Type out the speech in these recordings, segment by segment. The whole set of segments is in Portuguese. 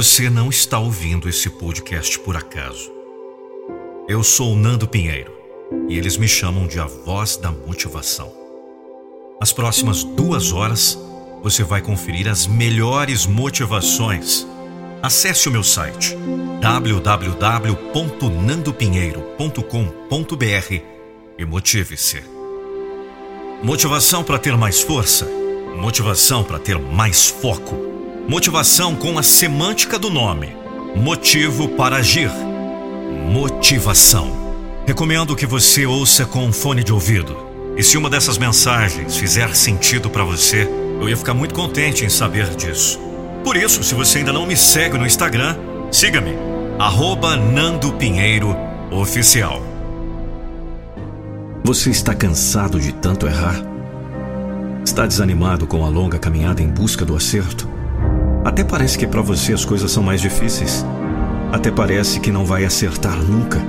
Você não está ouvindo esse podcast por acaso. Eu sou Nando Pinheiro e eles me chamam de a voz da motivação. As próximas duas horas você vai conferir as melhores motivações. Acesse o meu site www.nandopinheiro.com.br e motive-se. Motivação para ter mais força, motivação para ter mais foco Motivação com a semântica do nome. Motivo para agir. Motivação. Recomendo que você ouça com um fone de ouvido. E se uma dessas mensagens fizer sentido para você, eu ia ficar muito contente em saber disso. Por isso, se você ainda não me segue no Instagram, siga-me. Arroba Nando Pinheiro Oficial. Você está cansado de tanto errar? Está desanimado com a longa caminhada em busca do acerto? Até parece que para você as coisas são mais difíceis. Até parece que não vai acertar nunca.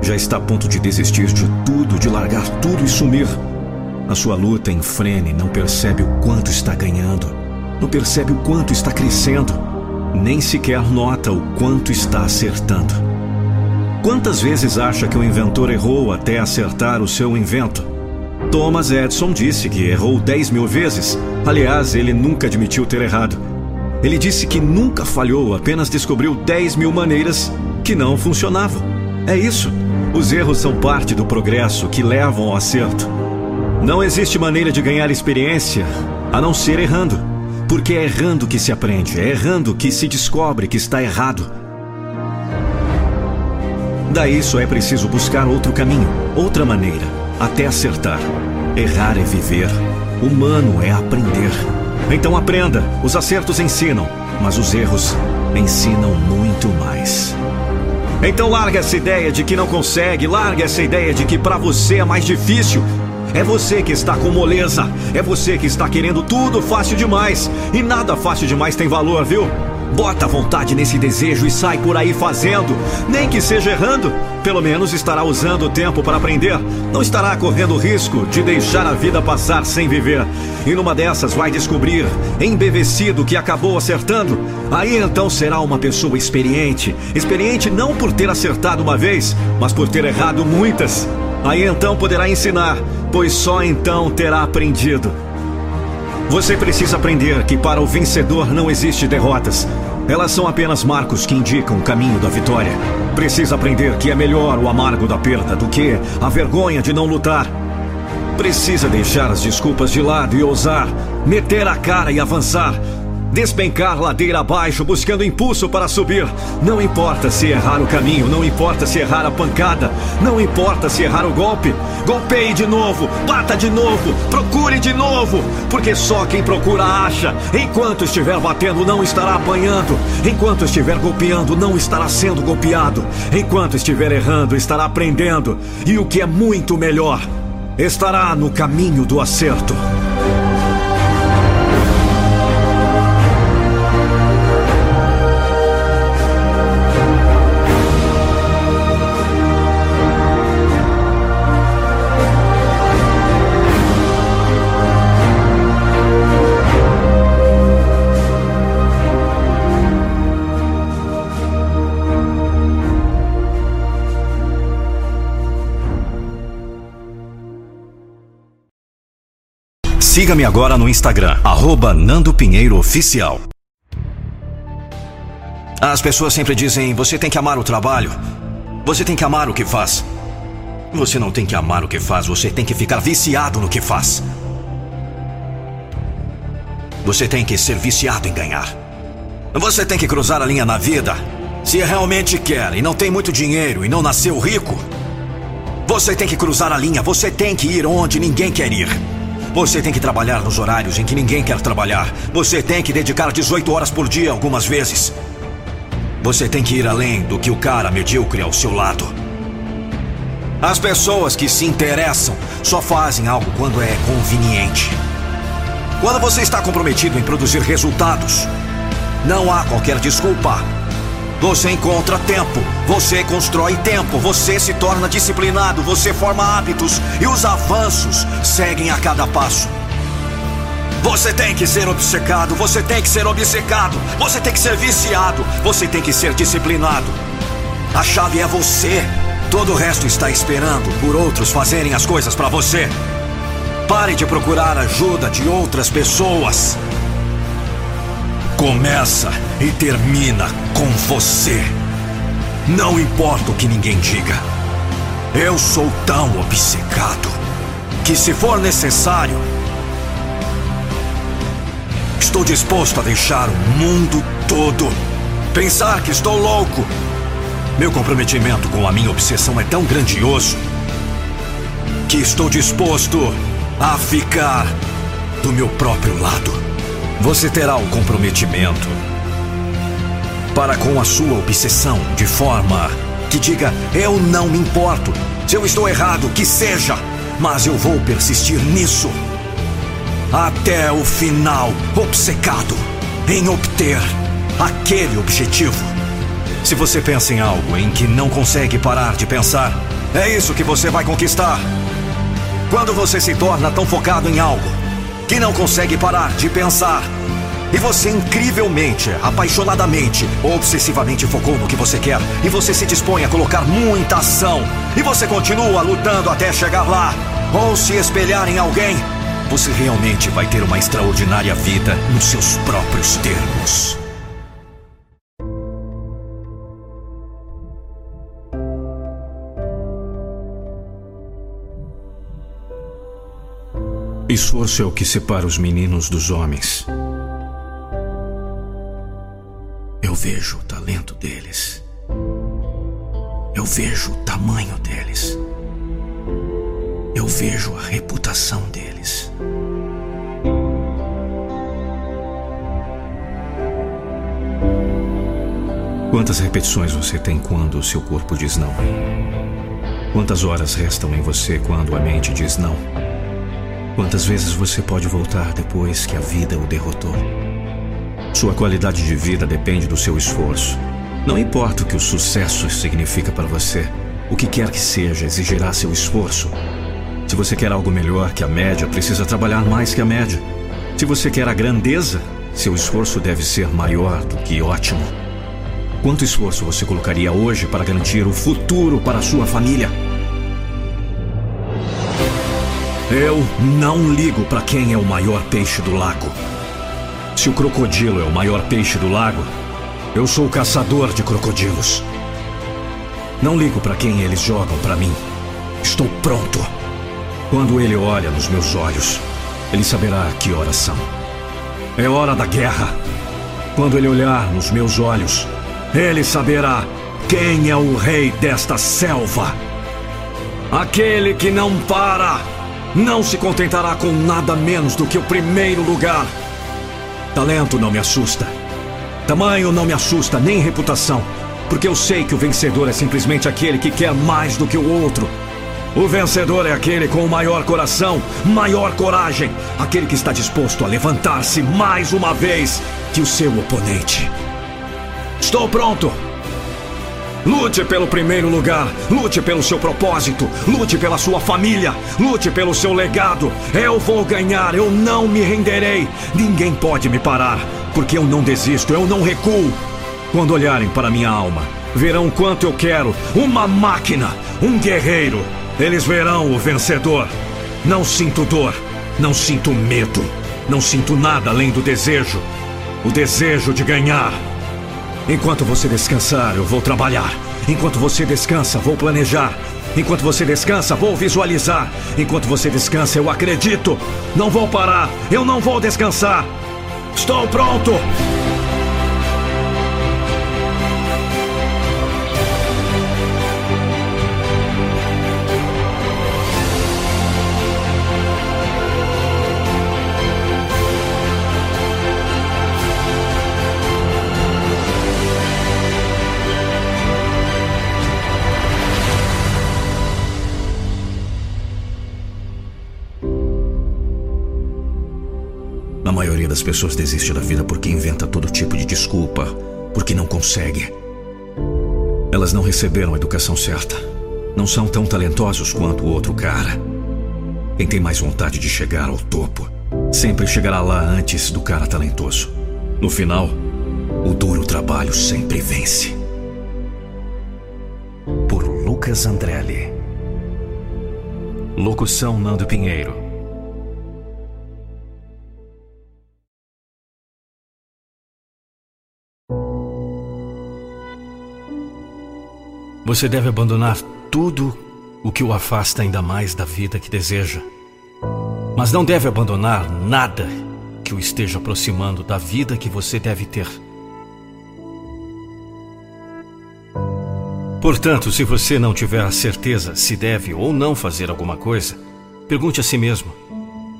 Já está a ponto de desistir de tudo, de largar tudo e sumir. Na sua luta em frene, não percebe o quanto está ganhando. Não percebe o quanto está crescendo. Nem sequer nota o quanto está acertando. Quantas vezes acha que o inventor errou até acertar o seu invento? Thomas Edison disse que errou 10 mil vezes. Aliás, ele nunca admitiu ter errado. Ele disse que nunca falhou, apenas descobriu 10 mil maneiras que não funcionavam. É isso. Os erros são parte do progresso que levam ao acerto. Não existe maneira de ganhar experiência a não ser errando. Porque é errando que se aprende, é errando que se descobre que está errado. Daí só é preciso buscar outro caminho, outra maneira, até acertar. Errar é viver, humano é aprender. Então aprenda, os acertos ensinam, mas os erros ensinam muito mais. Então larga essa ideia de que não consegue, larga essa ideia de que para você é mais difícil. É você que está com moleza, é você que está querendo tudo fácil demais. E nada fácil demais tem valor, viu? Bota vontade nesse desejo e sai por aí fazendo, nem que seja errando. Pelo menos estará usando o tempo para aprender. Não estará correndo risco de deixar a vida passar sem viver. E numa dessas vai descobrir, embevecido, que acabou acertando. Aí então será uma pessoa experiente. Experiente não por ter acertado uma vez, mas por ter errado muitas. Aí então poderá ensinar, pois só então terá aprendido. Você precisa aprender que para o vencedor não existe derrotas. Elas são apenas marcos que indicam o caminho da vitória. Precisa aprender que é melhor o amargo da perda do que a vergonha de não lutar. Precisa deixar as desculpas de lado e ousar, meter a cara e avançar. Despencar ladeira abaixo, buscando impulso para subir. Não importa se errar o caminho, não importa se errar a pancada, não importa se errar o golpe. Golpeie de novo, bata de novo, procure de novo, porque só quem procura acha. Enquanto estiver batendo, não estará apanhando. Enquanto estiver golpeando, não estará sendo golpeado. Enquanto estiver errando, estará aprendendo. E o que é muito melhor, estará no caminho do acerto. Siga-me agora no Instagram, arroba Nando Pinheiro Oficial. As pessoas sempre dizem: você tem que amar o trabalho, você tem que amar o que faz. Você não tem que amar o que faz, você tem que ficar viciado no que faz. Você tem que ser viciado em ganhar. Você tem que cruzar a linha na vida. Se realmente quer e não tem muito dinheiro e não nasceu rico, você tem que cruzar a linha, você tem que ir onde ninguém quer ir. Você tem que trabalhar nos horários em que ninguém quer trabalhar. Você tem que dedicar 18 horas por dia algumas vezes. Você tem que ir além do que o cara medíocre ao seu lado. As pessoas que se interessam só fazem algo quando é conveniente. Quando você está comprometido em produzir resultados, não há qualquer desculpa você encontra tempo, você constrói tempo, você se torna disciplinado, você forma hábitos e os avanços seguem a cada passo. Você tem que ser obcecado, você tem que ser obcecado, você tem que ser viciado, você tem que ser disciplinado. A chave é você. Todo o resto está esperando por outros fazerem as coisas para você. Pare de procurar ajuda de outras pessoas. Começa e termina com você. Não importa o que ninguém diga. Eu sou tão obcecado que, se for necessário, estou disposto a deixar o mundo todo. Pensar que estou louco. Meu comprometimento com a minha obsessão é tão grandioso que estou disposto a ficar do meu próprio lado. Você terá o comprometimento para com a sua obsessão de forma que diga: Eu não me importo. Se eu estou errado, que seja, mas eu vou persistir nisso até o final, obcecado em obter aquele objetivo. Se você pensa em algo em que não consegue parar de pensar, é isso que você vai conquistar. Quando você se torna tão focado em algo que não consegue parar de pensar, e você incrivelmente, apaixonadamente, obsessivamente focou no que você quer, e você se dispõe a colocar muita ação, e você continua lutando até chegar lá, ou se espelhar em alguém, você realmente vai ter uma extraordinária vida nos seus próprios termos. Esforço é o que separa os meninos dos homens. Eu vejo o talento deles. Eu vejo o tamanho deles. Eu vejo a reputação deles. Quantas repetições você tem quando o seu corpo diz não? Quantas horas restam em você quando a mente diz não? Quantas vezes você pode voltar depois que a vida o derrotou? Sua qualidade de vida depende do seu esforço. Não importa o que o sucesso significa para você, o que quer que seja exigirá seu esforço. Se você quer algo melhor que a média, precisa trabalhar mais que a média. Se você quer a grandeza, seu esforço deve ser maior do que ótimo. Quanto esforço você colocaria hoje para garantir o futuro para sua família? Eu não ligo para quem é o maior peixe do lago. Se o crocodilo é o maior peixe do lago, eu sou o caçador de crocodilos. Não ligo para quem eles jogam para mim. Estou pronto. Quando ele olha nos meus olhos, ele saberá que horas são. É hora da guerra. Quando ele olhar nos meus olhos, ele saberá quem é o rei desta selva. Aquele que não para não se contentará com nada menos do que o primeiro lugar. Talento não me assusta. Tamanho não me assusta, nem reputação. Porque eu sei que o vencedor é simplesmente aquele que quer mais do que o outro. O vencedor é aquele com o maior coração, maior coragem, aquele que está disposto a levantar-se mais uma vez que o seu oponente. Estou pronto! Lute pelo primeiro lugar, lute pelo seu propósito, lute pela sua família, lute pelo seu legado. Eu vou ganhar, eu não me renderei. Ninguém pode me parar, porque eu não desisto, eu não recuo. Quando olharem para minha alma, verão quanto eu quero uma máquina, um guerreiro. Eles verão o vencedor. Não sinto dor, não sinto medo, não sinto nada além do desejo o desejo de ganhar. Enquanto você descansar, eu vou trabalhar. Enquanto você descansa, vou planejar. Enquanto você descansa, vou visualizar. Enquanto você descansa, eu acredito. Não vou parar. Eu não vou descansar. Estou pronto. Das pessoas desiste da vida porque inventa todo tipo de desculpa, porque não consegue. Elas não receberam a educação certa. Não são tão talentosos quanto o outro cara. Quem tem mais vontade de chegar ao topo sempre chegará lá antes do cara talentoso. No final, o duro trabalho sempre vence. Por Lucas Andrelli. Locução Nando Pinheiro. Você deve abandonar tudo o que o afasta ainda mais da vida que deseja. Mas não deve abandonar nada que o esteja aproximando da vida que você deve ter. Portanto, se você não tiver a certeza se deve ou não fazer alguma coisa, pergunte a si mesmo: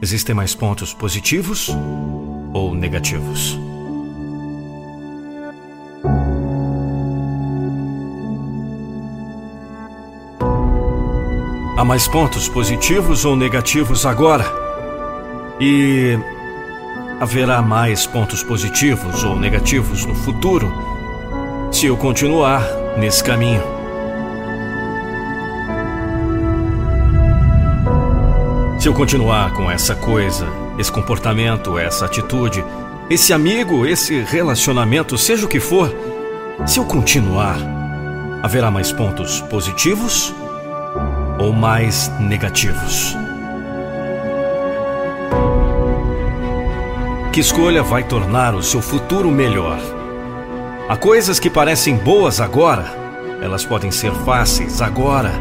existem mais pontos positivos ou negativos? Há mais pontos positivos ou negativos agora? E haverá mais pontos positivos ou negativos no futuro se eu continuar nesse caminho. Se eu continuar com essa coisa, esse comportamento, essa atitude, esse amigo, esse relacionamento, seja o que for, se eu continuar, haverá mais pontos positivos ou mais negativos? Que escolha vai tornar o seu futuro melhor? Há coisas que parecem boas agora, elas podem ser fáceis agora,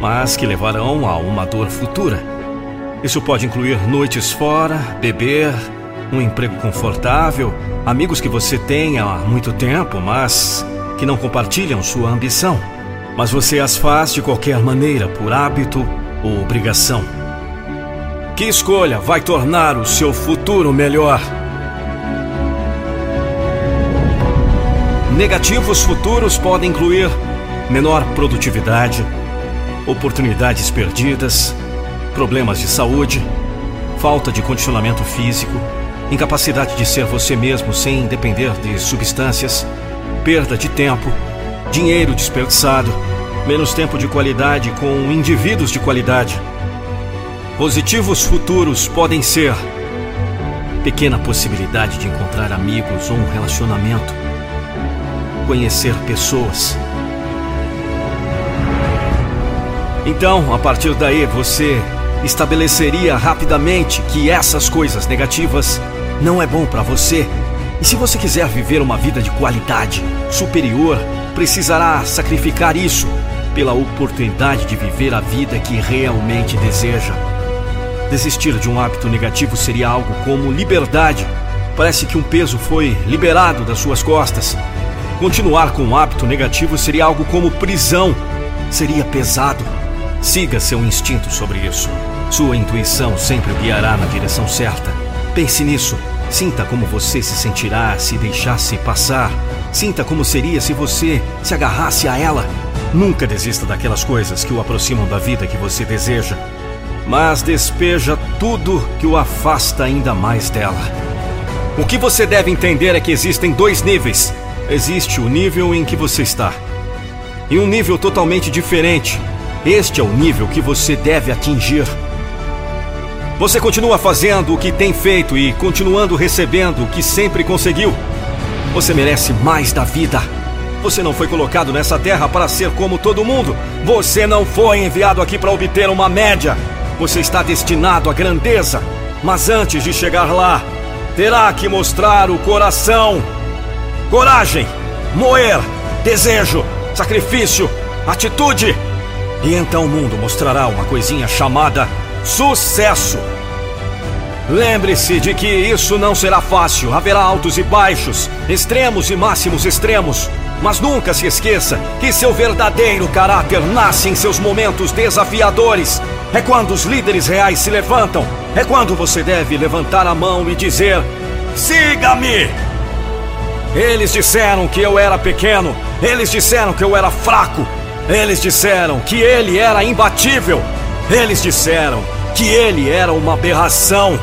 mas que levarão a uma dor futura. Isso pode incluir noites fora, beber, um emprego confortável, amigos que você tem há muito tempo, mas que não compartilham sua ambição mas você as faz de qualquer maneira, por hábito ou obrigação. Que escolha vai tornar o seu futuro melhor? Negativos futuros podem incluir menor produtividade, oportunidades perdidas, problemas de saúde, falta de condicionamento físico, incapacidade de ser você mesmo sem depender de substâncias, perda de tempo, dinheiro desperdiçado, menos tempo de qualidade com indivíduos de qualidade. Positivos futuros podem ser pequena possibilidade de encontrar amigos ou um relacionamento, conhecer pessoas. Então, a partir daí, você estabeleceria rapidamente que essas coisas negativas não é bom para você. E se você quiser viver uma vida de qualidade superior, precisará sacrificar isso pela oportunidade de viver a vida que realmente deseja. Desistir de um hábito negativo seria algo como liberdade. Parece que um peso foi liberado das suas costas. Continuar com um hábito negativo seria algo como prisão. Seria pesado. Siga seu instinto sobre isso. Sua intuição sempre o guiará na direção certa. Pense nisso. Sinta como você se sentirá se deixasse passar Sinta como seria se você se agarrasse a ela. Nunca desista daquelas coisas que o aproximam da vida que você deseja, mas despeja tudo que o afasta ainda mais dela. O que você deve entender é que existem dois níveis. Existe o nível em que você está e um nível totalmente diferente. Este é o nível que você deve atingir. Você continua fazendo o que tem feito e continuando recebendo o que sempre conseguiu. Você merece mais da vida. Você não foi colocado nessa terra para ser como todo mundo. Você não foi enviado aqui para obter uma média. Você está destinado à grandeza. Mas antes de chegar lá, terá que mostrar o coração. Coragem, moer, desejo, sacrifício, atitude. E então o mundo mostrará uma coisinha chamada sucesso. Lembre-se de que isso não será fácil. Haverá altos e baixos, extremos e máximos extremos. Mas nunca se esqueça que seu verdadeiro caráter nasce em seus momentos desafiadores. É quando os líderes reais se levantam. É quando você deve levantar a mão e dizer: Siga-me! Eles disseram que eu era pequeno. Eles disseram que eu era fraco. Eles disseram que ele era imbatível. Eles disseram que ele era uma aberração.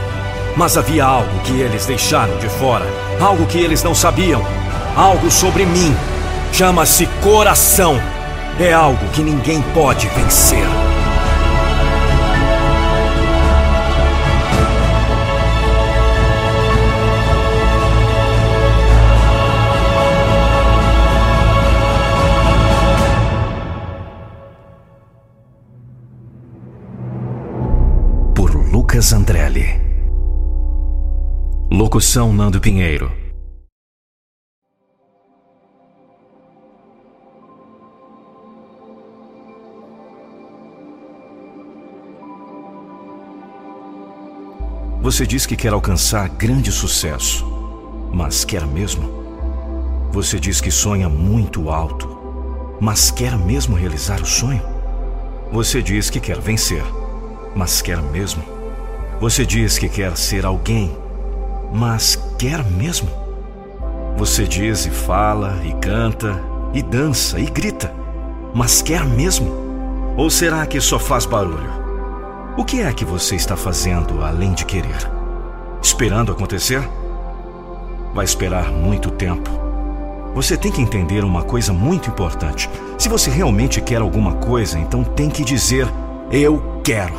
Mas havia algo que eles deixaram de fora, algo que eles não sabiam, algo sobre mim. Chama-se coração. É algo que ninguém pode vencer. Locução Nando Pinheiro. Você diz que quer alcançar grande sucesso, mas quer mesmo? Você diz que sonha muito alto, mas quer mesmo realizar o sonho? Você diz que quer vencer, mas quer mesmo? Você diz que quer ser alguém, mas quer mesmo? Você diz e fala e canta e dança e grita, mas quer mesmo? Ou será que só faz barulho? O que é que você está fazendo além de querer? Esperando acontecer? Vai esperar muito tempo. Você tem que entender uma coisa muito importante. Se você realmente quer alguma coisa, então tem que dizer: Eu quero.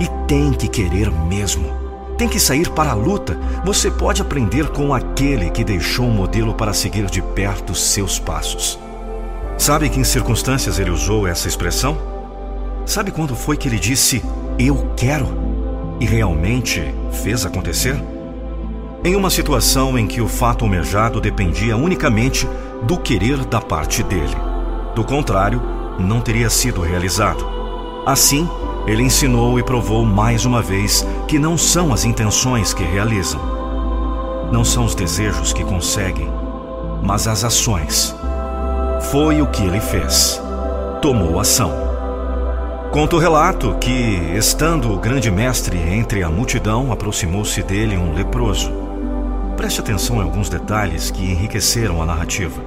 E tem que querer mesmo. Tem que sair para a luta. Você pode aprender com aquele que deixou um modelo para seguir de perto seus passos. Sabe que em circunstâncias ele usou essa expressão? Sabe quando foi que ele disse eu quero e realmente fez acontecer? Em uma situação em que o fato almejado dependia unicamente do querer da parte dele. Do contrário, não teria sido realizado. Assim, ele ensinou e provou mais uma vez que não são as intenções que realizam, não são os desejos que conseguem, mas as ações. Foi o que ele fez. Tomou ação. Conta o relato que, estando o grande mestre entre a multidão, aproximou-se dele um leproso. Preste atenção em alguns detalhes que enriqueceram a narrativa.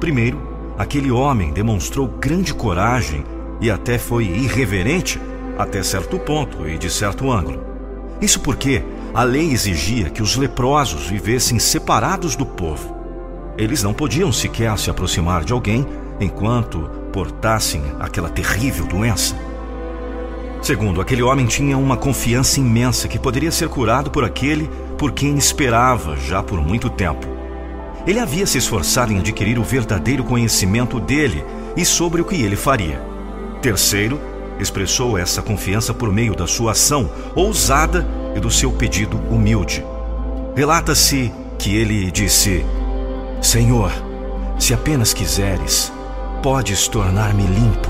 Primeiro, aquele homem demonstrou grande coragem e até foi irreverente até certo ponto e de certo ângulo. Isso porque a lei exigia que os leprosos vivessem separados do povo. Eles não podiam sequer se aproximar de alguém enquanto portassem aquela terrível doença. Segundo, aquele homem tinha uma confiança imensa que poderia ser curado por aquele por quem esperava já por muito tempo. Ele havia se esforçado em adquirir o verdadeiro conhecimento dele e sobre o que ele faria. Terceiro, expressou essa confiança por meio da sua ação ousada e do seu pedido humilde. Relata-se que ele disse: Senhor, se apenas quiseres, podes tornar-me limpo.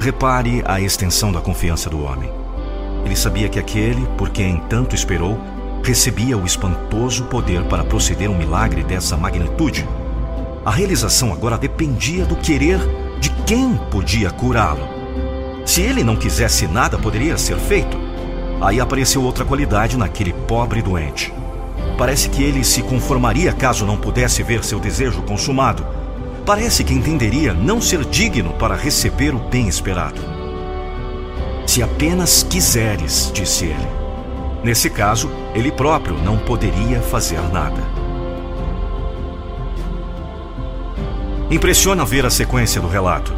Repare a extensão da confiança do homem. Ele sabia que aquele, por quem tanto esperou, recebia o espantoso poder para proceder um milagre dessa magnitude. A realização agora dependia do querer de quem podia curá-lo. Se ele não quisesse nada, poderia ser feito. Aí apareceu outra qualidade naquele pobre doente. Parece que ele se conformaria caso não pudesse ver seu desejo consumado parece que entenderia não ser digno para receber o bem esperado. Se apenas quiseres, disse ele. Nesse caso, ele próprio não poderia fazer nada. Impressiona ver a sequência do relato.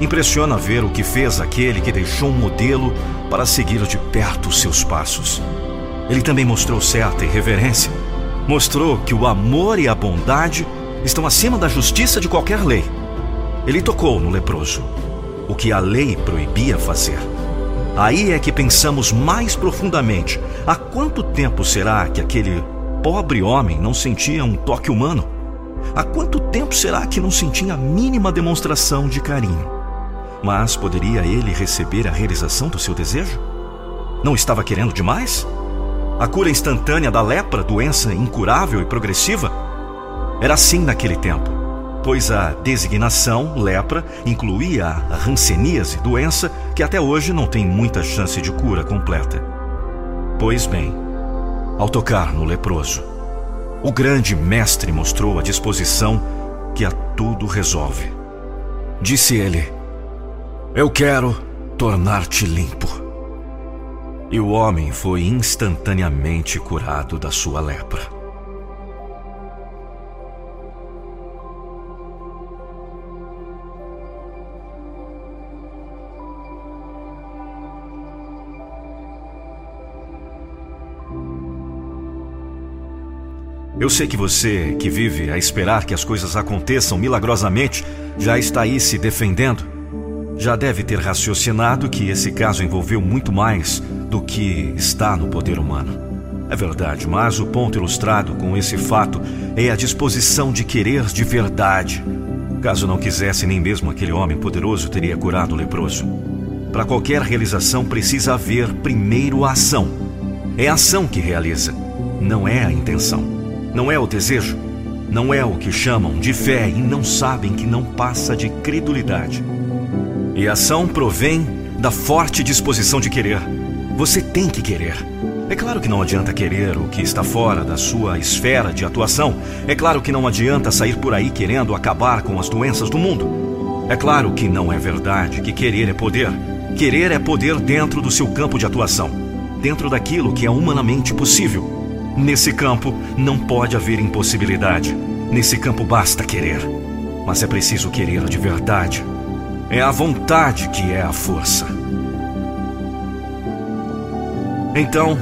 Impressiona ver o que fez aquele que deixou um modelo para seguir de perto os seus passos. Ele também mostrou certa irreverência. Mostrou que o amor e a bondade estão acima da justiça de qualquer lei. Ele tocou no leproso, o que a lei proibia fazer. Aí é que pensamos mais profundamente: há quanto tempo será que aquele pobre homem não sentia um toque humano? Há quanto tempo será que não sentia a mínima demonstração de carinho? Mas poderia ele receber a realização do seu desejo? Não estava querendo demais? A cura instantânea da lepra, doença incurável e progressiva, era assim naquele tempo, pois a designação lepra incluía a ranceníase, doença que até hoje não tem muita chance de cura completa. Pois bem, ao tocar no leproso, o grande mestre mostrou a disposição que a tudo resolve. Disse ele: Eu quero tornar-te limpo. E o homem foi instantaneamente curado da sua lepra. Eu sei que você, que vive a esperar que as coisas aconteçam milagrosamente, já está aí se defendendo. Já deve ter raciocinado que esse caso envolveu muito mais do que está no poder humano. É verdade, mas o ponto ilustrado com esse fato é a disposição de querer de verdade. Caso não quisesse, nem mesmo aquele homem poderoso teria curado o leproso. Para qualquer realização precisa haver primeiro a ação. É a ação que realiza, não é a intenção, não é o desejo, não é o que chamam de fé e não sabem que não passa de credulidade. E a ação provém da forte disposição de querer. Você tem que querer. É claro que não adianta querer o que está fora da sua esfera de atuação. É claro que não adianta sair por aí querendo acabar com as doenças do mundo. É claro que não é verdade que querer é poder. Querer é poder dentro do seu campo de atuação, dentro daquilo que é humanamente possível. Nesse campo não pode haver impossibilidade. Nesse campo basta querer. Mas é preciso querer de verdade. É a vontade que é a força. Então,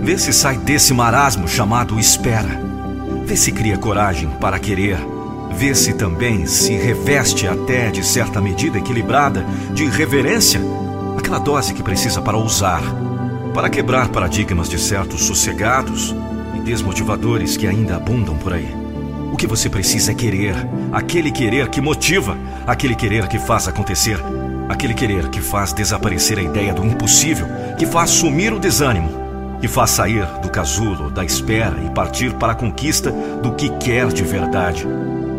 vê se sai desse marasmo chamado espera. Vê se cria coragem para querer. Vê se também se reveste até de certa medida equilibrada de reverência, aquela dose que precisa para ousar, para quebrar paradigmas de certos sossegados desmotivadores que ainda abundam por aí. O que você precisa é querer, aquele querer que motiva, aquele querer que faz acontecer, aquele querer que faz desaparecer a ideia do impossível, que faz sumir o desânimo, que faz sair do casulo, da espera e partir para a conquista do que quer de verdade.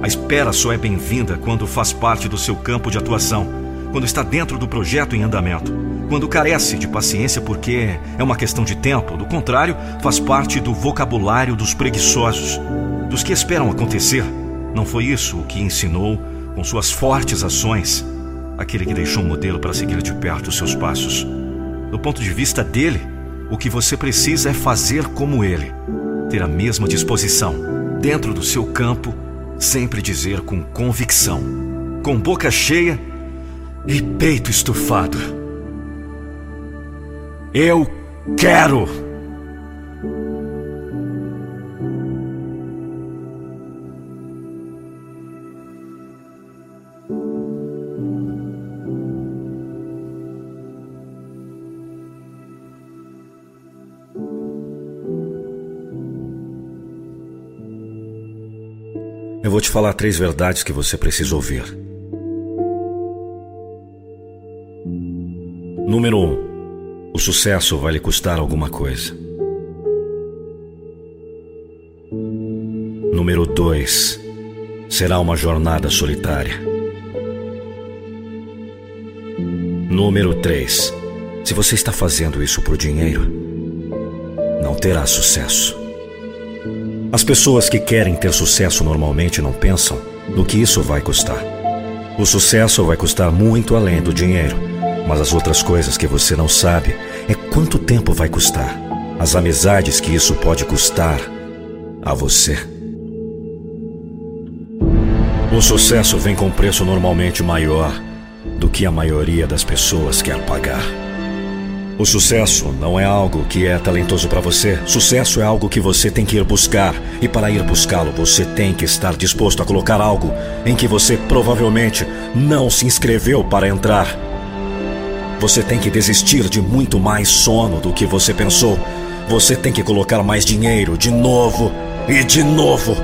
A espera só é bem-vinda quando faz parte do seu campo de atuação, quando está dentro do projeto em andamento, quando carece de paciência porque é uma questão de tempo, do contrário, faz parte do vocabulário dos preguiçosos dos que esperam acontecer. Não foi isso o que ensinou com suas fortes ações aquele que deixou um modelo para seguir de perto os seus passos. Do ponto de vista dele, o que você precisa é fazer como ele, ter a mesma disposição, dentro do seu campo, sempre dizer com convicção, com boca cheia e peito estufado: Eu quero! Eu vou te falar três verdades que você precisa ouvir. Número um: o sucesso vai lhe custar alguma coisa. Número dois: será uma jornada solitária. Número três: se você está fazendo isso por dinheiro, não terá sucesso. As pessoas que querem ter sucesso normalmente não pensam no que isso vai custar. O sucesso vai custar muito além do dinheiro, mas as outras coisas que você não sabe é quanto tempo vai custar, as amizades que isso pode custar a você. O sucesso vem com preço normalmente maior do que a maioria das pessoas quer pagar. O sucesso não é algo que é talentoso para você. Sucesso é algo que você tem que ir buscar. E para ir buscá-lo, você tem que estar disposto a colocar algo em que você provavelmente não se inscreveu para entrar. Você tem que desistir de muito mais sono do que você pensou. Você tem que colocar mais dinheiro de novo e de novo.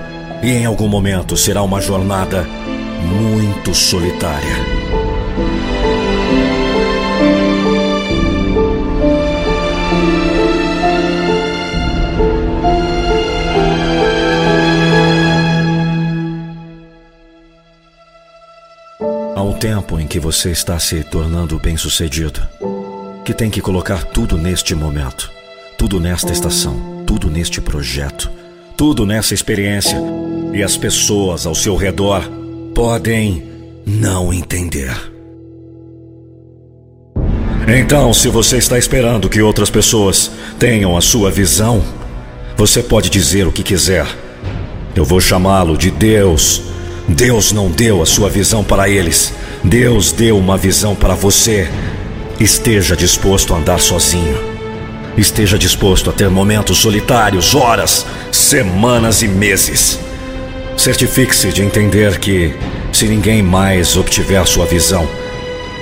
E em algum momento será uma jornada muito solitária. Tempo em que você está se tornando bem-sucedido, que tem que colocar tudo neste momento, tudo nesta estação, tudo neste projeto, tudo nessa experiência, e as pessoas ao seu redor podem não entender. Então, se você está esperando que outras pessoas tenham a sua visão, você pode dizer o que quiser. Eu vou chamá-lo de Deus. Deus não deu a sua visão para eles. Deus deu uma visão para você. Esteja disposto a andar sozinho. Esteja disposto a ter momentos solitários, horas, semanas e meses. Certifique-se de entender que, se ninguém mais obtiver sua visão,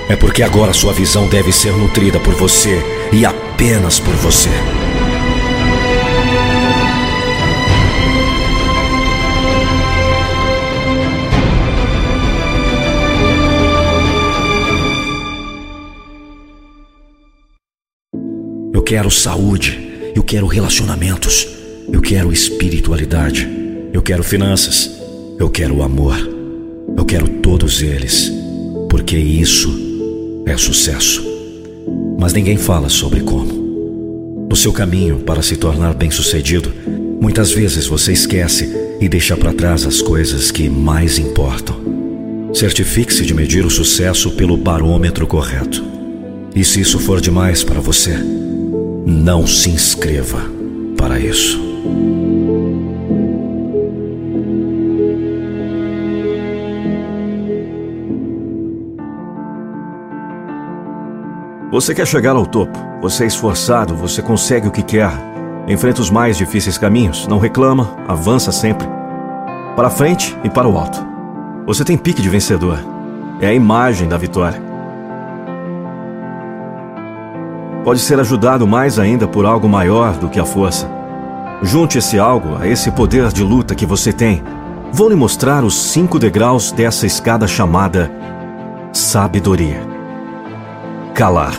é porque agora sua visão deve ser nutrida por você e apenas por você. Quero saúde. Eu quero relacionamentos. Eu quero espiritualidade. Eu quero finanças. Eu quero amor. Eu quero todos eles. Porque isso é sucesso. Mas ninguém fala sobre como. No seu caminho para se tornar bem-sucedido, muitas vezes você esquece e deixa para trás as coisas que mais importam. Certifique-se de medir o sucesso pelo barômetro correto. E se isso for demais para você, não se inscreva para isso. Você quer chegar ao topo, você é esforçado, você consegue o que quer, enfrenta os mais difíceis caminhos, não reclama, avança sempre. Para frente e para o alto. Você tem pique de vencedor. É a imagem da vitória. Pode ser ajudado mais ainda por algo maior do que a força. Junte esse algo a esse poder de luta que você tem. Vou lhe mostrar os cinco degraus dessa escada chamada sabedoria. Calar.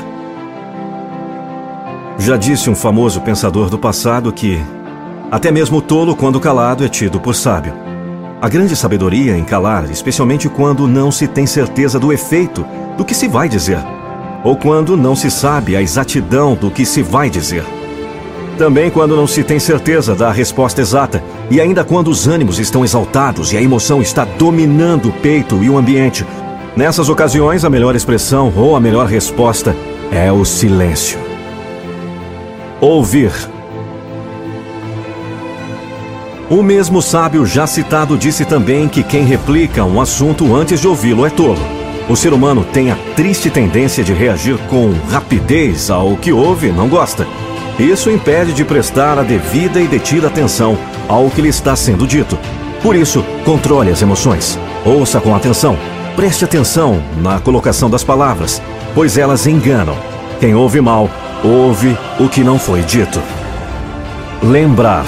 Já disse um famoso pensador do passado que até mesmo o tolo, quando calado, é tido por sábio. A grande sabedoria em calar, especialmente quando não se tem certeza do efeito do que se vai dizer ou quando não se sabe a exatidão do que se vai dizer. Também quando não se tem certeza da resposta exata, e ainda quando os ânimos estão exaltados e a emoção está dominando o peito e o ambiente. Nessas ocasiões, a melhor expressão ou a melhor resposta é o silêncio. Ouvir. O mesmo sábio já citado disse também que quem replica um assunto antes de ouvi-lo é tolo. O ser humano tem a triste tendência de reagir com rapidez ao que ouve e não gosta. Isso impede de prestar a devida e detida atenção ao que lhe está sendo dito. Por isso, controle as emoções. Ouça com atenção. Preste atenção na colocação das palavras, pois elas enganam. Quem ouve mal, ouve o que não foi dito. Lembrar.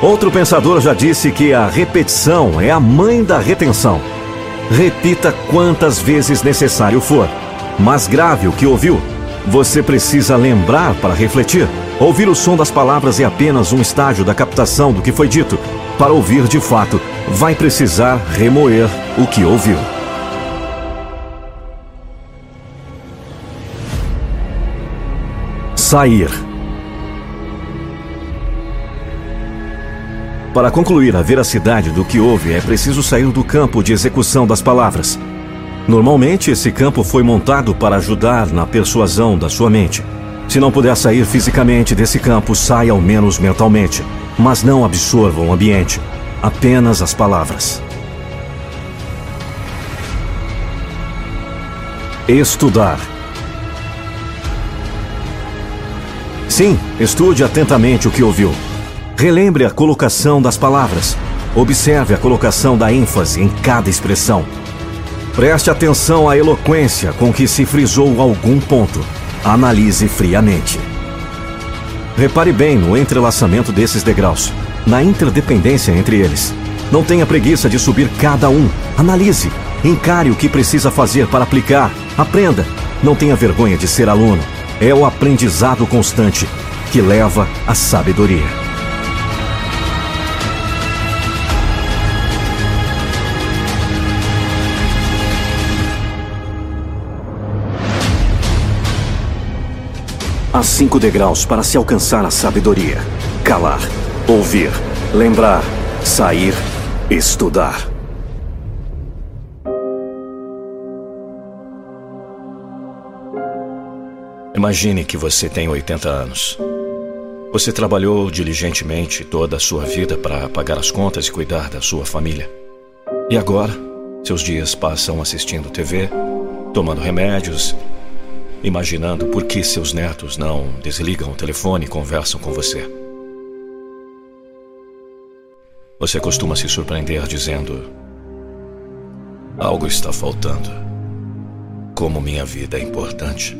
Outro pensador já disse que a repetição é a mãe da retenção. Repita quantas vezes necessário for. Mas grave o que ouviu. Você precisa lembrar para refletir. Ouvir o som das palavras é apenas um estágio da captação do que foi dito. Para ouvir de fato, vai precisar remoer o que ouviu. Sair. Para concluir a veracidade do que houve, é preciso sair do campo de execução das palavras. Normalmente, esse campo foi montado para ajudar na persuasão da sua mente. Se não puder sair fisicamente desse campo, saia ao menos mentalmente. Mas não absorva o ambiente, apenas as palavras. Estudar. Sim, estude atentamente o que ouviu. Relembre a colocação das palavras. Observe a colocação da ênfase em cada expressão. Preste atenção à eloquência com que se frisou algum ponto. Analise friamente. Repare bem no entrelaçamento desses degraus, na interdependência entre eles. Não tenha preguiça de subir cada um. Analise. Encare o que precisa fazer para aplicar. Aprenda. Não tenha vergonha de ser aluno. É o aprendizado constante que leva à sabedoria. Há cinco degraus para se alcançar a sabedoria: calar, ouvir, lembrar, sair, estudar. Imagine que você tem 80 anos. Você trabalhou diligentemente toda a sua vida para pagar as contas e cuidar da sua família. E agora, seus dias passam assistindo TV, tomando remédios imaginando por que seus netos não desligam o telefone e conversam com você. Você costuma se surpreender dizendo: Algo está faltando. Como minha vida é importante.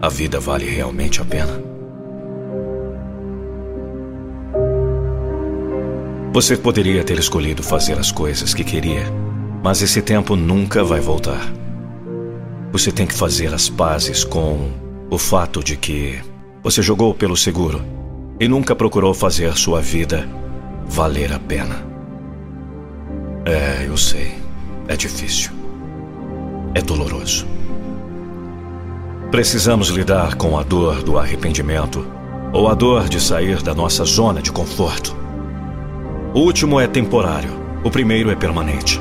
A vida vale realmente a pena. Você poderia ter escolhido fazer as coisas que queria, mas esse tempo nunca vai voltar. Você tem que fazer as pazes com o fato de que você jogou pelo seguro e nunca procurou fazer sua vida valer a pena. É, eu sei. É difícil. É doloroso. Precisamos lidar com a dor do arrependimento ou a dor de sair da nossa zona de conforto. O último é temporário, o primeiro é permanente.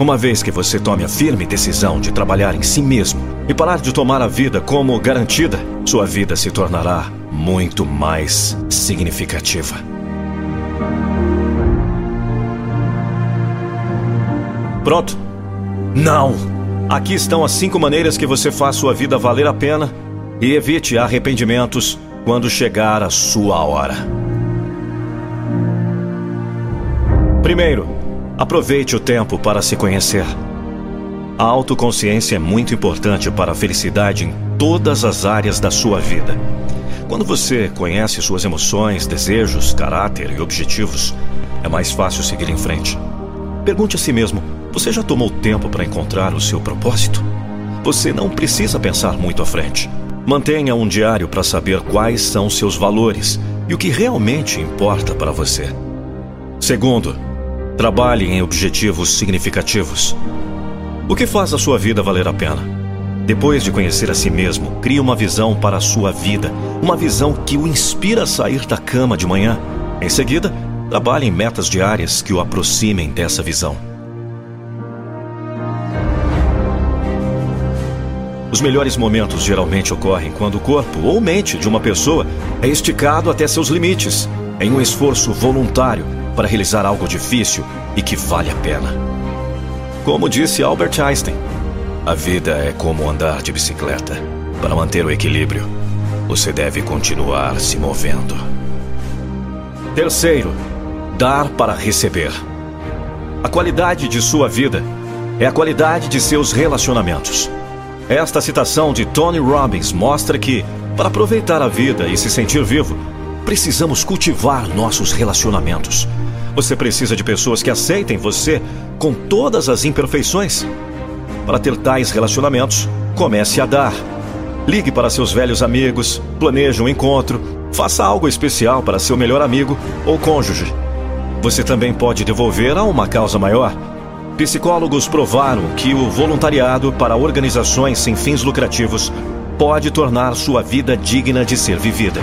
Uma vez que você tome a firme decisão de trabalhar em si mesmo e parar de tomar a vida como garantida, sua vida se tornará muito mais significativa. Pronto? Não! Aqui estão as cinco maneiras que você faz sua vida valer a pena e evite arrependimentos quando chegar a sua hora. Primeiro, aproveite o tempo para se conhecer. A autoconsciência é muito importante para a felicidade em todas as áreas da sua vida. Quando você conhece suas emoções, desejos, caráter e objetivos, é mais fácil seguir em frente. Pergunte a si mesmo: você já tomou tempo para encontrar o seu propósito? Você não precisa pensar muito à frente. Mantenha um diário para saber quais são seus valores e o que realmente importa para você. Segundo, trabalhe em objetivos significativos. O que faz a sua vida valer a pena? Depois de conhecer a si mesmo, crie uma visão para a sua vida, uma visão que o inspira a sair da cama de manhã. Em seguida, trabalhe em metas diárias que o aproximem dessa visão. Os melhores momentos geralmente ocorrem quando o corpo ou mente de uma pessoa é esticado até seus limites, em um esforço voluntário para realizar algo difícil e que vale a pena. Como disse Albert Einstein, a vida é como andar de bicicleta. Para manter o equilíbrio, você deve continuar se movendo. Terceiro, dar para receber. A qualidade de sua vida é a qualidade de seus relacionamentos. Esta citação de Tony Robbins mostra que, para aproveitar a vida e se sentir vivo, precisamos cultivar nossos relacionamentos. Você precisa de pessoas que aceitem você com todas as imperfeições. Para ter tais relacionamentos, comece a dar. Ligue para seus velhos amigos, planeje um encontro, faça algo especial para seu melhor amigo ou cônjuge. Você também pode devolver a uma causa maior Psicólogos provaram que o voluntariado para organizações sem fins lucrativos pode tornar sua vida digna de ser vivida.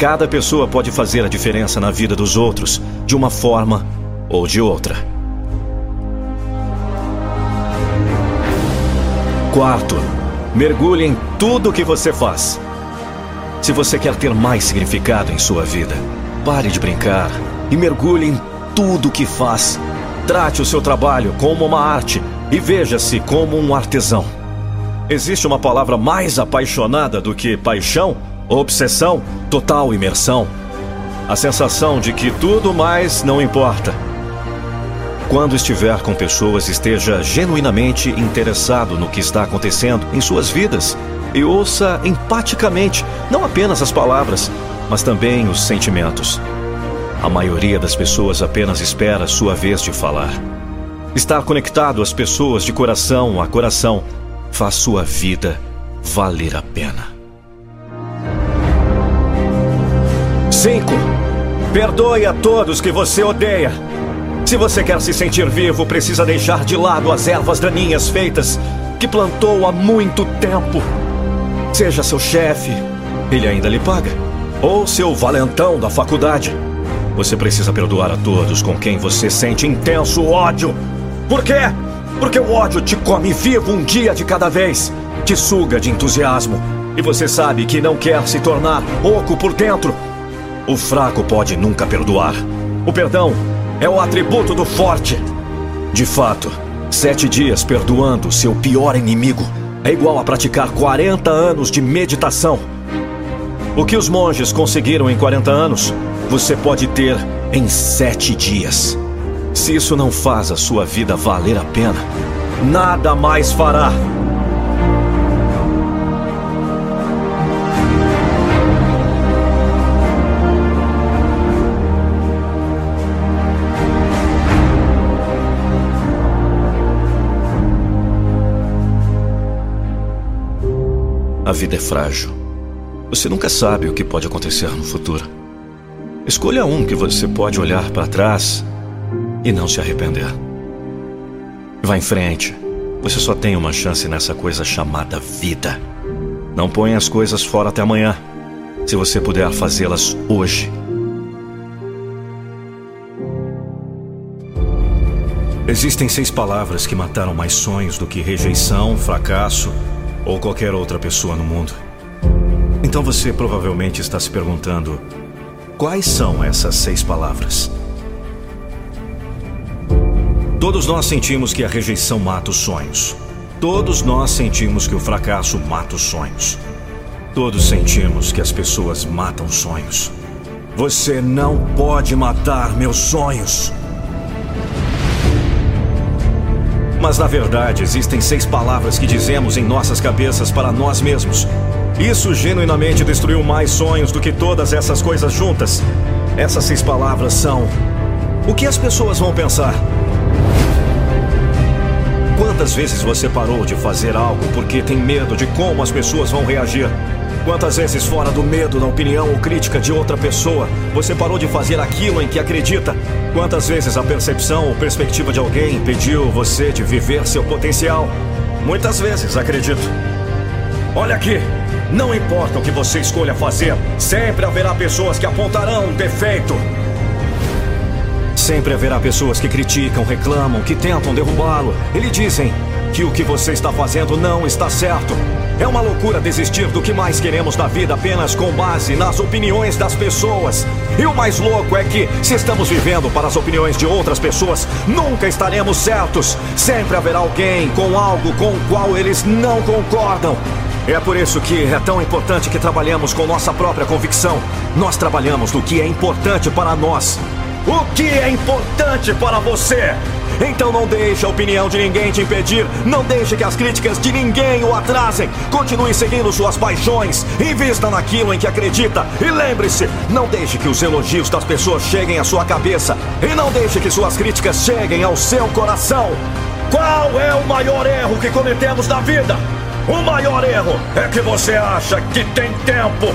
Cada pessoa pode fazer a diferença na vida dos outros, de uma forma ou de outra. Quarto, mergulhe em tudo que você faz. Se você quer ter mais significado em sua vida, pare de brincar e mergulhe em tudo que faz Trate o seu trabalho como uma arte e veja-se como um artesão. Existe uma palavra mais apaixonada do que paixão, obsessão, total imersão. A sensação de que tudo mais não importa. Quando estiver com pessoas, esteja genuinamente interessado no que está acontecendo em suas vidas e ouça empaticamente não apenas as palavras, mas também os sentimentos. A maioria das pessoas apenas espera sua vez de falar. Estar conectado às pessoas de coração a coração faz sua vida valer a pena. 5. Perdoe a todos que você odeia. Se você quer se sentir vivo, precisa deixar de lado as ervas daninhas feitas que plantou há muito tempo. Seja seu chefe, ele ainda lhe paga. Ou seu valentão da faculdade. Você precisa perdoar a todos com quem você sente intenso ódio. Por quê? Porque o ódio te come vivo um dia de cada vez, te suga de entusiasmo e você sabe que não quer se tornar oco por dentro. O fraco pode nunca perdoar. O perdão é o atributo do forte. De fato, sete dias perdoando seu pior inimigo é igual a praticar 40 anos de meditação. O que os monges conseguiram em 40 anos, você pode ter em sete dias. Se isso não faz a sua vida valer a pena, nada mais fará. A vida é frágil. Você nunca sabe o que pode acontecer no futuro. Escolha um que você pode olhar para trás e não se arrepender. Vá em frente. Você só tem uma chance nessa coisa chamada vida. Não ponha as coisas fora até amanhã. Se você puder fazê-las hoje. Existem seis palavras que mataram mais sonhos do que rejeição, fracasso ou qualquer outra pessoa no mundo. Então você provavelmente está se perguntando: quais são essas seis palavras? Todos nós sentimos que a rejeição mata os sonhos. Todos nós sentimos que o fracasso mata os sonhos. Todos sentimos que as pessoas matam sonhos. Você não pode matar meus sonhos. Mas na verdade, existem seis palavras que dizemos em nossas cabeças para nós mesmos. Isso genuinamente destruiu mais sonhos do que todas essas coisas juntas. Essas seis palavras são: O que as pessoas vão pensar? Quantas vezes você parou de fazer algo porque tem medo de como as pessoas vão reagir? Quantas vezes, fora do medo da opinião ou crítica de outra pessoa, você parou de fazer aquilo em que acredita? Quantas vezes a percepção ou perspectiva de alguém impediu você de viver seu potencial? Muitas vezes, acredito. Olha aqui, não importa o que você escolha fazer, sempre haverá pessoas que apontarão um defeito. Sempre haverá pessoas que criticam, reclamam, que tentam derrubá-lo. Eles dizem que o que você está fazendo não está certo. É uma loucura desistir do que mais queremos na vida apenas com base nas opiniões das pessoas. E o mais louco é que, se estamos vivendo para as opiniões de outras pessoas, nunca estaremos certos. Sempre haverá alguém com algo com o qual eles não concordam. É por isso que é tão importante que trabalhemos com nossa própria convicção. Nós trabalhamos no que é importante para nós. O que é importante para você? Então não deixe a opinião de ninguém te impedir. Não deixe que as críticas de ninguém o atrasem. Continue seguindo suas paixões. Invista naquilo em que acredita. E lembre-se, não deixe que os elogios das pessoas cheguem à sua cabeça. E não deixe que suas críticas cheguem ao seu coração. Qual é o maior erro que cometemos na vida? O maior erro é que você acha que tem tempo.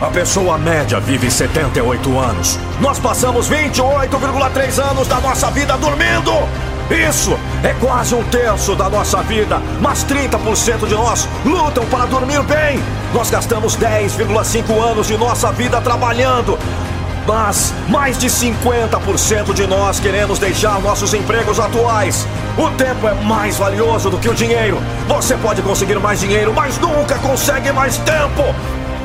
A pessoa média vive 78 anos. Nós passamos 28,3 anos da nossa vida dormindo. Isso é quase um terço da nossa vida, mas 30% de nós lutam para dormir bem. Nós gastamos 10,5 anos de nossa vida trabalhando. Mas mais de 50% de nós queremos deixar nossos empregos atuais. O tempo é mais valioso do que o dinheiro. Você pode conseguir mais dinheiro, mas nunca consegue mais tempo.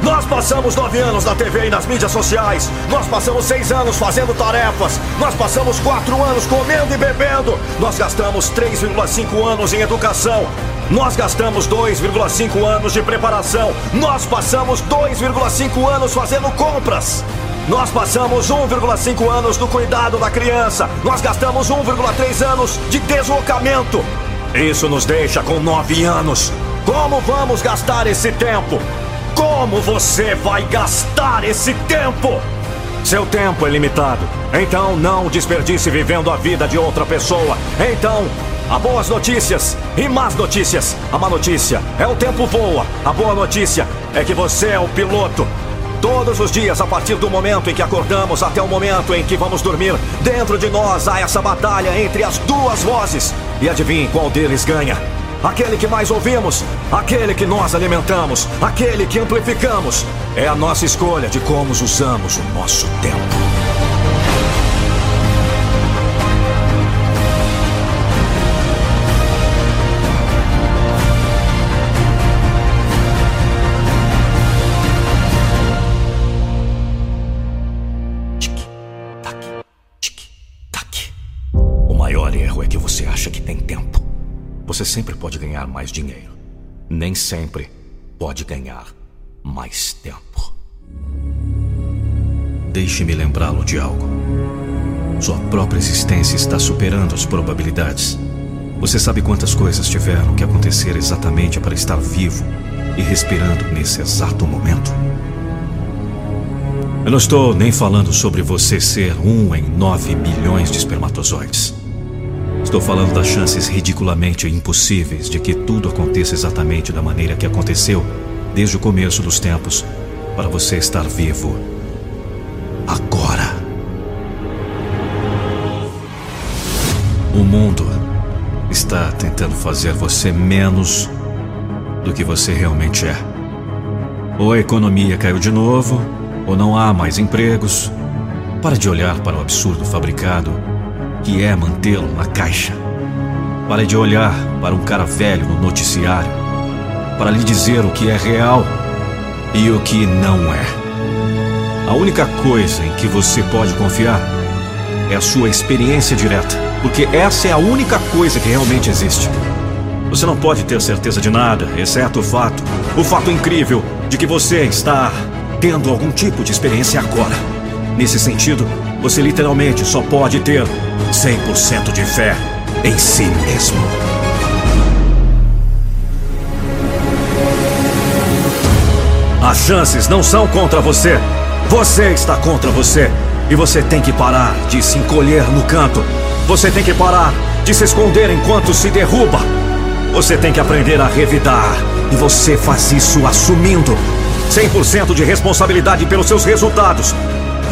Nós passamos nove anos na TV e nas mídias sociais. Nós passamos seis anos fazendo tarefas. Nós passamos quatro anos comendo e bebendo. Nós gastamos 3,5 anos em educação. Nós gastamos 2,5 anos de preparação. Nós passamos 2,5 anos fazendo compras. Nós passamos 1,5 anos no cuidado da criança. Nós gastamos 1,3 anos de deslocamento. Isso nos deixa com 9 anos. Como vamos gastar esse tempo? Como você vai gastar esse tempo? Seu tempo é limitado. Então não desperdice vivendo a vida de outra pessoa. Então, há boas notícias e más notícias. A má notícia é o tempo voa. A boa notícia é que você é o piloto. Todos os dias, a partir do momento em que acordamos até o momento em que vamos dormir, dentro de nós há essa batalha entre as duas vozes. E adivinhe qual deles ganha aquele que mais ouvimos, aquele que nós alimentamos, aquele que amplificamos. É a nossa escolha de como usamos o nosso tempo. Mais dinheiro. Nem sempre pode ganhar mais tempo. Deixe-me lembrá-lo de algo. Sua própria existência está superando as probabilidades. Você sabe quantas coisas tiveram que acontecer exatamente para estar vivo e respirando nesse exato momento? Eu não estou nem falando sobre você ser um em nove milhões de espermatozoides. Estou falando das chances ridiculamente impossíveis de que tudo aconteça exatamente da maneira que aconteceu desde o começo dos tempos, para você estar vivo. Agora. O mundo está tentando fazer você menos do que você realmente é. Ou a economia caiu de novo, ou não há mais empregos. Para de olhar para o absurdo fabricado, que é mantê-lo na caixa. Pare de olhar para um cara velho no noticiário, para lhe dizer o que é real e o que não é. A única coisa em que você pode confiar é a sua experiência direta, porque essa é a única coisa que realmente existe. Você não pode ter certeza de nada, exceto o fato, o fato incrível de que você está tendo algum tipo de experiência agora. Nesse sentido, você literalmente só pode ter 100% de fé em si mesmo. As chances não são contra você. Você está contra você. E você tem que parar de se encolher no canto. Você tem que parar de se esconder enquanto se derruba. Você tem que aprender a revidar. E você faz isso assumindo 100% de responsabilidade pelos seus resultados.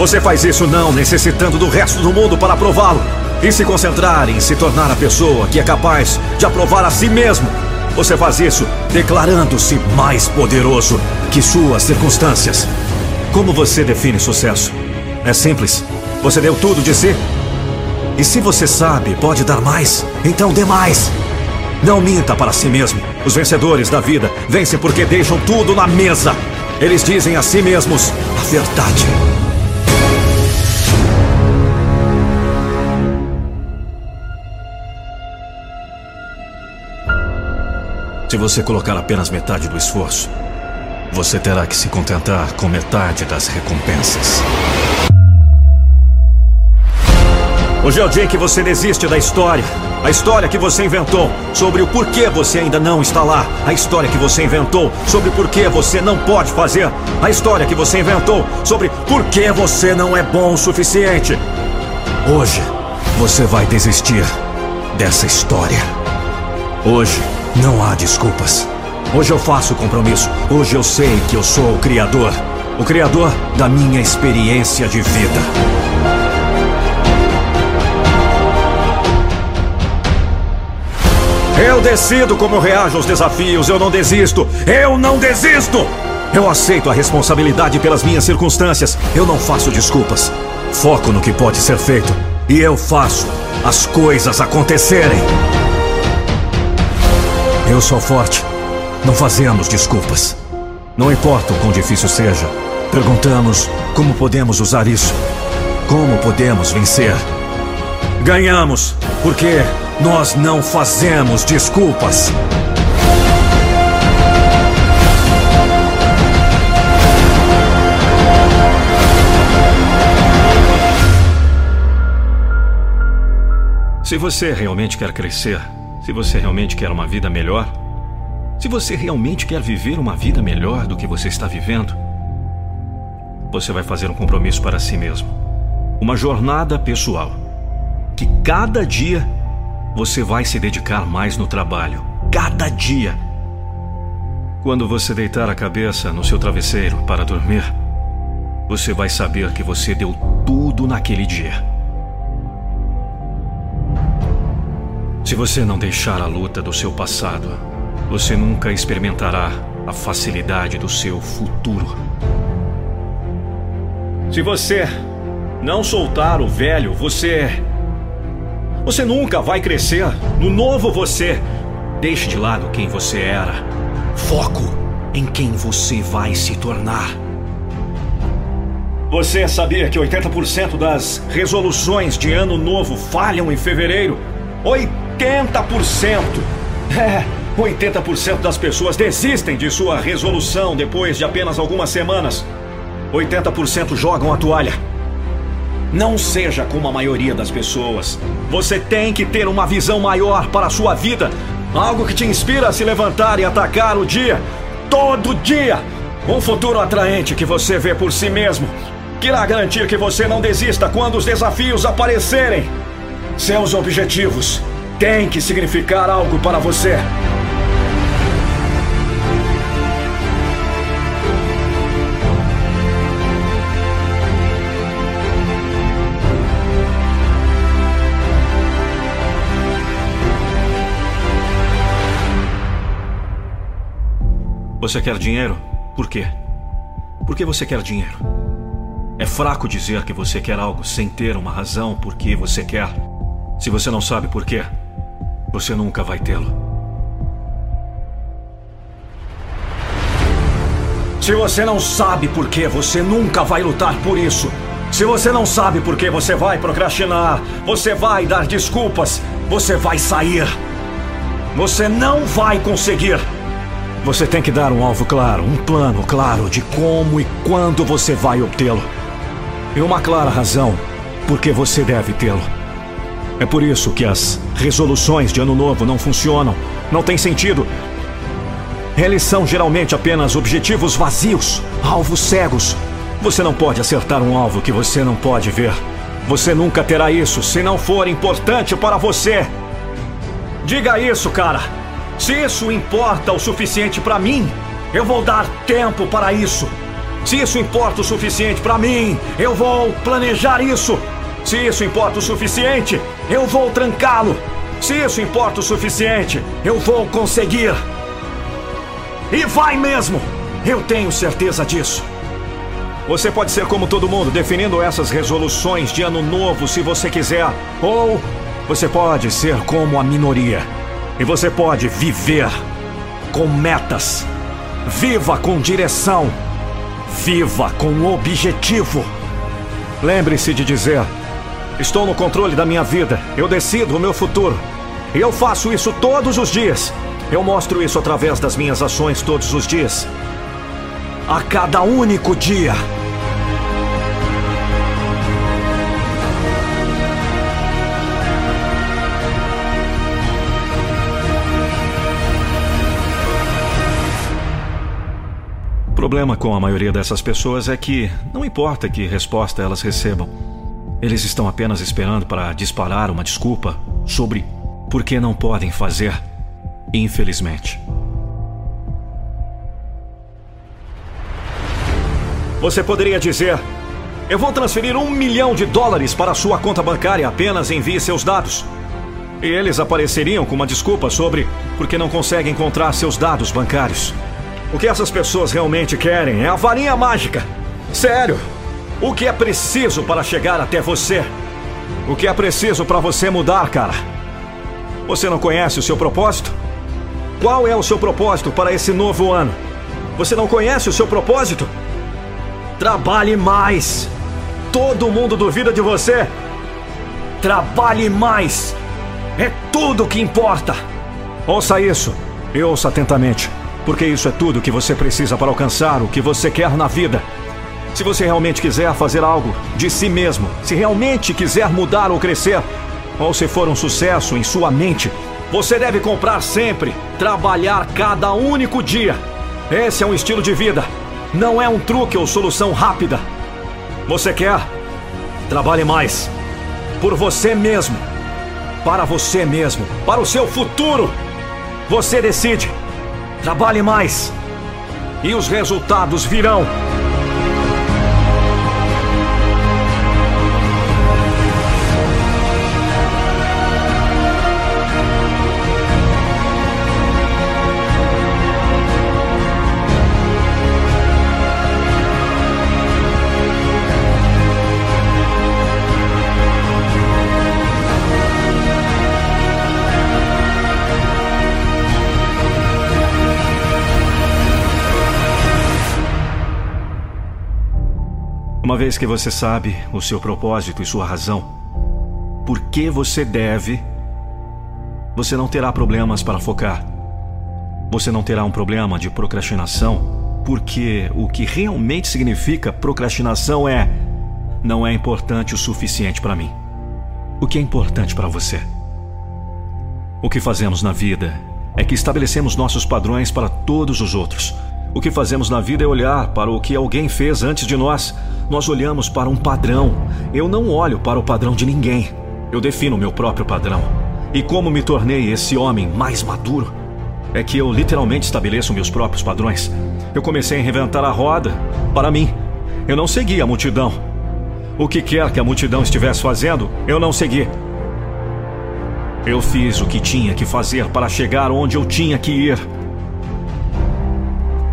Você faz isso não necessitando do resto do mundo para aprová-lo. E se concentrar em se tornar a pessoa que é capaz de aprovar a si mesmo. Você faz isso declarando-se mais poderoso que suas circunstâncias. Como você define sucesso? É simples. Você deu tudo de si? E se você sabe, pode dar mais, então dê mais. Não minta para si mesmo. Os vencedores da vida vencem porque deixam tudo na mesa. Eles dizem a si mesmos a verdade. Se você colocar apenas metade do esforço, você terá que se contentar com metade das recompensas. Hoje é o dia que você desiste da história. A história que você inventou sobre o porquê você ainda não está lá. A história que você inventou sobre por que você não pode fazer. A história que você inventou sobre por que você não é bom o suficiente. Hoje, você vai desistir dessa história. Hoje, não há desculpas. Hoje eu faço o compromisso. Hoje eu sei que eu sou o Criador. O Criador da minha experiência de vida. Eu decido como reajo aos desafios. Eu não desisto. Eu não desisto! Eu aceito a responsabilidade pelas minhas circunstâncias. Eu não faço desculpas. Foco no que pode ser feito. E eu faço as coisas acontecerem. Eu sou forte. Não fazemos desculpas. Não importa o quão difícil seja, perguntamos como podemos usar isso. Como podemos vencer? Ganhamos, porque nós não fazemos desculpas. Se você realmente quer crescer, se você realmente quer uma vida melhor, se você realmente quer viver uma vida melhor do que você está vivendo, você vai fazer um compromisso para si mesmo. Uma jornada pessoal. Que cada dia você vai se dedicar mais no trabalho. Cada dia. Quando você deitar a cabeça no seu travesseiro para dormir, você vai saber que você deu tudo naquele dia. Se você não deixar a luta do seu passado, você nunca experimentará a facilidade do seu futuro. Se você não soltar o velho, você. Você nunca vai crescer no novo você. Deixe de lado quem você era. Foco em quem você vai se tornar. Você sabia que 80% das resoluções de ano novo falham em fevereiro? 80%! É, 80% das pessoas desistem de sua resolução depois de apenas algumas semanas. 80% jogam a toalha. Não seja como a maioria das pessoas. Você tem que ter uma visão maior para a sua vida. Algo que te inspira a se levantar e atacar o dia. Todo dia. Um futuro atraente que você vê por si mesmo. Que irá garantir que você não desista quando os desafios aparecerem. Seus objetivos tem que significar algo para você. Você quer dinheiro? Por quê? Por que você quer dinheiro? É fraco dizer que você quer algo sem ter uma razão por que você quer. Se você não sabe por quê, você nunca vai tê-lo. Se você não sabe por que, você nunca vai lutar por isso. Se você não sabe por que você vai procrastinar, você vai dar desculpas, você vai sair. Você não vai conseguir. Você tem que dar um alvo claro, um plano claro de como e quando você vai obtê-lo. E uma clara razão por que você deve tê-lo. É por isso que as resoluções de ano novo não funcionam. Não tem sentido. Eles são geralmente apenas objetivos vazios, alvos cegos. Você não pode acertar um alvo que você não pode ver. Você nunca terá isso se não for importante para você. Diga isso, cara. Se isso importa o suficiente para mim, eu vou dar tempo para isso. Se isso importa o suficiente para mim, eu vou planejar isso. Se isso importa o suficiente, eu vou trancá-lo. Se isso importa o suficiente, eu vou conseguir. E vai mesmo! Eu tenho certeza disso. Você pode ser como todo mundo, definindo essas resoluções de ano novo se você quiser. Ou você pode ser como a minoria. E você pode viver com metas. Viva com direção. Viva com objetivo. Lembre-se de dizer: Estou no controle da minha vida. Eu decido o meu futuro. E eu faço isso todos os dias. Eu mostro isso através das minhas ações todos os dias. A cada único dia. O problema com a maioria dessas pessoas é que não importa que resposta elas recebam, eles estão apenas esperando para disparar uma desculpa sobre por que não podem fazer, infelizmente. Você poderia dizer: Eu vou transferir um milhão de dólares para sua conta bancária, apenas envie seus dados. E eles apareceriam com uma desculpa sobre por que não conseguem encontrar seus dados bancários. O que essas pessoas realmente querem é a varinha mágica. Sério. O que é preciso para chegar até você? O que é preciso para você mudar, cara? Você não conhece o seu propósito? Qual é o seu propósito para esse novo ano? Você não conhece o seu propósito? Trabalhe mais. Todo mundo duvida de você. Trabalhe mais. É tudo o que importa. Ouça isso e ouça atentamente porque isso é tudo que você precisa para alcançar o que você quer na vida. Se você realmente quiser fazer algo de si mesmo, se realmente quiser mudar ou crescer, ou se for um sucesso em sua mente, você deve comprar sempre, trabalhar cada único dia. Esse é um estilo de vida, não é um truque ou solução rápida. Você quer? Trabalhe mais. Por você mesmo. Para você mesmo. Para o seu futuro. Você decide. Trabalhe mais. E os resultados virão. Uma vez que você sabe o seu propósito e sua razão, por que você deve, você não terá problemas para focar. Você não terá um problema de procrastinação, porque o que realmente significa procrastinação é não é importante o suficiente para mim. O que é importante para você? O que fazemos na vida é que estabelecemos nossos padrões para todos os outros. O que fazemos na vida é olhar para o que alguém fez antes de nós. Nós olhamos para um padrão. Eu não olho para o padrão de ninguém. Eu defino meu próprio padrão. E como me tornei esse homem mais maduro? É que eu literalmente estabeleço meus próprios padrões. Eu comecei a reinventar a roda para mim. Eu não segui a multidão. O que quer que a multidão estivesse fazendo, eu não segui. Eu fiz o que tinha que fazer para chegar onde eu tinha que ir.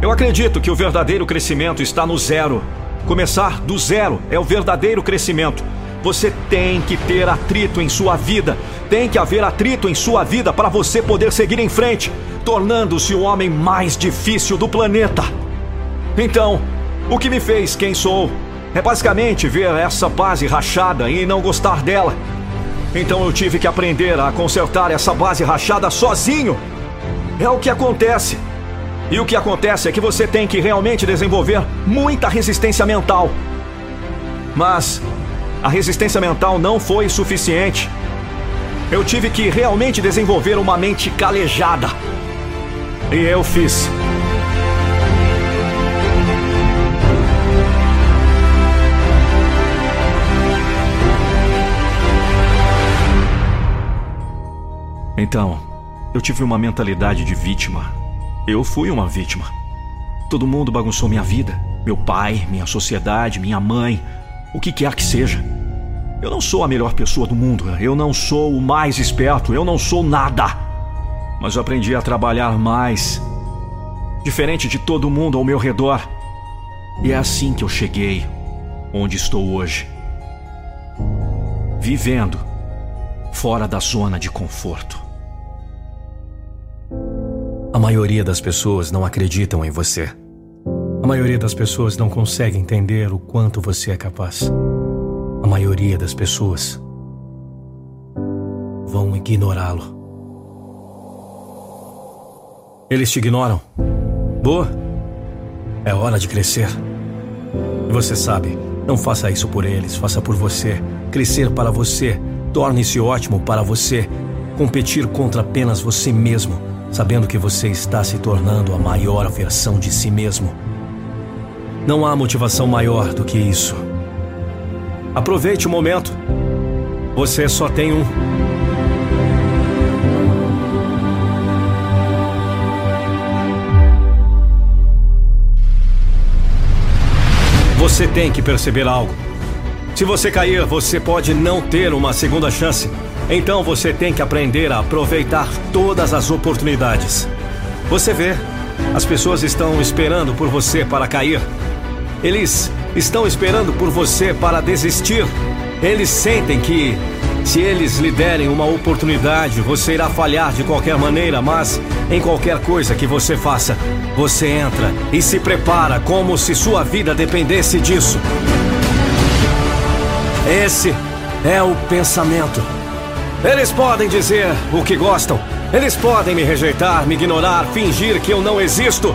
Eu acredito que o verdadeiro crescimento está no zero. Começar do zero é o verdadeiro crescimento. Você tem que ter atrito em sua vida. Tem que haver atrito em sua vida para você poder seguir em frente, tornando-se o homem mais difícil do planeta. Então, o que me fez quem sou é basicamente ver essa base rachada e não gostar dela. Então eu tive que aprender a consertar essa base rachada sozinho. É o que acontece. E o que acontece é que você tem que realmente desenvolver muita resistência mental. Mas a resistência mental não foi suficiente. Eu tive que realmente desenvolver uma mente calejada. E eu fiz. Então, eu tive uma mentalidade de vítima. Eu fui uma vítima. Todo mundo bagunçou minha vida. Meu pai, minha sociedade, minha mãe, o que quer que seja. Eu não sou a melhor pessoa do mundo. Eu não sou o mais esperto. Eu não sou nada. Mas eu aprendi a trabalhar mais. Diferente de todo mundo ao meu redor. E é assim que eu cheguei onde estou hoje. Vivendo fora da zona de conforto. A maioria das pessoas não acreditam em você. A maioria das pessoas não consegue entender o quanto você é capaz. A maioria das pessoas vão ignorá-lo. Eles te ignoram. Boa. É hora de crescer. E você sabe, não faça isso por eles, faça por você. Crescer para você. Torne-se ótimo para você. Competir contra apenas você mesmo sabendo que você está se tornando a maior versão de si mesmo. Não há motivação maior do que isso. Aproveite o momento. Você só tem um. Você tem que perceber algo. Se você cair, você pode não ter uma segunda chance. Então você tem que aprender a aproveitar todas as oportunidades. Você vê, as pessoas estão esperando por você para cair. Eles estão esperando por você para desistir. Eles sentem que, se eles lhe derem uma oportunidade, você irá falhar de qualquer maneira, mas em qualquer coisa que você faça, você entra e se prepara como se sua vida dependesse disso. Esse é o pensamento. Eles podem dizer o que gostam. Eles podem me rejeitar, me ignorar, fingir que eu não existo.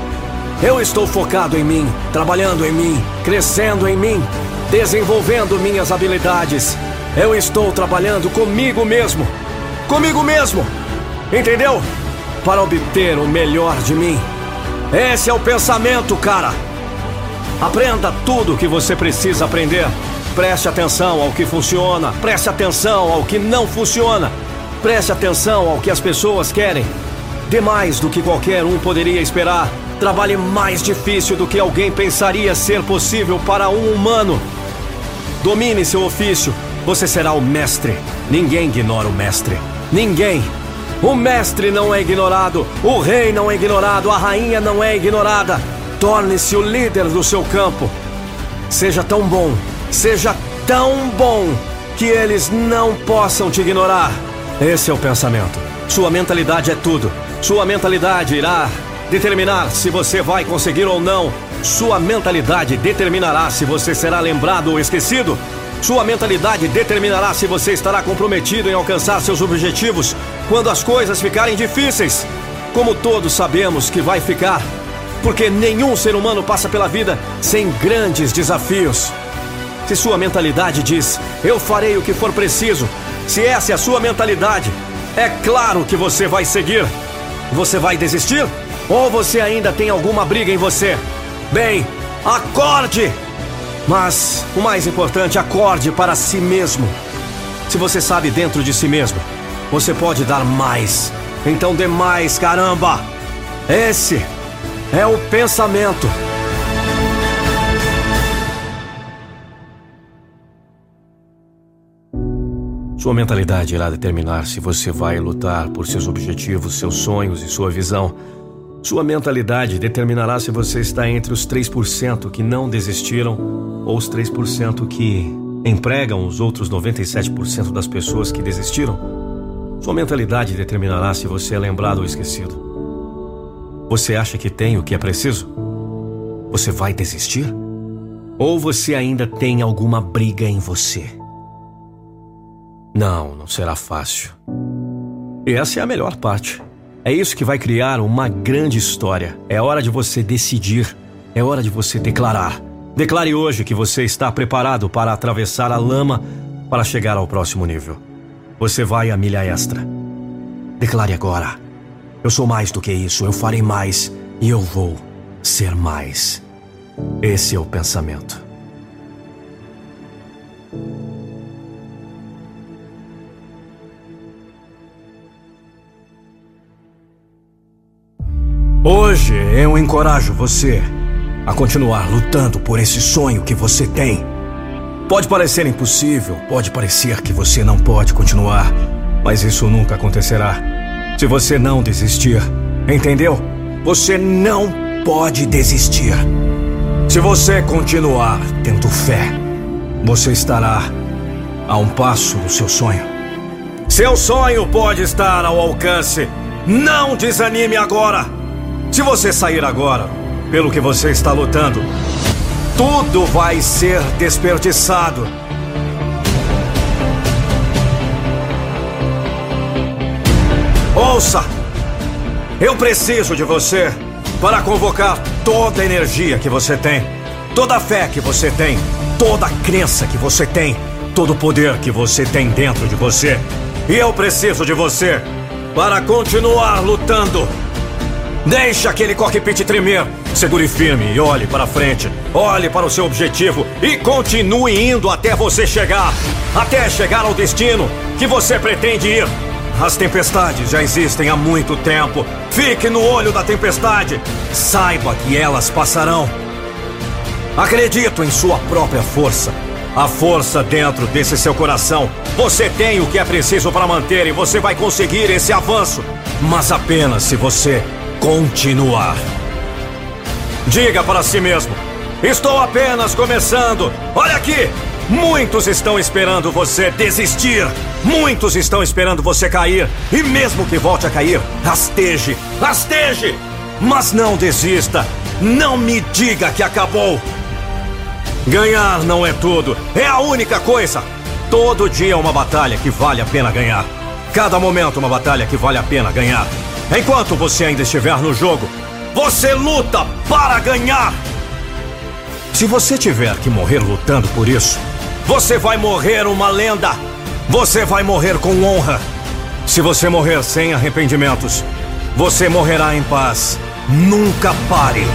Eu estou focado em mim, trabalhando em mim, crescendo em mim, desenvolvendo minhas habilidades. Eu estou trabalhando comigo mesmo. Comigo mesmo. Entendeu? Para obter o melhor de mim. Esse é o pensamento, cara. Aprenda tudo o que você precisa aprender Preste atenção ao que funciona, preste atenção ao que não funciona, preste atenção ao que as pessoas querem. Dê mais do que qualquer um poderia esperar. Trabalhe mais difícil do que alguém pensaria ser possível para um humano. Domine seu ofício, você será o mestre. Ninguém ignora o mestre. Ninguém. O mestre não é ignorado, o rei não é ignorado, a rainha não é ignorada. Torne-se o líder do seu campo. Seja tão bom seja tão bom que eles não possam te ignorar. Esse é o pensamento. Sua mentalidade é tudo. Sua mentalidade irá determinar se você vai conseguir ou não. Sua mentalidade determinará se você será lembrado ou esquecido. Sua mentalidade determinará se você estará comprometido em alcançar seus objetivos quando as coisas ficarem difíceis. Como todos sabemos que vai ficar, porque nenhum ser humano passa pela vida sem grandes desafios. Se sua mentalidade diz, eu farei o que for preciso, se essa é a sua mentalidade, é claro que você vai seguir. Você vai desistir? Ou você ainda tem alguma briga em você? Bem, acorde! Mas o mais importante, acorde para si mesmo. Se você sabe dentro de si mesmo, você pode dar mais. Então dê mais, caramba! Esse é o pensamento. Sua mentalidade irá determinar se você vai lutar por seus objetivos, seus sonhos e sua visão. Sua mentalidade determinará se você está entre os 3% que não desistiram ou os 3% que empregam os outros 97% das pessoas que desistiram. Sua mentalidade determinará se você é lembrado ou esquecido. Você acha que tem o que é preciso? Você vai desistir? Ou você ainda tem alguma briga em você? Não, não será fácil. Essa é a melhor parte. É isso que vai criar uma grande história. É hora de você decidir. É hora de você declarar. Declare hoje que você está preparado para atravessar a lama para chegar ao próximo nível. Você vai a milha extra. Declare agora. Eu sou mais do que isso. Eu farei mais e eu vou ser mais. Esse é o pensamento. Hoje eu encorajo você a continuar lutando por esse sonho que você tem. Pode parecer impossível, pode parecer que você não pode continuar, mas isso nunca acontecerá. Se você não desistir, entendeu? Você não pode desistir. Se você continuar tendo fé, você estará a um passo do seu sonho. Seu sonho pode estar ao alcance. Não desanime agora. Se você sair agora, pelo que você está lutando, tudo vai ser desperdiçado. Ouça! Eu preciso de você para convocar toda a energia que você tem, toda a fé que você tem, toda a crença que você tem, todo o poder que você tem dentro de você. E eu preciso de você para continuar lutando Deixe aquele cockpit tremer. Segure firme e olhe para frente. Olhe para o seu objetivo e continue indo até você chegar. Até chegar ao destino que você pretende ir. As tempestades já existem há muito tempo. Fique no olho da tempestade. Saiba que elas passarão. Acredito em sua própria força. A força dentro desse seu coração. Você tem o que é preciso para manter e você vai conseguir esse avanço. Mas apenas se você continuar. Diga para si mesmo: estou apenas começando. Olha aqui! Muitos estão esperando você desistir. Muitos estão esperando você cair. E mesmo que volte a cair, rasteje, rasteje! Mas não desista. Não me diga que acabou. Ganhar não é tudo, é a única coisa. Todo dia é uma batalha que vale a pena ganhar. Cada momento uma batalha que vale a pena ganhar. Enquanto você ainda estiver no jogo, você luta para ganhar! Se você tiver que morrer lutando por isso, você vai morrer uma lenda! Você vai morrer com honra! Se você morrer sem arrependimentos, você morrerá em paz. Nunca pare!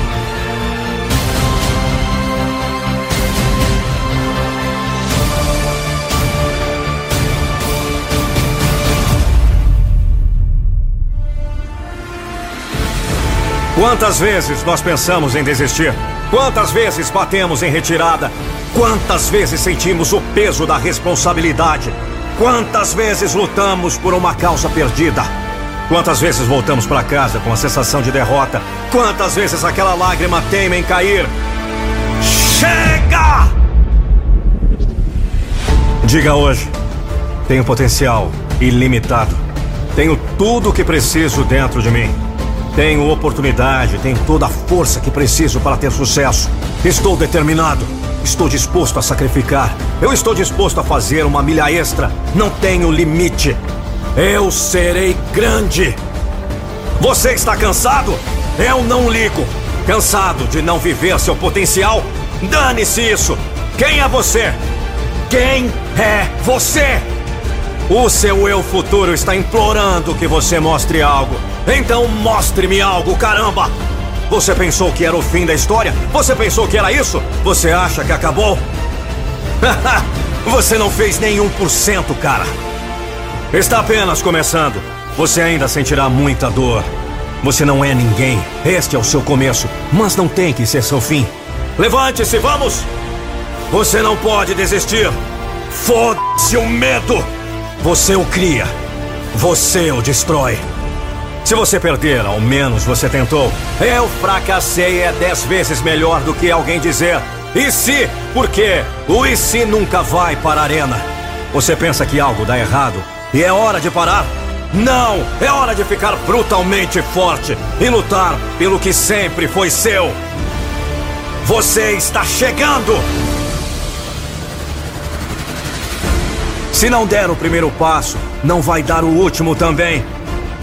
Quantas vezes nós pensamos em desistir? Quantas vezes batemos em retirada? Quantas vezes sentimos o peso da responsabilidade? Quantas vezes lutamos por uma causa perdida? Quantas vezes voltamos para casa com a sensação de derrota? Quantas vezes aquela lágrima teima em cair? Chega! Diga hoje: tenho potencial ilimitado. Tenho tudo o que preciso dentro de mim. Tenho oportunidade, tenho toda a força que preciso para ter sucesso. Estou determinado. Estou disposto a sacrificar. Eu estou disposto a fazer uma milha extra. Não tenho limite. Eu serei grande. Você está cansado? Eu não ligo. Cansado de não viver seu potencial? Dane-se isso. Quem é você? Quem é você? O seu eu futuro está implorando que você mostre algo. Então mostre-me algo, caramba! Você pensou que era o fim da história? Você pensou que era isso? Você acha que acabou? você não fez nenhum por cento, cara. Está apenas começando. Você ainda sentirá muita dor. Você não é ninguém. Este é o seu começo, mas não tem que ser seu fim. Levante-se, vamos! Você não pode desistir. Foda-se o medo! Você o cria. Você o destrói. Se você perder, ao menos você tentou. Eu fracassei é dez vezes melhor do que alguém dizer. E se? Porque o e se nunca vai para a arena. Você pensa que algo dá errado e é hora de parar? Não! É hora de ficar brutalmente forte e lutar pelo que sempre foi seu. Você está chegando! Se não der o primeiro passo, não vai dar o último também.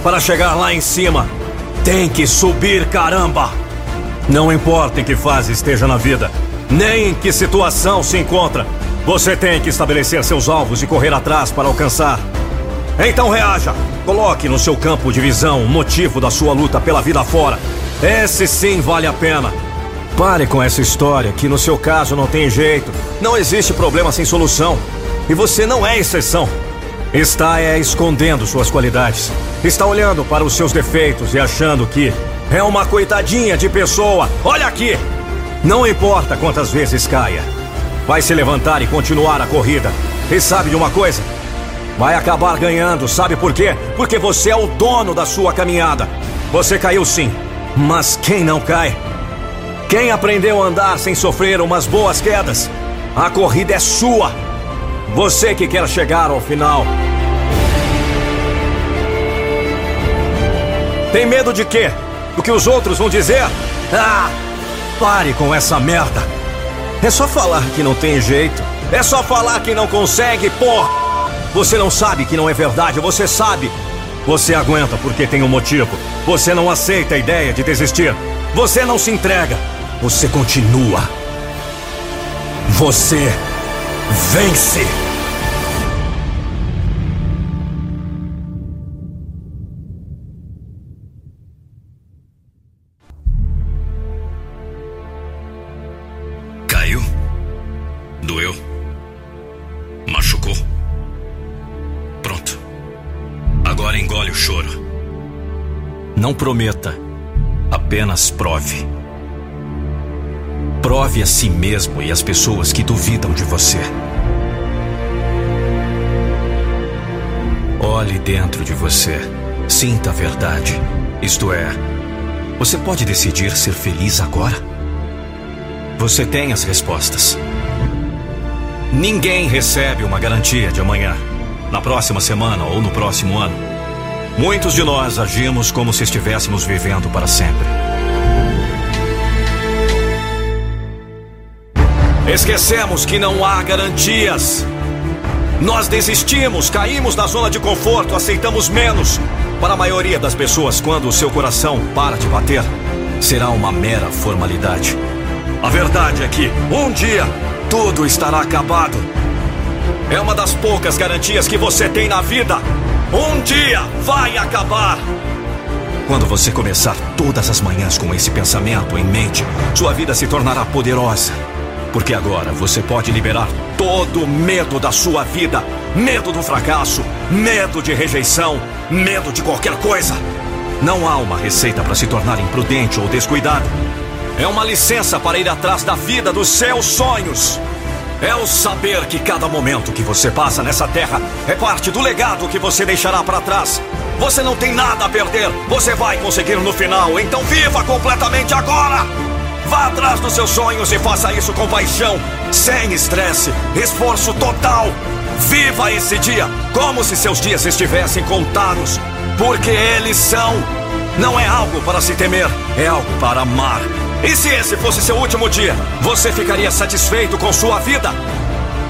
Para chegar lá em cima, tem que subir, caramba! Não importa em que fase esteja na vida, nem em que situação se encontra, você tem que estabelecer seus alvos e correr atrás para alcançar. Então reaja! Coloque no seu campo de visão o motivo da sua luta pela vida fora. Esse sim vale a pena. Pare com essa história que no seu caso não tem jeito. Não existe problema sem solução. E você não é exceção. Está é escondendo suas qualidades. Está olhando para os seus defeitos e achando que é uma coitadinha de pessoa. Olha aqui! Não importa quantas vezes caia. Vai se levantar e continuar a corrida. E sabe de uma coisa? Vai acabar ganhando, sabe por quê? Porque você é o dono da sua caminhada. Você caiu sim, mas quem não cai? Quem aprendeu a andar sem sofrer umas boas quedas? A corrida é sua. Você que quer chegar ao final. Tem medo de quê? Do que os outros vão dizer? Ah! Pare com essa merda. É só falar que não tem jeito. É só falar que não consegue, porra! Você não sabe que não é verdade, você sabe. Você aguenta porque tem um motivo. Você não aceita a ideia de desistir. Você não se entrega. Você continua. Você vence. Não prometa, apenas prove. Prove a si mesmo e às pessoas que duvidam de você. Olhe dentro de você. Sinta a verdade. Isto é, você pode decidir ser feliz agora? Você tem as respostas. Ninguém recebe uma garantia de amanhã, na próxima semana ou no próximo ano. Muitos de nós agimos como se estivéssemos vivendo para sempre. Esquecemos que não há garantias. Nós desistimos, caímos na zona de conforto, aceitamos menos. Para a maioria das pessoas, quando o seu coração para de bater, será uma mera formalidade. A verdade é que, um dia, tudo estará acabado. É uma das poucas garantias que você tem na vida. Um dia vai acabar. Quando você começar todas as manhãs com esse pensamento em mente, sua vida se tornará poderosa. Porque agora você pode liberar todo o medo da sua vida: medo do fracasso, medo de rejeição, medo de qualquer coisa. Não há uma receita para se tornar imprudente ou descuidado. É uma licença para ir atrás da vida dos seus sonhos. É o saber que cada momento que você passa nessa terra é parte do legado que você deixará para trás. Você não tem nada a perder. Você vai conseguir no final. Então viva completamente agora! Vá atrás dos seus sonhos e faça isso com paixão, sem estresse, esforço total. Viva esse dia como se seus dias estivessem contados, porque eles são. Não é algo para se temer, é algo para amar. E se esse fosse seu último dia, você ficaria satisfeito com sua vida?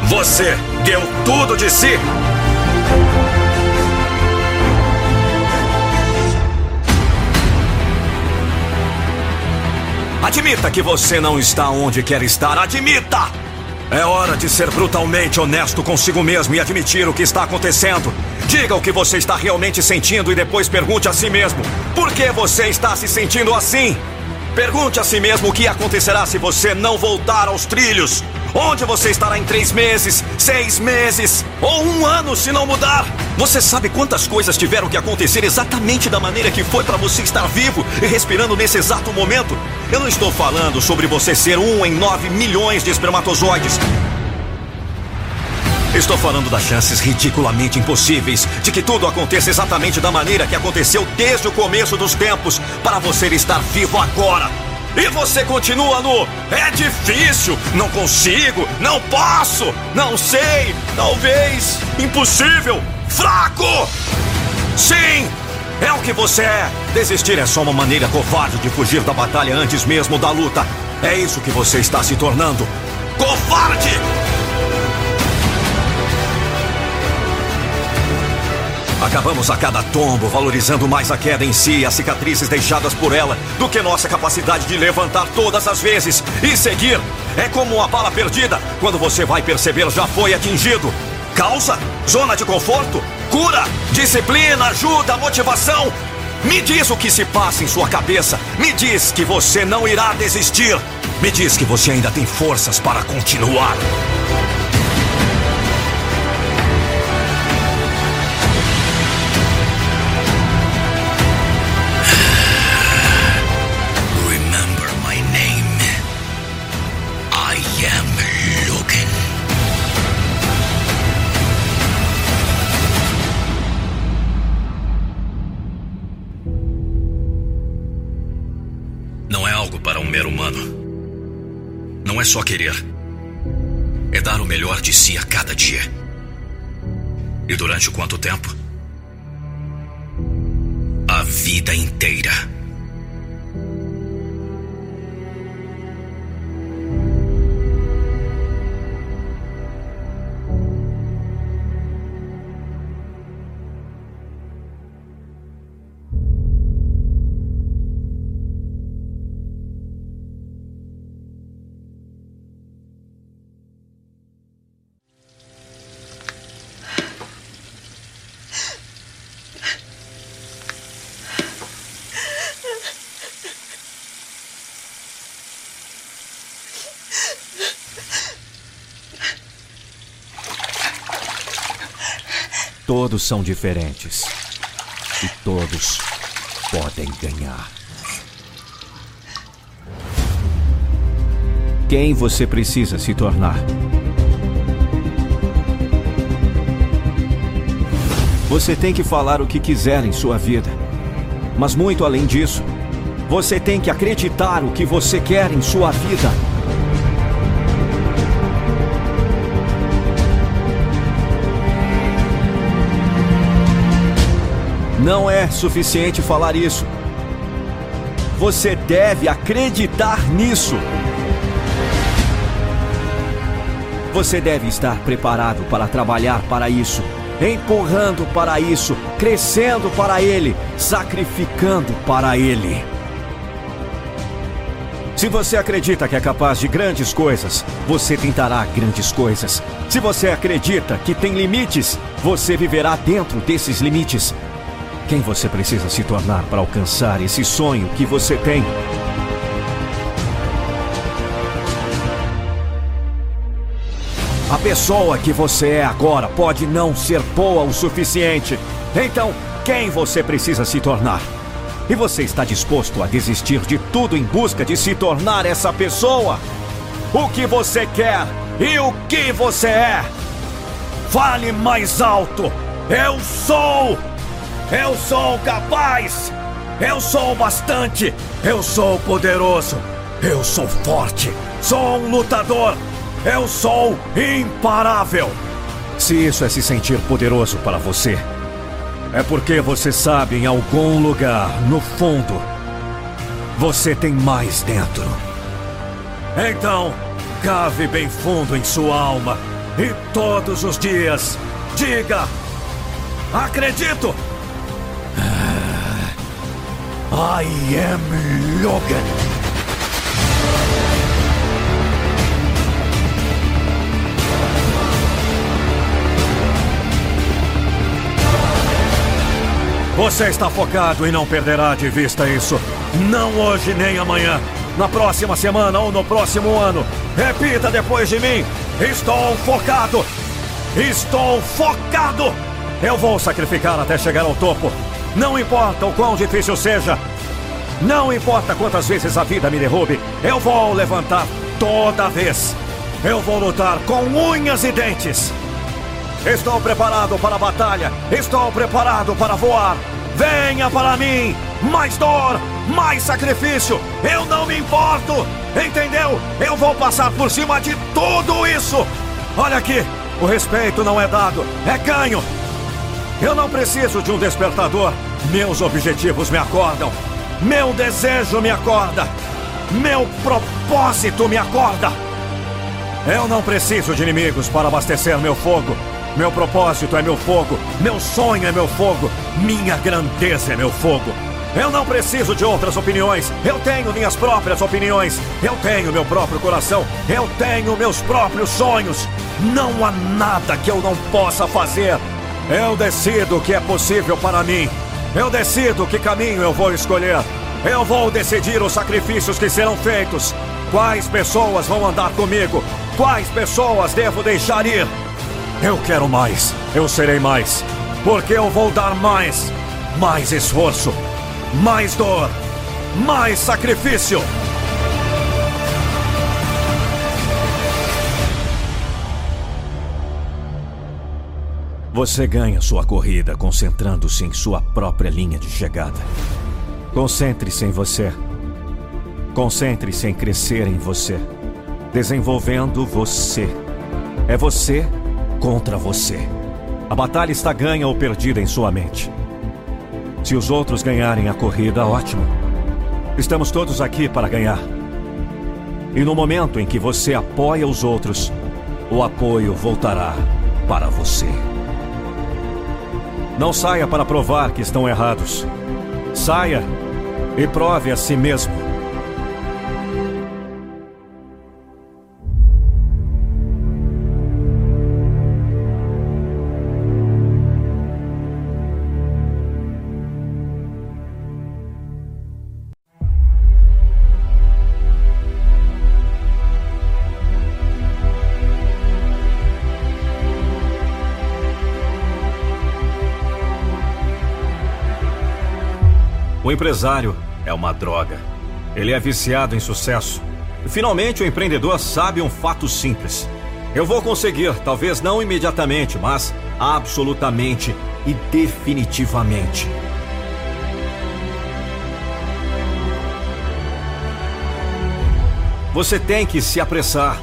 Você deu tudo de si. Admita que você não está onde quer estar. Admita! É hora de ser brutalmente honesto consigo mesmo e admitir o que está acontecendo. Diga o que você está realmente sentindo e depois pergunte a si mesmo: por que você está se sentindo assim? Pergunte a si mesmo o que acontecerá se você não voltar aos trilhos. Onde você estará em três meses, seis meses ou um ano se não mudar? Você sabe quantas coisas tiveram que acontecer exatamente da maneira que foi para você estar vivo e respirando nesse exato momento? Eu não estou falando sobre você ser um em nove milhões de espermatozoides. Estou falando das chances ridiculamente impossíveis de que tudo aconteça exatamente da maneira que aconteceu desde o começo dos tempos para você estar vivo agora. E você continua no é difícil, não consigo, não posso, não sei, talvez, impossível, fraco. Sim, é o que você é. Desistir é só uma maneira covarde de fugir da batalha antes mesmo da luta. É isso que você está se tornando. Covarde! Acabamos a cada tombo valorizando mais a queda em si e as cicatrizes deixadas por ela do que nossa capacidade de levantar todas as vezes e seguir. É como uma bala perdida. Quando você vai perceber, já foi atingido. Causa? Zona de conforto? Cura? Disciplina? Ajuda? Motivação? Me diz o que se passa em sua cabeça. Me diz que você não irá desistir. Me diz que você ainda tem forças para continuar. É só querer. É dar o melhor de si a cada dia. E durante quanto tempo? A vida inteira. Todos são diferentes. E todos podem ganhar. Quem você precisa se tornar? Você tem que falar o que quiser em sua vida. Mas muito além disso, você tem que acreditar o que você quer em sua vida. Não é suficiente falar isso. Você deve acreditar nisso. Você deve estar preparado para trabalhar para isso, empurrando para isso, crescendo para ele, sacrificando para ele. Se você acredita que é capaz de grandes coisas, você tentará grandes coisas. Se você acredita que tem limites, você viverá dentro desses limites. Quem você precisa se tornar para alcançar esse sonho que você tem? A pessoa que você é agora pode não ser boa o suficiente. Então, quem você precisa se tornar? E você está disposto a desistir de tudo em busca de se tornar essa pessoa? O que você quer e o que você é? Fale mais alto! Eu sou! Eu sou capaz! Eu sou bastante! Eu sou poderoso! Eu sou forte! Sou um lutador! Eu sou imparável! Se isso é se sentir poderoso para você, é porque você sabe em algum lugar, no fundo, você tem mais dentro. Então, cave bem fundo em sua alma e todos os dias diga: Acredito! I am Logan. Você está focado e não perderá de vista isso. Não hoje nem amanhã. Na próxima semana ou no próximo ano. Repita depois de mim. Estou focado. Estou focado. Eu vou sacrificar até chegar ao topo. Não importa o quão difícil seja. Não importa quantas vezes a vida me derrube. Eu vou levantar toda vez. Eu vou lutar com unhas e dentes. Estou preparado para a batalha. Estou preparado para voar. Venha para mim! Mais dor, mais sacrifício! Eu não me importo! Entendeu? Eu vou passar por cima de tudo isso! Olha aqui! O respeito não é dado, é ganho! Eu não preciso de um despertador. Meus objetivos me acordam. Meu desejo me acorda. Meu propósito me acorda. Eu não preciso de inimigos para abastecer meu fogo. Meu propósito é meu fogo. Meu sonho é meu fogo. Minha grandeza é meu fogo. Eu não preciso de outras opiniões. Eu tenho minhas próprias opiniões. Eu tenho meu próprio coração. Eu tenho meus próprios sonhos. Não há nada que eu não possa fazer. Eu decido o que é possível para mim. Eu decido que caminho eu vou escolher. Eu vou decidir os sacrifícios que serão feitos. Quais pessoas vão andar comigo? Quais pessoas devo deixar ir? Eu quero mais, eu serei mais, porque eu vou dar mais, mais esforço, mais dor, mais sacrifício. Você ganha sua corrida concentrando-se em sua própria linha de chegada. Concentre-se em você. Concentre-se em crescer em você. Desenvolvendo você. É você contra você. A batalha está ganha ou perdida em sua mente. Se os outros ganharem a corrida, ótimo. Estamos todos aqui para ganhar. E no momento em que você apoia os outros, o apoio voltará para você. Não saia para provar que estão errados. Saia e prove a si mesmo empresário é uma droga. Ele é viciado em sucesso. E finalmente o empreendedor sabe um fato simples. Eu vou conseguir, talvez não imediatamente, mas absolutamente e definitivamente. Você tem que se apressar.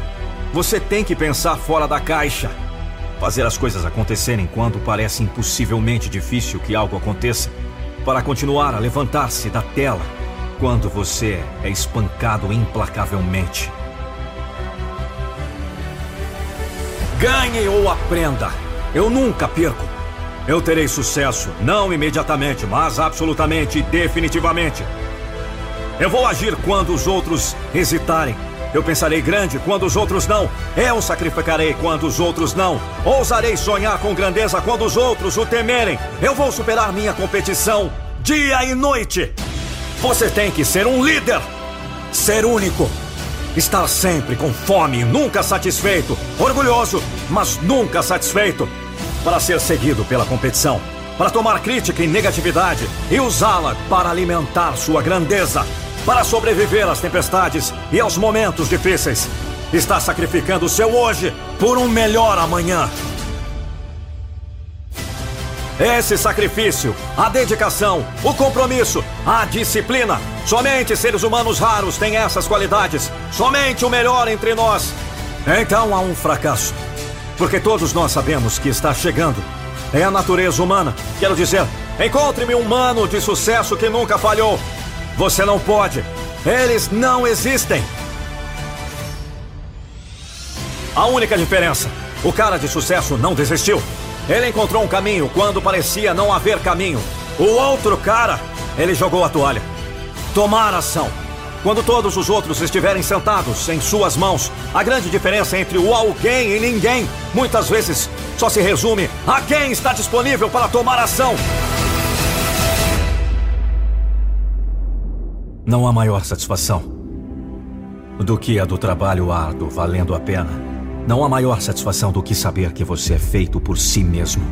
Você tem que pensar fora da caixa. Fazer as coisas acontecerem quando parece impossivelmente difícil que algo aconteça para continuar a levantar-se da tela quando você é espancado implacavelmente. Ganhe ou aprenda. Eu nunca perco. Eu terei sucesso, não imediatamente, mas absolutamente e definitivamente. Eu vou agir quando os outros hesitarem. Eu pensarei grande quando os outros não. Eu sacrificarei quando os outros não. Ousarei sonhar com grandeza quando os outros o temerem. Eu vou superar minha competição dia e noite. Você tem que ser um líder, ser único, estar sempre com fome, nunca satisfeito, orgulhoso, mas nunca satisfeito, para ser seguido pela competição, para tomar crítica e negatividade e usá-la para alimentar sua grandeza para sobreviver às tempestades e aos momentos difíceis. Está sacrificando o seu hoje por um melhor amanhã. Esse sacrifício, a dedicação, o compromisso, a disciplina. Somente seres humanos raros têm essas qualidades. Somente o melhor entre nós. Então há um fracasso. Porque todos nós sabemos que está chegando. É a natureza humana. Quero dizer, encontre-me um humano de sucesso que nunca falhou. Você não pode. Eles não existem. A única diferença: o cara de sucesso não desistiu. Ele encontrou um caminho quando parecia não haver caminho. O outro cara, ele jogou a toalha. Tomar ação. Quando todos os outros estiverem sentados em suas mãos, a grande diferença entre o alguém e ninguém muitas vezes só se resume a quem está disponível para tomar ação. não há maior satisfação do que a do trabalho árduo valendo a pena. Não há maior satisfação do que saber que você é feito por si mesmo.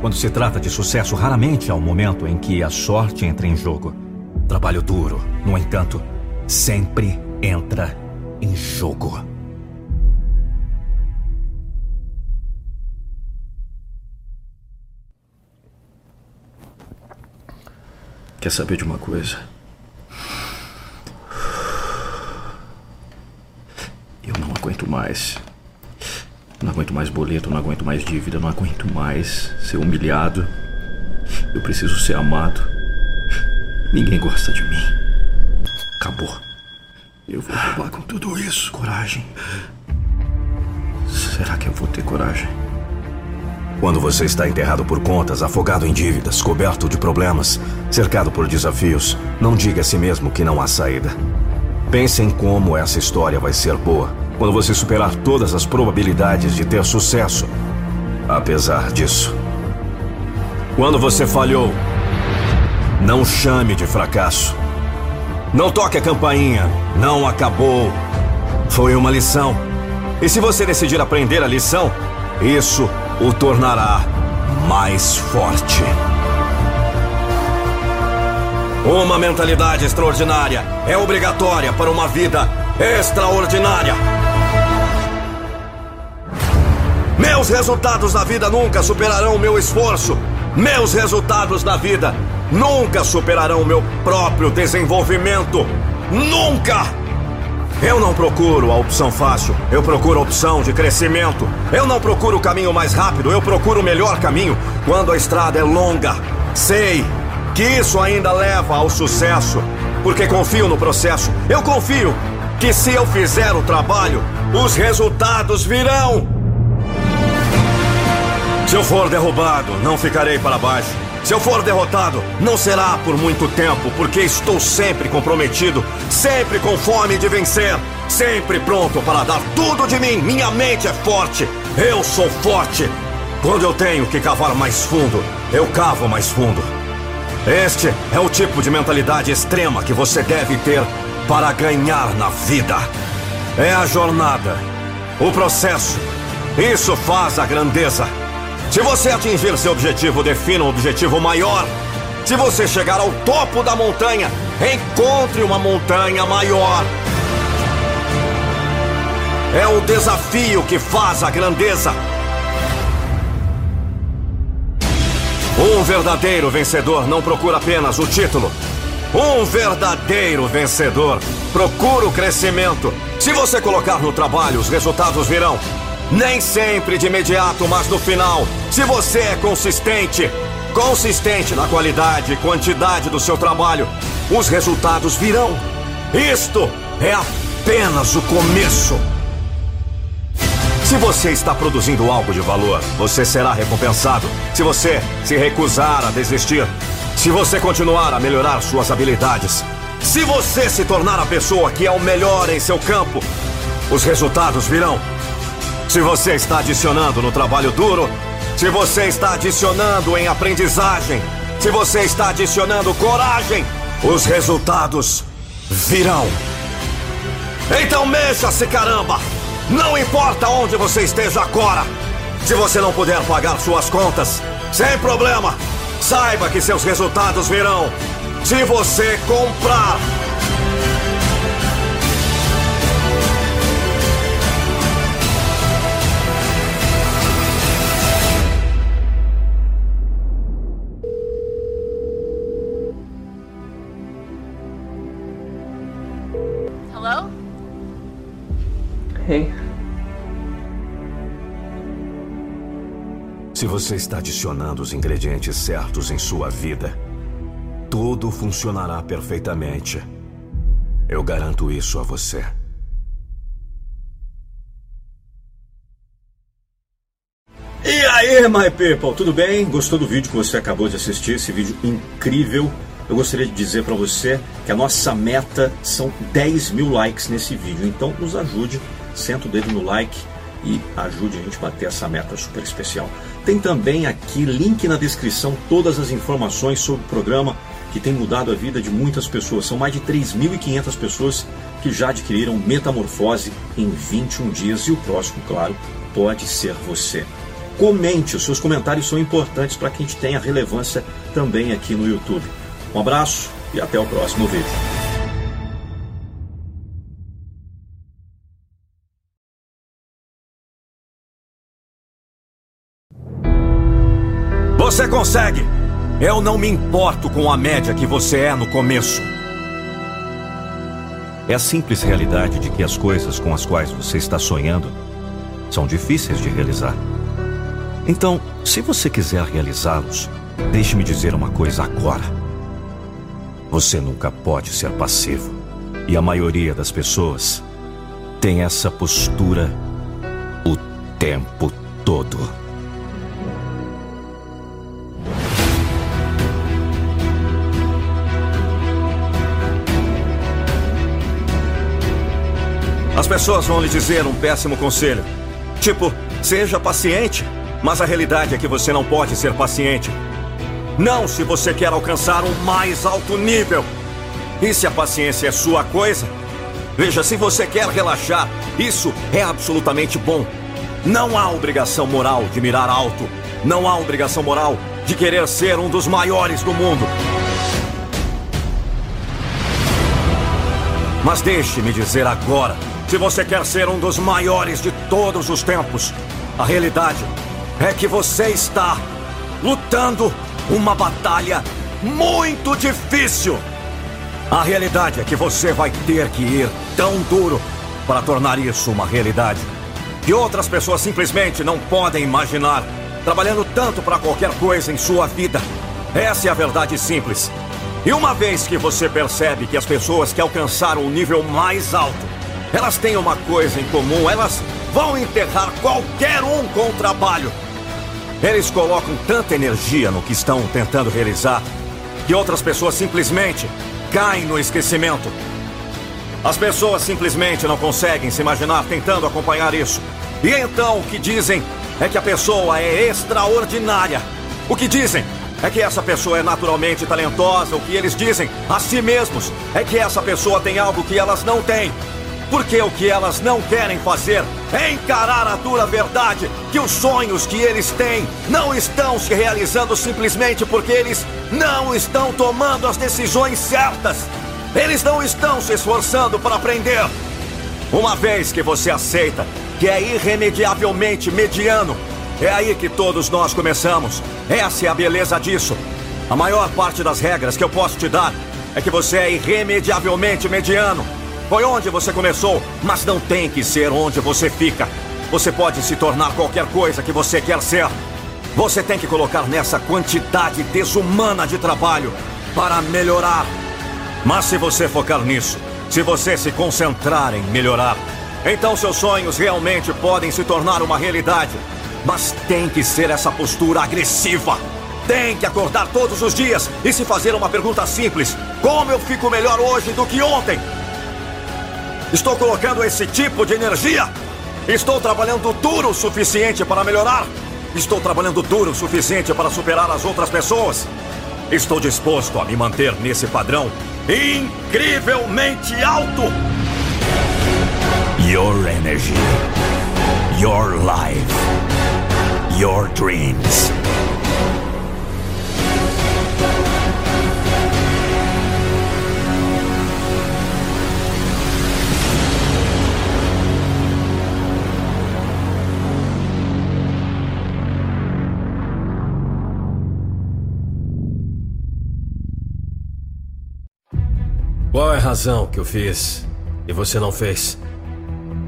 Quando se trata de sucesso, raramente há um momento em que a sorte entra em jogo. Trabalho duro, no entanto, sempre entra em jogo. Quer saber de uma coisa? Aguento mais. Não aguento mais boleto, não aguento mais dívida, não aguento mais ser humilhado. Eu preciso ser amado. Ninguém gosta de mim. Acabou. Eu vou acabar com tudo isso. Coragem. Será que eu vou ter coragem? Quando você está enterrado por contas, afogado em dívidas, coberto de problemas, cercado por desafios, não diga a si mesmo que não há saída. Pense em como essa história vai ser boa quando você superar todas as probabilidades de ter sucesso. Apesar disso. Quando você falhou, não chame de fracasso. Não toque a campainha. Não acabou. Foi uma lição. E se você decidir aprender a lição, isso o tornará mais forte. Uma mentalidade extraordinária é obrigatória para uma vida extraordinária. Meus resultados na vida nunca superarão o meu esforço. Meus resultados na vida nunca superarão o meu próprio desenvolvimento. Nunca! Eu não procuro a opção fácil, eu procuro a opção de crescimento. Eu não procuro o caminho mais rápido, eu procuro o melhor caminho quando a estrada é longa. Sei que isso ainda leva ao sucesso, porque confio no processo. Eu confio que se eu fizer o trabalho, os resultados virão. Se eu for derrubado, não ficarei para baixo. Se eu for derrotado, não será por muito tempo, porque estou sempre comprometido, sempre com fome de vencer, sempre pronto para dar tudo de mim. Minha mente é forte, eu sou forte. Quando eu tenho que cavar mais fundo, eu cavo mais fundo. Este é o tipo de mentalidade extrema que você deve ter para ganhar na vida. É a jornada, o processo. Isso faz a grandeza. Se você atingir seu objetivo, defina um objetivo maior. Se você chegar ao topo da montanha, encontre uma montanha maior. É o desafio que faz a grandeza. Um verdadeiro vencedor não procura apenas o título. Um verdadeiro vencedor procura o crescimento. Se você colocar no trabalho, os resultados virão. Nem sempre de imediato, mas no final. Se você é consistente, consistente na qualidade e quantidade do seu trabalho, os resultados virão. Isto é apenas o começo. Se você está produzindo algo de valor, você será recompensado. Se você se recusar a desistir, se você continuar a melhorar suas habilidades, se você se tornar a pessoa que é o melhor em seu campo, os resultados virão. Se você está adicionando no trabalho duro, se você está adicionando em aprendizagem, se você está adicionando coragem, os resultados virão. Então mexa-se, caramba! Não importa onde você esteja agora. Se você não puder pagar suas contas, sem problema. Saiba que seus resultados virão se você comprar. Você está adicionando os ingredientes certos em sua vida, tudo funcionará perfeitamente. Eu garanto isso a você. E aí, my people, tudo bem? Gostou do vídeo que você acabou de assistir? Esse vídeo incrível. Eu gostaria de dizer para você que a nossa meta são 10 mil likes nesse vídeo. Então, nos ajude, senta o dedo no like e ajude a gente a bater essa meta super especial. Tem também aqui link na descrição todas as informações sobre o programa que tem mudado a vida de muitas pessoas. São mais de 3.500 pessoas que já adquiriram Metamorfose em 21 dias e o próximo, claro, pode ser você. Comente, os seus comentários são importantes para que a gente tenha relevância também aqui no YouTube. Um abraço e até o próximo vídeo. Consegue! Eu não me importo com a média que você é no começo. É a simples realidade de que as coisas com as quais você está sonhando são difíceis de realizar. Então, se você quiser realizá-los, deixe-me dizer uma coisa agora. Você nunca pode ser passivo. E a maioria das pessoas tem essa postura o tempo todo. As pessoas vão lhe dizer um péssimo conselho. Tipo, seja paciente. Mas a realidade é que você não pode ser paciente. Não se você quer alcançar um mais alto nível. E se a paciência é sua coisa? Veja, se você quer relaxar, isso é absolutamente bom. Não há obrigação moral de mirar alto. Não há obrigação moral de querer ser um dos maiores do mundo. Mas deixe-me dizer agora: se você quer ser um dos maiores de todos os tempos, a realidade é que você está lutando uma batalha muito difícil. A realidade é que você vai ter que ir tão duro para tornar isso uma realidade. Que outras pessoas simplesmente não podem imaginar. Trabalhando tanto para qualquer coisa em sua vida. Essa é a verdade simples. E uma vez que você percebe que as pessoas que alcançaram o nível mais alto, elas têm uma coisa em comum, elas vão enterrar qualquer um com o trabalho. Eles colocam tanta energia no que estão tentando realizar que outras pessoas simplesmente caem no esquecimento. As pessoas simplesmente não conseguem se imaginar tentando acompanhar isso. E então o que dizem é que a pessoa é extraordinária. O que dizem é que essa pessoa é naturalmente talentosa. O que eles dizem a si mesmos é que essa pessoa tem algo que elas não têm. Porque o que elas não querem fazer é encarar a dura verdade que os sonhos que eles têm não estão se realizando simplesmente porque eles não estão tomando as decisões certas. Eles não estão se esforçando para aprender. Uma vez que você aceita que é irremediavelmente mediano, é aí que todos nós começamos. Essa é a beleza disso. A maior parte das regras que eu posso te dar é que você é irremediavelmente mediano. Foi onde você começou, mas não tem que ser onde você fica. Você pode se tornar qualquer coisa que você quer ser. Você tem que colocar nessa quantidade desumana de trabalho para melhorar. Mas se você focar nisso, se você se concentrar em melhorar, então seus sonhos realmente podem se tornar uma realidade. Mas tem que ser essa postura agressiva. Tem que acordar todos os dias e se fazer uma pergunta simples: Como eu fico melhor hoje do que ontem? Estou colocando esse tipo de energia? Estou trabalhando duro o suficiente para melhorar? Estou trabalhando duro o suficiente para superar as outras pessoas? Estou disposto a me manter nesse padrão incrivelmente alto? Your energy, your life, your dreams. Qual é a razão que eu fiz e você não fez?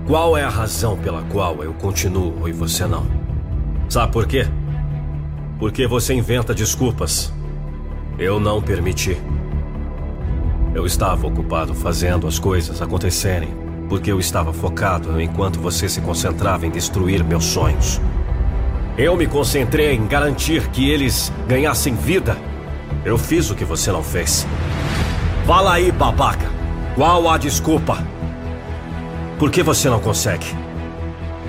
Qual é a razão pela qual eu continuo e você não? Sabe por quê? Porque você inventa desculpas. Eu não permiti. Eu estava ocupado fazendo as coisas acontecerem, porque eu estava focado enquanto você se concentrava em destruir meus sonhos. Eu me concentrei em garantir que eles ganhassem vida. Eu fiz o que você não fez. Fala aí, babaca. Qual a desculpa? Por que você não consegue?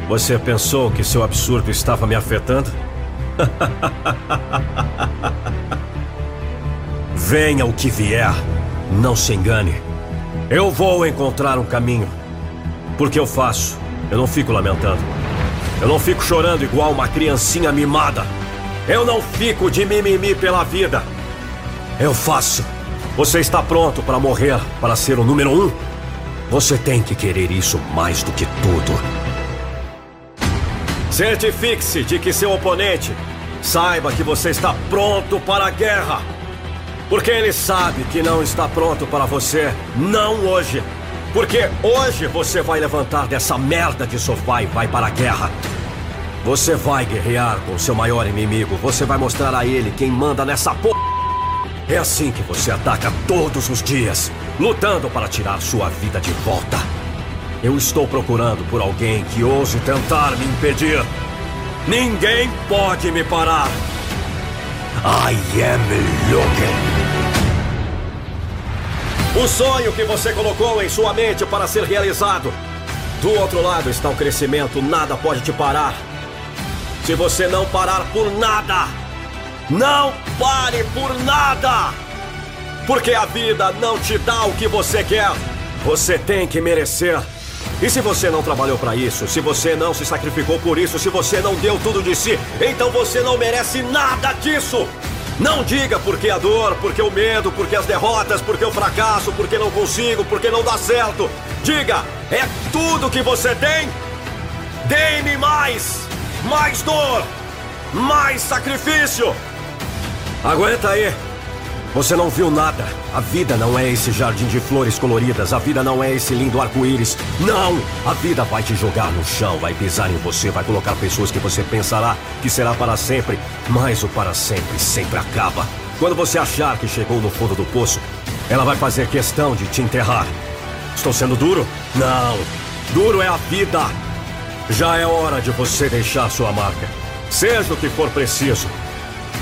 Você pensou que seu absurdo estava me afetando? Venha o que vier, não se engane. Eu vou encontrar um caminho. Porque eu faço, eu não fico lamentando. Eu não fico chorando igual uma criancinha mimada. Eu não fico de mimimi pela vida. Eu faço. Você está pronto para morrer para ser o número um? Você tem que querer isso mais do que tudo. Certifique-se de que seu oponente Saiba que você está pronto para a guerra. Porque ele sabe que não está pronto para você. Não hoje. Porque hoje você vai levantar dessa merda de sofá e vai para a guerra. Você vai guerrear com seu maior inimigo. Você vai mostrar a ele quem manda nessa porra. É assim que você ataca todos os dias, lutando para tirar sua vida de volta. Eu estou procurando por alguém que ouse tentar me impedir. Ninguém pode me parar. I am Logan. O sonho que você colocou em sua mente para ser realizado. Do outro lado está o crescimento, nada pode te parar. Se você não parar por nada, não pare por nada! Porque a vida não te dá o que você quer. Você tem que merecer. E se você não trabalhou para isso, se você não se sacrificou por isso, se você não deu tudo de si, então você não merece nada disso. Não diga porque a dor, porque o medo, porque as derrotas, porque o fracasso, porque não consigo, porque não dá certo. Diga, é tudo que você tem? Dê-me mais! Mais dor! Mais sacrifício! Aguenta aí! Você não viu nada. A vida não é esse jardim de flores coloridas. A vida não é esse lindo arco-íris. Não! A vida vai te jogar no chão, vai pisar em você, vai colocar pessoas que você pensará que será para sempre. Mas o para sempre sempre acaba. Quando você achar que chegou no fundo do poço, ela vai fazer questão de te enterrar. Estou sendo duro? Não! Duro é a vida! Já é hora de você deixar sua marca. Seja o que for preciso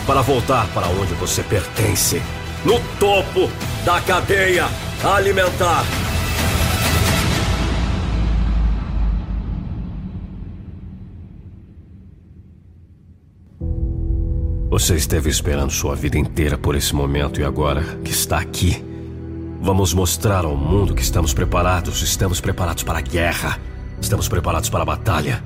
para voltar para onde você pertence no topo da cadeia alimentar. Você esteve esperando sua vida inteira por esse momento e agora que está aqui, vamos mostrar ao mundo que estamos preparados. Estamos preparados para a guerra. Estamos preparados para a batalha.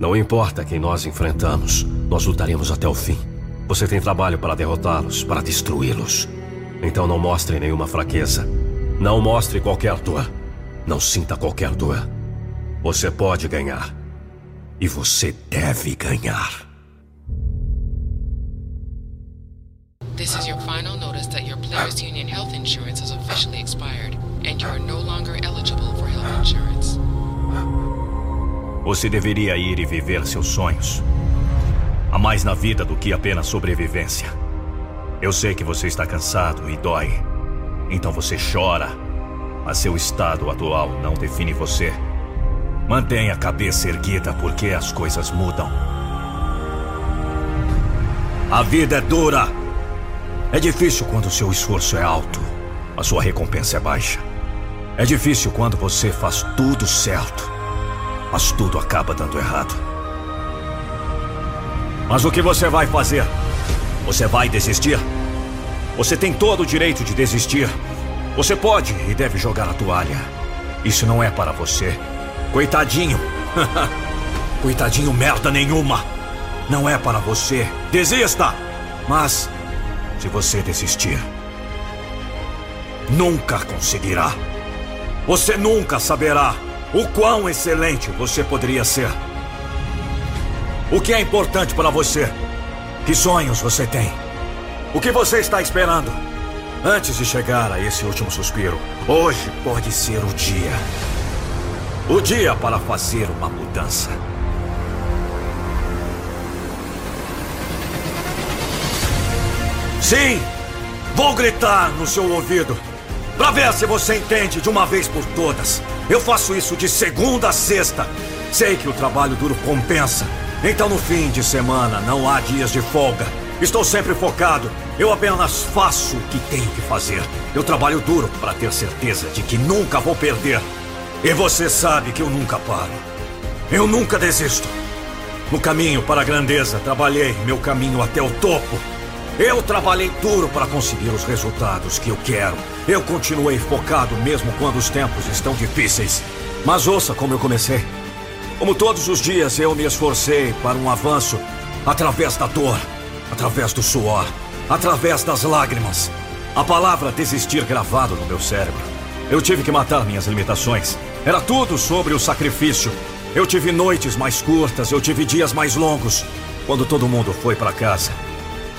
Não importa quem nós enfrentamos, nós lutaremos até o fim. Você tem trabalho para derrotá-los, para destruí-los. Então não mostre nenhuma fraqueza. Não mostre qualquer dor. Não sinta qualquer dor. Você pode ganhar. E você deve ganhar. This is your final notice that your Players Union health insurance has officially expired and you are no longer eligible for health insurance. Você deveria ir e viver seus sonhos. Há mais na vida do que apenas sobrevivência. Eu sei que você está cansado e dói. Então você chora. Mas seu estado atual não define você. Mantenha a cabeça erguida porque as coisas mudam. A vida é dura. É difícil quando seu esforço é alto, a sua recompensa é baixa. É difícil quando você faz tudo certo, mas tudo acaba dando errado. Mas o que você vai fazer? Você vai desistir? Você tem todo o direito de desistir. Você pode e deve jogar a toalha. Isso não é para você. Coitadinho. Coitadinho merda nenhuma. Não é para você. Desista! Mas, se você desistir, nunca conseguirá. Você nunca saberá o quão excelente você poderia ser. O que é importante para você? Que sonhos você tem? O que você está esperando? Antes de chegar a esse último suspiro, hoje pode ser o dia. O dia para fazer uma mudança. Sim! Vou gritar no seu ouvido. Para ver se você entende de uma vez por todas. Eu faço isso de segunda a sexta. Sei que o trabalho duro compensa. Então no fim de semana não há dias de folga. Estou sempre focado. Eu apenas faço o que tenho que fazer. Eu trabalho duro para ter certeza de que nunca vou perder. E você sabe que eu nunca paro. Eu nunca desisto. No caminho para a grandeza, trabalhei meu caminho até o topo. Eu trabalhei duro para conseguir os resultados que eu quero. Eu continuei focado mesmo quando os tempos estão difíceis. Mas ouça como eu comecei. Como todos os dias eu me esforcei para um avanço através da dor, através do suor, através das lágrimas. A palavra desistir gravado no meu cérebro. Eu tive que matar minhas limitações. Era tudo sobre o sacrifício. Eu tive noites mais curtas, eu tive dias mais longos. Quando todo mundo foi para casa,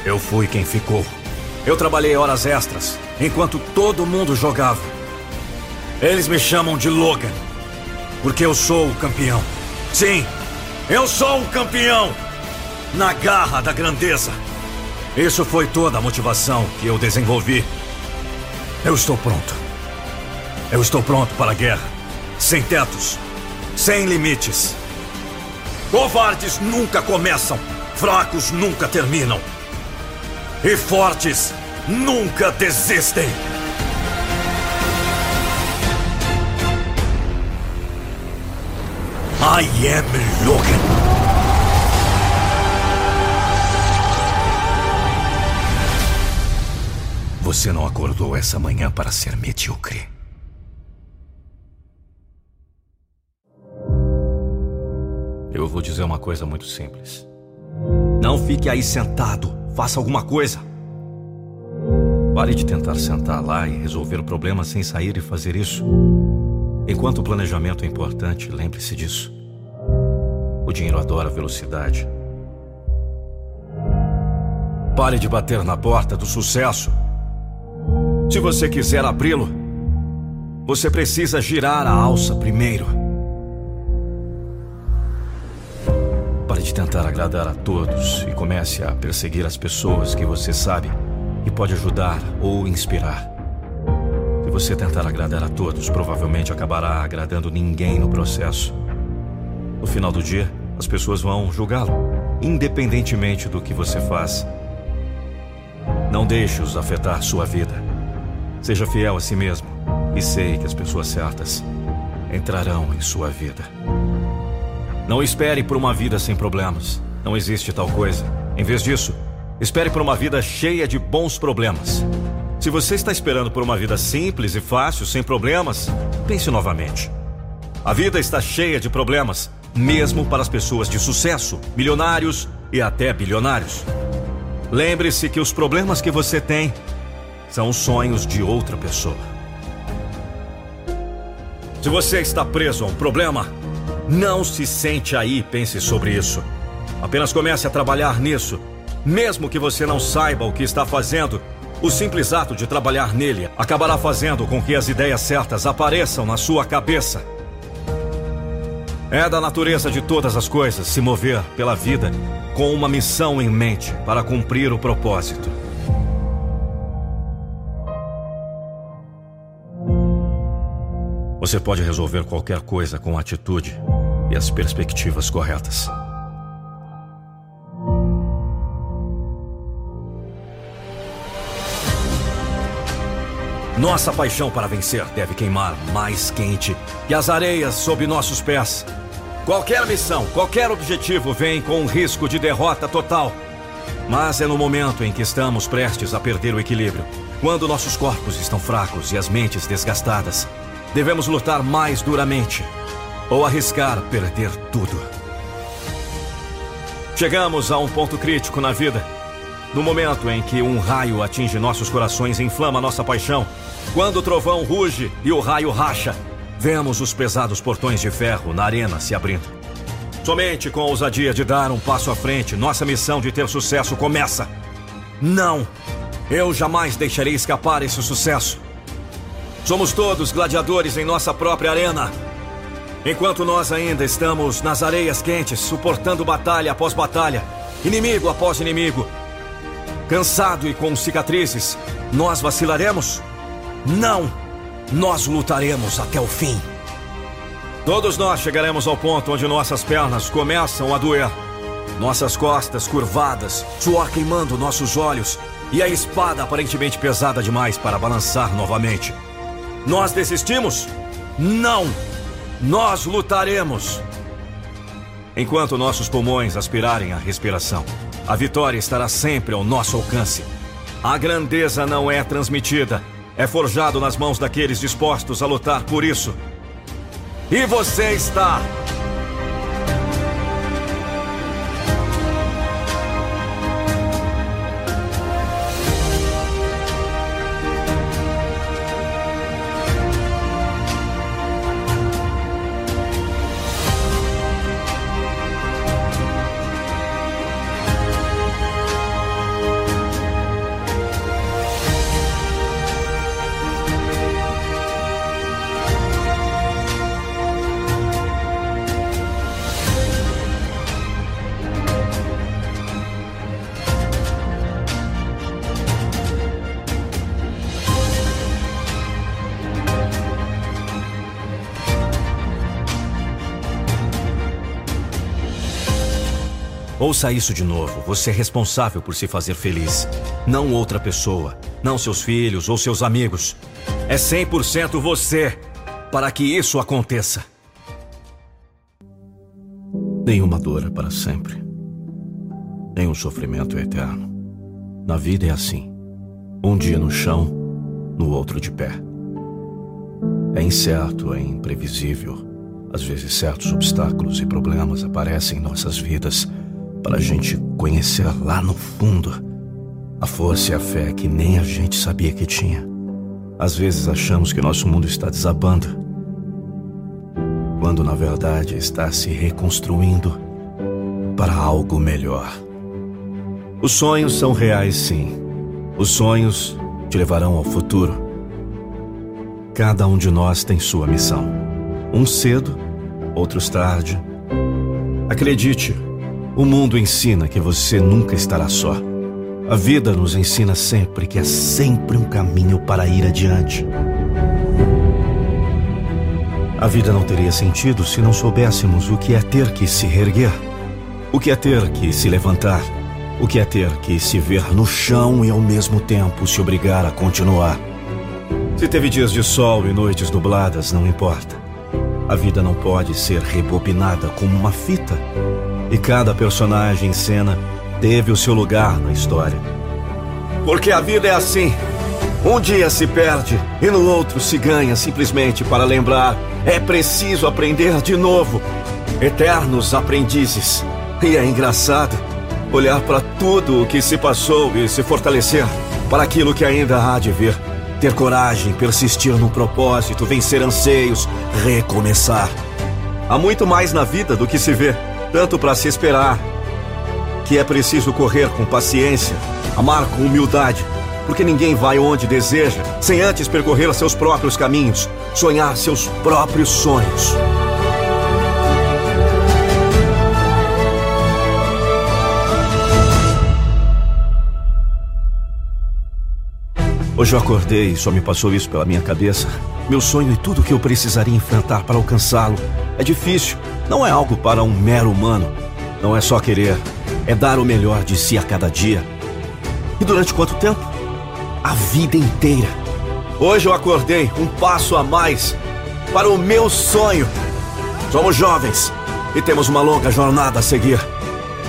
eu fui quem ficou. Eu trabalhei horas extras enquanto todo mundo jogava. Eles me chamam de Logan, porque eu sou o campeão. Sim, eu sou o campeão! Na garra da grandeza. Isso foi toda a motivação que eu desenvolvi. Eu estou pronto. Eu estou pronto para a guerra. Sem tetos. Sem limites. Covardes nunca começam. Fracos nunca terminam. E fortes nunca desistem. I am Logan. Você não acordou essa manhã para ser medíocre. Eu vou dizer uma coisa muito simples. Não fique aí sentado. Faça alguma coisa. Pare de tentar sentar lá e resolver o problema sem sair e fazer isso. Enquanto o planejamento é importante, lembre-se disso. O dinheiro adora velocidade. Pare de bater na porta do sucesso. Se você quiser abri-lo, você precisa girar a alça primeiro. Pare de tentar agradar a todos e comece a perseguir as pessoas que você sabe e pode ajudar ou inspirar. Você tentar agradar a todos, provavelmente acabará agradando ninguém no processo. No final do dia, as pessoas vão julgá-lo, independentemente do que você faz. Não deixe-os afetar sua vida. Seja fiel a si mesmo e sei que as pessoas certas entrarão em sua vida. Não espere por uma vida sem problemas. Não existe tal coisa. Em vez disso, espere por uma vida cheia de bons problemas. Se você está esperando por uma vida simples e fácil, sem problemas, pense novamente. A vida está cheia de problemas, mesmo para as pessoas de sucesso, milionários e até bilionários. Lembre-se que os problemas que você tem são os sonhos de outra pessoa. Se você está preso a um problema, não se sente aí e pense sobre isso. Apenas comece a trabalhar nisso. Mesmo que você não saiba o que está fazendo, o simples ato de trabalhar nele acabará fazendo com que as ideias certas apareçam na sua cabeça. É da natureza de todas as coisas se mover pela vida com uma missão em mente para cumprir o propósito. Você pode resolver qualquer coisa com atitude e as perspectivas corretas. Nossa paixão para vencer deve queimar mais quente que as areias sob nossos pés. Qualquer missão, qualquer objetivo vem com um risco de derrota total. Mas é no momento em que estamos prestes a perder o equilíbrio, quando nossos corpos estão fracos e as mentes desgastadas, devemos lutar mais duramente ou arriscar perder tudo. Chegamos a um ponto crítico na vida. No momento em que um raio atinge nossos corações e inflama nossa paixão, quando o trovão ruge e o raio racha, vemos os pesados portões de ferro na arena se abrindo. Somente com a ousadia de dar um passo à frente, nossa missão de ter sucesso começa. Não! Eu jamais deixarei escapar esse sucesso. Somos todos gladiadores em nossa própria arena. Enquanto nós ainda estamos nas areias quentes, suportando batalha após batalha, inimigo após inimigo, cansado e com cicatrizes, nós vacilaremos? Não! Nós lutaremos até o fim. Todos nós chegaremos ao ponto onde nossas pernas começam a doer. Nossas costas curvadas, suor queimando nossos olhos e a espada aparentemente pesada demais para balançar novamente. Nós desistimos? Não! Nós lutaremos! Enquanto nossos pulmões aspirarem a respiração, a vitória estará sempre ao nosso alcance. A grandeza não é transmitida, é forjado nas mãos daqueles dispostos a lutar por isso. E você está Ouça isso de novo. Você é responsável por se fazer feliz. Não outra pessoa. Não seus filhos ou seus amigos. É 100% você para que isso aconteça. Nenhuma dor é para sempre. Nenhum sofrimento é eterno. Na vida é assim. Um dia no chão, no outro de pé. É incerto, é imprevisível. Às vezes, certos obstáculos e problemas aparecem em nossas vidas para a gente conhecer lá no fundo a força e a fé que nem a gente sabia que tinha. Às vezes achamos que nosso mundo está desabando, quando na verdade está se reconstruindo para algo melhor. Os sonhos são reais, sim. Os sonhos te levarão ao futuro. Cada um de nós tem sua missão. Uns cedo, outros tarde. Acredite, o mundo ensina que você nunca estará só. A vida nos ensina sempre que é sempre um caminho para ir adiante. A vida não teria sentido se não soubéssemos o que é ter que se reerguer, o que é ter que se levantar, o que é ter que se ver no chão e ao mesmo tempo se obrigar a continuar. Se teve dias de sol e noites nubladas, não importa. A vida não pode ser rebobinada como uma fita. E cada personagem em cena teve o seu lugar na história. Porque a vida é assim. Um dia se perde e no outro se ganha simplesmente para lembrar. É preciso aprender de novo. Eternos aprendizes. E é engraçado olhar para tudo o que se passou e se fortalecer para aquilo que ainda há de vir. Ter coragem, persistir no propósito, vencer anseios, recomeçar. Há muito mais na vida do que se vê, tanto para se esperar, que é preciso correr com paciência, amar com humildade, porque ninguém vai onde deseja sem antes percorrer seus próprios caminhos, sonhar seus próprios sonhos. Hoje eu acordei e só me passou isso pela minha cabeça. Meu sonho e tudo que eu precisaria enfrentar para alcançá-lo. É difícil, não é algo para um mero humano. Não é só querer, é dar o melhor de si a cada dia. E durante quanto tempo? A vida inteira. Hoje eu acordei um passo a mais para o meu sonho. Somos jovens e temos uma longa jornada a seguir.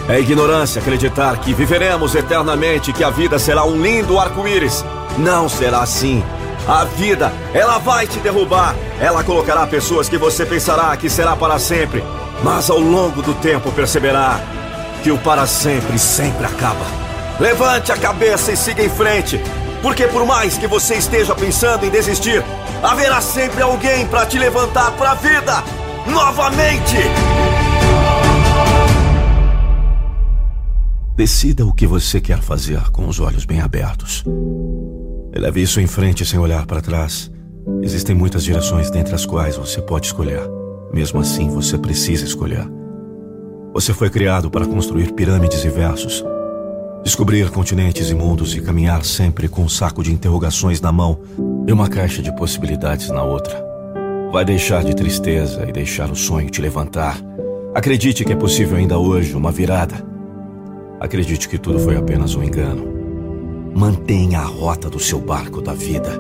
É ignorância acreditar que viveremos eternamente, que a vida será um lindo arco-íris não será assim. A vida, ela vai te derrubar. Ela colocará pessoas que você pensará que será para sempre. Mas ao longo do tempo perceberá que o para sempre sempre acaba. Levante a cabeça e siga em frente. Porque por mais que você esteja pensando em desistir, haverá sempre alguém para te levantar para a vida novamente. Decida o que você quer fazer com os olhos bem abertos. Leve isso em frente sem olhar para trás. Existem muitas direções dentre as quais você pode escolher. Mesmo assim, você precisa escolher. Você foi criado para construir pirâmides e versos, descobrir continentes e mundos e caminhar sempre com um saco de interrogações na mão e uma caixa de possibilidades na outra. Vai deixar de tristeza e deixar o sonho te levantar. Acredite que é possível ainda hoje uma virada. Acredite que tudo foi apenas um engano. Mantenha a rota do seu barco da vida.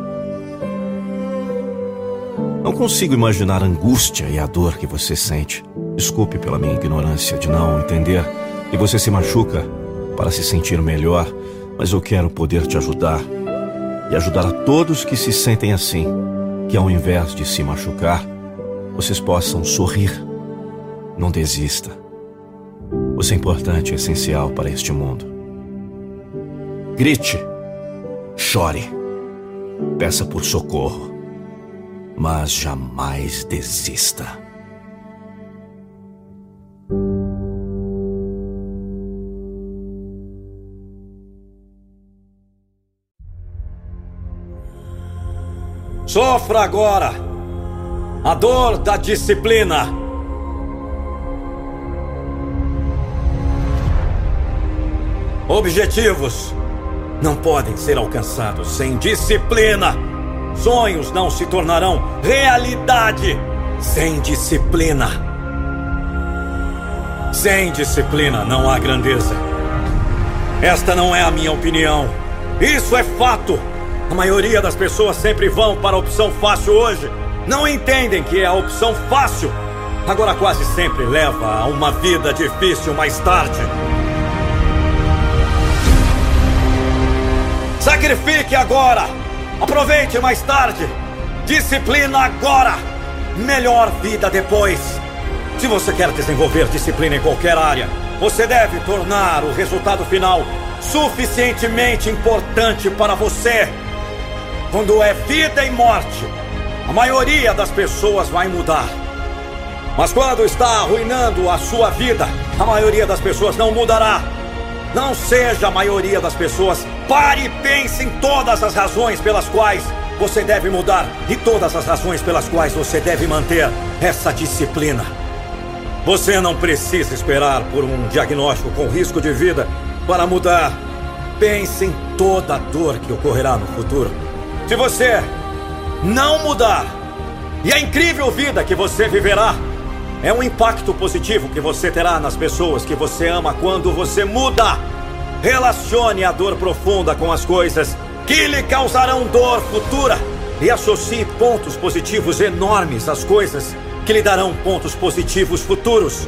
Não consigo imaginar a angústia e a dor que você sente. Desculpe pela minha ignorância de não entender que você se machuca para se sentir melhor, mas eu quero poder te ajudar e ajudar a todos que se sentem assim, que ao invés de se machucar, vocês possam sorrir. Não desista. Você é importante e essencial para este mundo. Grite, chore, peça por socorro, mas jamais desista. Sofra agora a dor da disciplina. Objetivos não podem ser alcançados sem disciplina. Sonhos não se tornarão realidade sem disciplina. Sem disciplina não há grandeza. Esta não é a minha opinião. Isso é fato. A maioria das pessoas sempre vão para a opção fácil hoje. Não entendem que é a opção fácil. Agora quase sempre leva a uma vida difícil mais tarde. Sacrifique agora! Aproveite mais tarde! Disciplina agora! Melhor vida depois! Se você quer desenvolver disciplina em qualquer área, você deve tornar o resultado final suficientemente importante para você. Quando é vida e morte, a maioria das pessoas vai mudar. Mas quando está arruinando a sua vida, a maioria das pessoas não mudará. Não seja a maioria das pessoas. Pare e pense em todas as razões pelas quais você deve mudar e todas as razões pelas quais você deve manter essa disciplina. Você não precisa esperar por um diagnóstico com risco de vida para mudar. Pense em toda a dor que ocorrerá no futuro. Se você não mudar, e a incrível vida que você viverá é um impacto positivo que você terá nas pessoas que você ama quando você muda. Relacione a dor profunda com as coisas que lhe causarão dor futura e associe pontos positivos enormes às coisas que lhe darão pontos positivos futuros.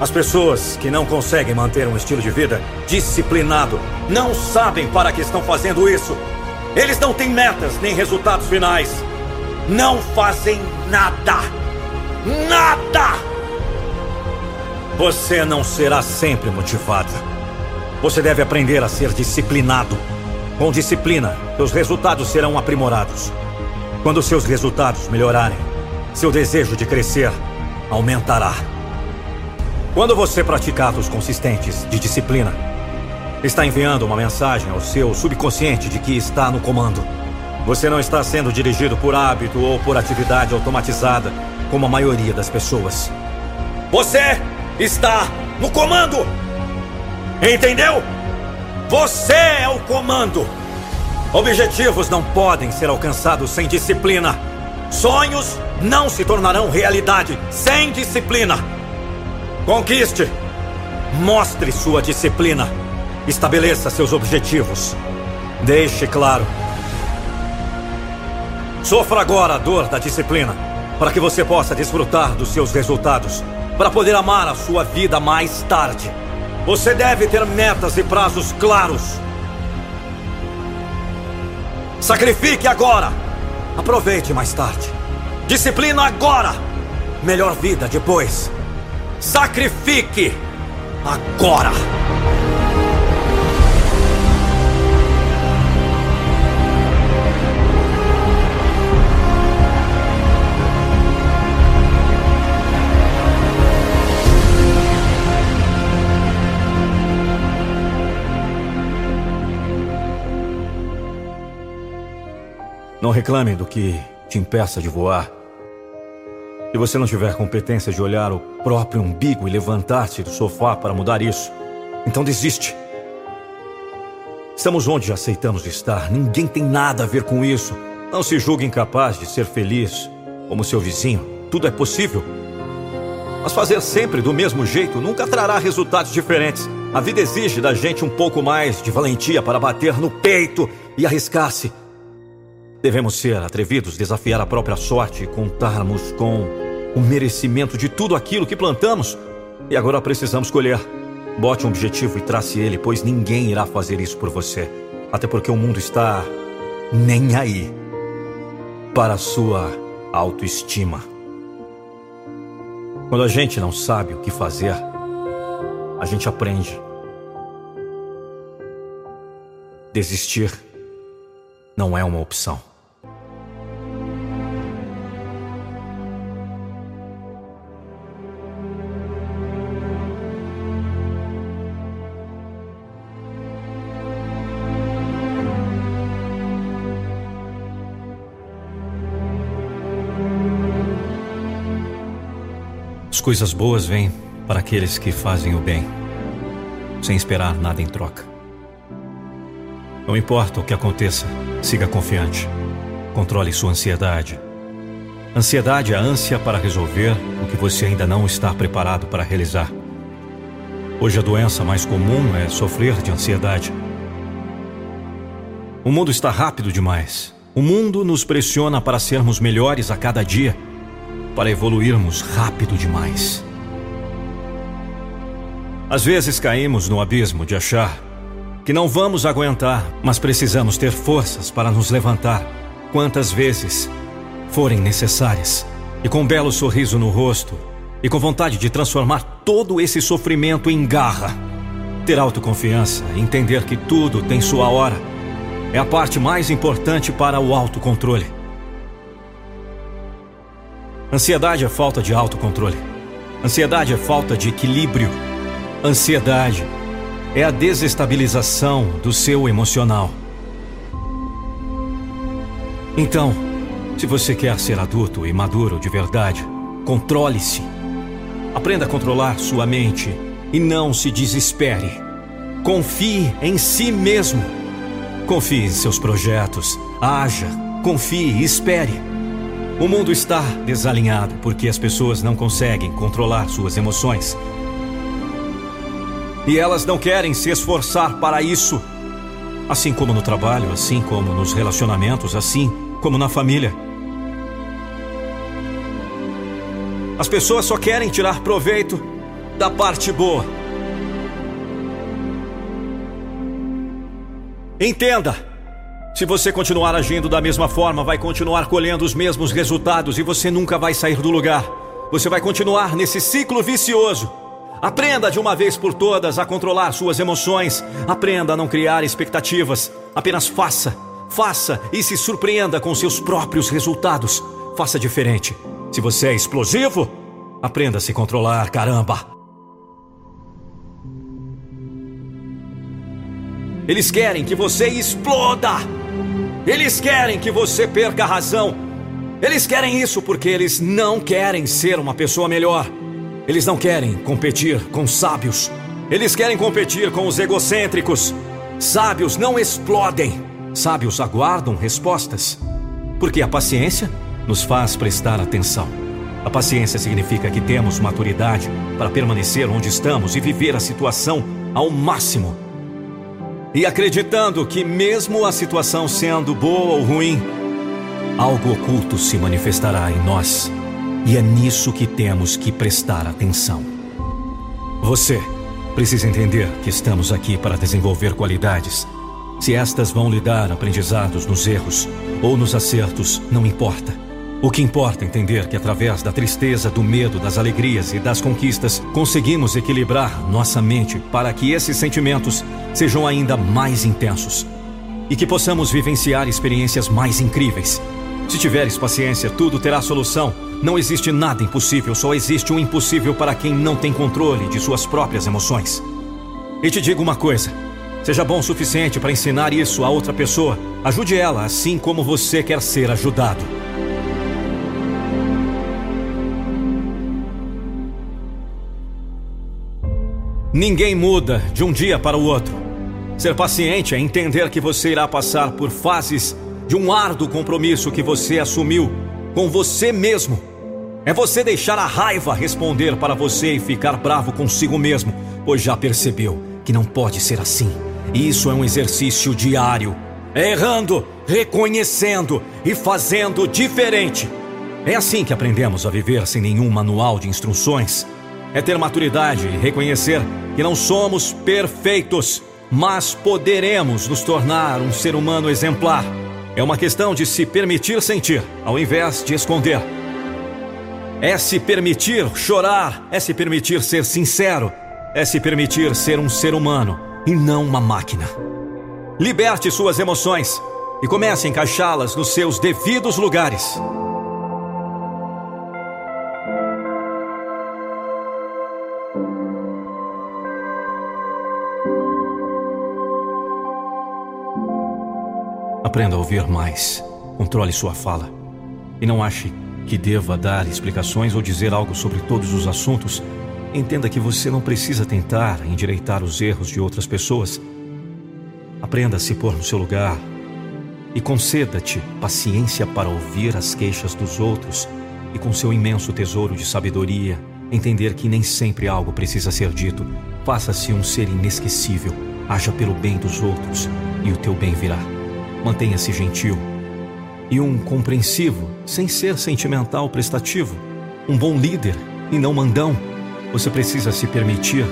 As pessoas que não conseguem manter um estilo de vida disciplinado não sabem para que estão fazendo isso. Eles não têm metas nem resultados finais. Não fazem nada. Nada! Você não será sempre motivado. Você deve aprender a ser disciplinado. Com disciplina, seus resultados serão aprimorados. Quando seus resultados melhorarem, seu desejo de crescer aumentará. Quando você pratica atos consistentes de disciplina, está enviando uma mensagem ao seu subconsciente de que está no comando. Você não está sendo dirigido por hábito ou por atividade automatizada, como a maioria das pessoas. Você está no comando! Entendeu? Você é o comando! Objetivos não podem ser alcançados sem disciplina. Sonhos não se tornarão realidade sem disciplina. Conquiste! Mostre sua disciplina. Estabeleça seus objetivos. Deixe claro. Sofra agora a dor da disciplina, para que você possa desfrutar dos seus resultados, para poder amar a sua vida mais tarde. Você deve ter metas e prazos claros. Sacrifique agora. Aproveite mais tarde. Disciplina agora. Melhor vida depois. Sacrifique agora! Não reclame do que te impeça de voar. Se você não tiver competência de olhar o próprio umbigo e levantar-se do sofá para mudar isso, então desiste. Estamos onde aceitamos estar. Ninguém tem nada a ver com isso. Não se julgue incapaz de ser feliz, como seu vizinho. Tudo é possível. Mas fazer sempre do mesmo jeito nunca trará resultados diferentes. A vida exige da gente um pouco mais de valentia para bater no peito e arriscar-se. Devemos ser atrevidos, desafiar a própria sorte e contarmos com o merecimento de tudo aquilo que plantamos. E agora precisamos colher. Bote um objetivo e trace ele, pois ninguém irá fazer isso por você. Até porque o mundo está nem aí para a sua autoestima. Quando a gente não sabe o que fazer, a gente aprende. Desistir não é uma opção. Coisas boas vêm para aqueles que fazem o bem, sem esperar nada em troca. Não importa o que aconteça, siga confiante. Controle sua ansiedade. Ansiedade é a ânsia para resolver o que você ainda não está preparado para realizar. Hoje a doença mais comum é sofrer de ansiedade. O mundo está rápido demais. O mundo nos pressiona para sermos melhores a cada dia, para evoluirmos rápido demais. Às vezes caímos no abismo de achar que não vamos aguentar, mas precisamos ter forças para nos levantar quantas vezes forem necessárias. E com um belo sorriso no rosto e com vontade de transformar todo esse sofrimento em garra. Ter autoconfiança e entender que tudo tem sua hora é a parte mais importante para o autocontrole. Ansiedade é falta de autocontrole. Ansiedade é falta de equilíbrio. Ansiedade é a desestabilização do seu emocional. Então, se você quer ser adulto e maduro de verdade, controle-se. Aprenda a controlar sua mente e não se desespere. Confie em si mesmo. Confie em seus projetos. Haja, confie e espere. O mundo está desalinhado porque as pessoas não conseguem controlar suas emoções. E elas não querem se esforçar para isso. Assim como no trabalho, assim como nos relacionamentos, assim como na família. As pessoas só querem tirar proveito da parte boa. Entenda! Se você continuar agindo da mesma forma, vai continuar colhendo os mesmos resultados e você nunca vai sair do lugar. Você vai continuar nesse ciclo vicioso. Aprenda de uma vez por todas a controlar suas emoções. Aprenda a não criar expectativas. Apenas faça, faça e se surpreenda com seus próprios resultados. Faça diferente. Se você é explosivo, aprenda a se controlar, caramba! Eles querem que você exploda! Eles querem que você perca a razão! Eles querem isso porque eles não querem ser uma pessoa melhor. Eles não querem competir com sábios. Eles querem competir com os egocêntricos. Sábios não explodem. Sábios aguardam respostas. Porque a paciência nos faz prestar atenção. A paciência significa que temos maturidade para permanecer onde estamos e viver a situação ao máximo. E acreditando que, mesmo a situação sendo boa ou ruim, algo oculto se manifestará em nós. E é nisso que temos que prestar atenção. Você precisa entender que estamos aqui para desenvolver qualidades. Se estas vão lhe dar aprendizados nos erros ou nos acertos, não importa. O que importa entender que através da tristeza, do medo, das alegrias e das conquistas, conseguimos equilibrar nossa mente para que esses sentimentos sejam ainda mais intensos e que possamos vivenciar experiências mais incríveis. Se tiveres paciência, tudo terá solução. Não existe nada impossível, só existe um impossível para quem não tem controle de suas próprias emoções. E te digo uma coisa: seja bom o suficiente para ensinar isso a outra pessoa. Ajude ela assim como você quer ser ajudado. Ninguém muda de um dia para o outro. Ser paciente é entender que você irá passar por fases de um árduo compromisso que você assumiu com você mesmo. É você deixar a raiva responder para você e ficar bravo consigo mesmo, pois já percebeu que não pode ser assim. Isso é um exercício diário. É errando, reconhecendo e fazendo diferente. É assim que aprendemos a viver sem nenhum manual de instruções é ter maturidade e reconhecer que não somos perfeitos, mas poderemos nos tornar um ser humano exemplar. É uma questão de se permitir sentir, ao invés de esconder. É se permitir chorar, é se permitir ser sincero, é se permitir ser um ser humano e não uma máquina. Liberte suas emoções e comece a encaixá-las nos seus devidos lugares. Aprenda a ouvir mais. Controle sua fala. E não ache que deva dar explicações ou dizer algo sobre todos os assuntos. Entenda que você não precisa tentar endireitar os erros de outras pessoas. Aprenda a se pôr no seu lugar e conceda-te paciência para ouvir as queixas dos outros e com seu imenso tesouro de sabedoria, entender que nem sempre algo precisa ser dito. Faça-se um ser inesquecível, haja pelo bem dos outros e o teu bem virá. Mantenha-se gentil e um compreensivo, sem ser sentimental prestativo. Um bom líder e não mandão. Você precisa se permitir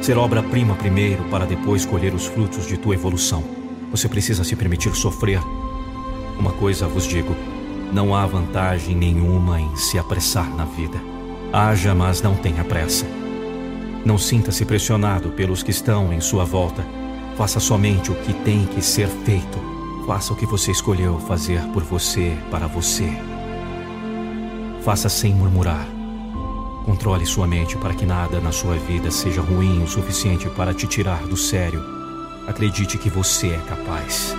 ser obra-prima primeiro para depois colher os frutos de tua evolução. Você precisa se permitir sofrer. Uma coisa vos digo: não há vantagem nenhuma em se apressar na vida. Haja, mas não tenha pressa. Não sinta-se pressionado pelos que estão em sua volta. Faça somente o que tem que ser feito. Faça o que você escolheu fazer por você, para você. Faça sem murmurar. Controle sua mente para que nada na sua vida seja ruim o suficiente para te tirar do sério. Acredite que você é capaz.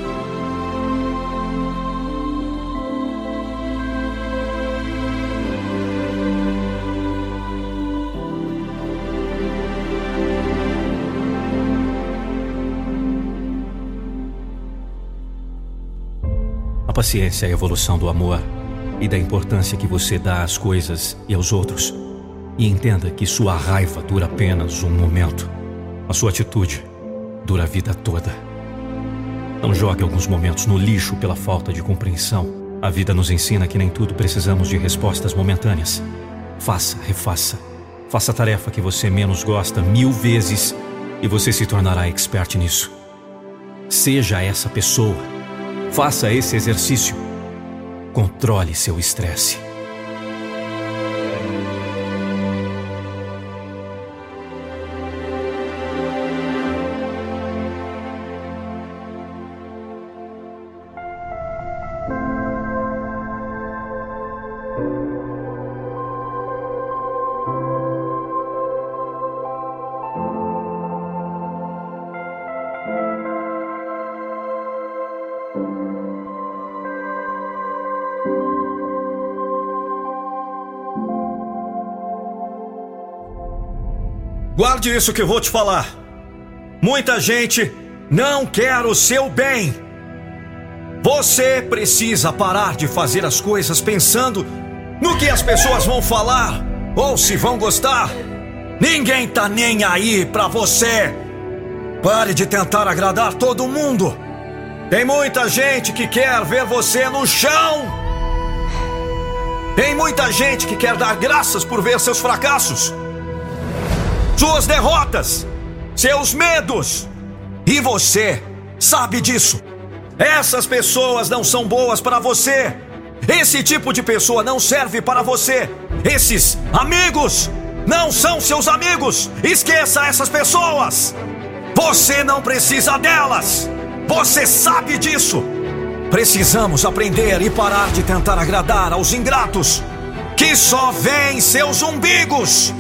Paciência é a evolução do amor e da importância que você dá às coisas e aos outros. E entenda que sua raiva dura apenas um momento. A sua atitude dura a vida toda. Não jogue alguns momentos no lixo pela falta de compreensão. A vida nos ensina que nem tudo precisamos de respostas momentâneas. Faça, refaça. Faça a tarefa que você menos gosta mil vezes e você se tornará expert nisso. Seja essa pessoa. Faça esse exercício. Controle seu estresse. Guarde isso que vou te falar. Muita gente não quer o seu bem. Você precisa parar de fazer as coisas pensando no que as pessoas vão falar ou se vão gostar. Ninguém tá nem aí pra você. Pare de tentar agradar todo mundo. Tem muita gente que quer ver você no chão. Tem muita gente que quer dar graças por ver seus fracassos suas derrotas, seus medos. E você sabe disso. Essas pessoas não são boas para você. Esse tipo de pessoa não serve para você. Esses amigos não são seus amigos. Esqueça essas pessoas. Você não precisa delas. Você sabe disso. Precisamos aprender e parar de tentar agradar aos ingratos que só veem seus umbigos.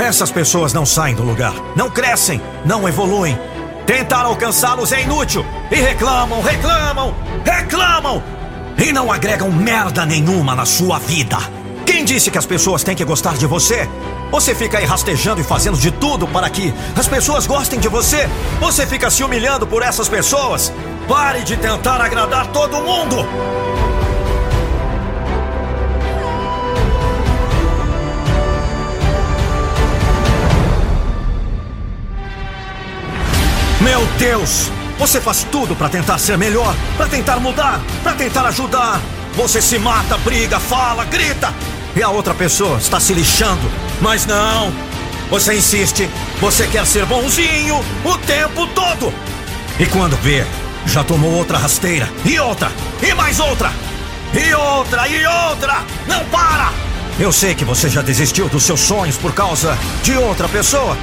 Essas pessoas não saem do lugar, não crescem, não evoluem. Tentar alcançá-los é inútil. E reclamam, reclamam, reclamam. E não agregam merda nenhuma na sua vida. Quem disse que as pessoas têm que gostar de você? Você fica aí rastejando e fazendo de tudo para que as pessoas gostem de você? Você fica se humilhando por essas pessoas? Pare de tentar agradar todo mundo! Meu Deus! Você faz tudo para tentar ser melhor, para tentar mudar, para tentar ajudar. Você se mata, briga, fala, grita. E a outra pessoa está se lixando. Mas não! Você insiste, você quer ser bonzinho o tempo todo. E quando vê, já tomou outra rasteira, e outra, e mais outra, e outra, e outra. Não para! Eu sei que você já desistiu dos seus sonhos por causa de outra pessoa.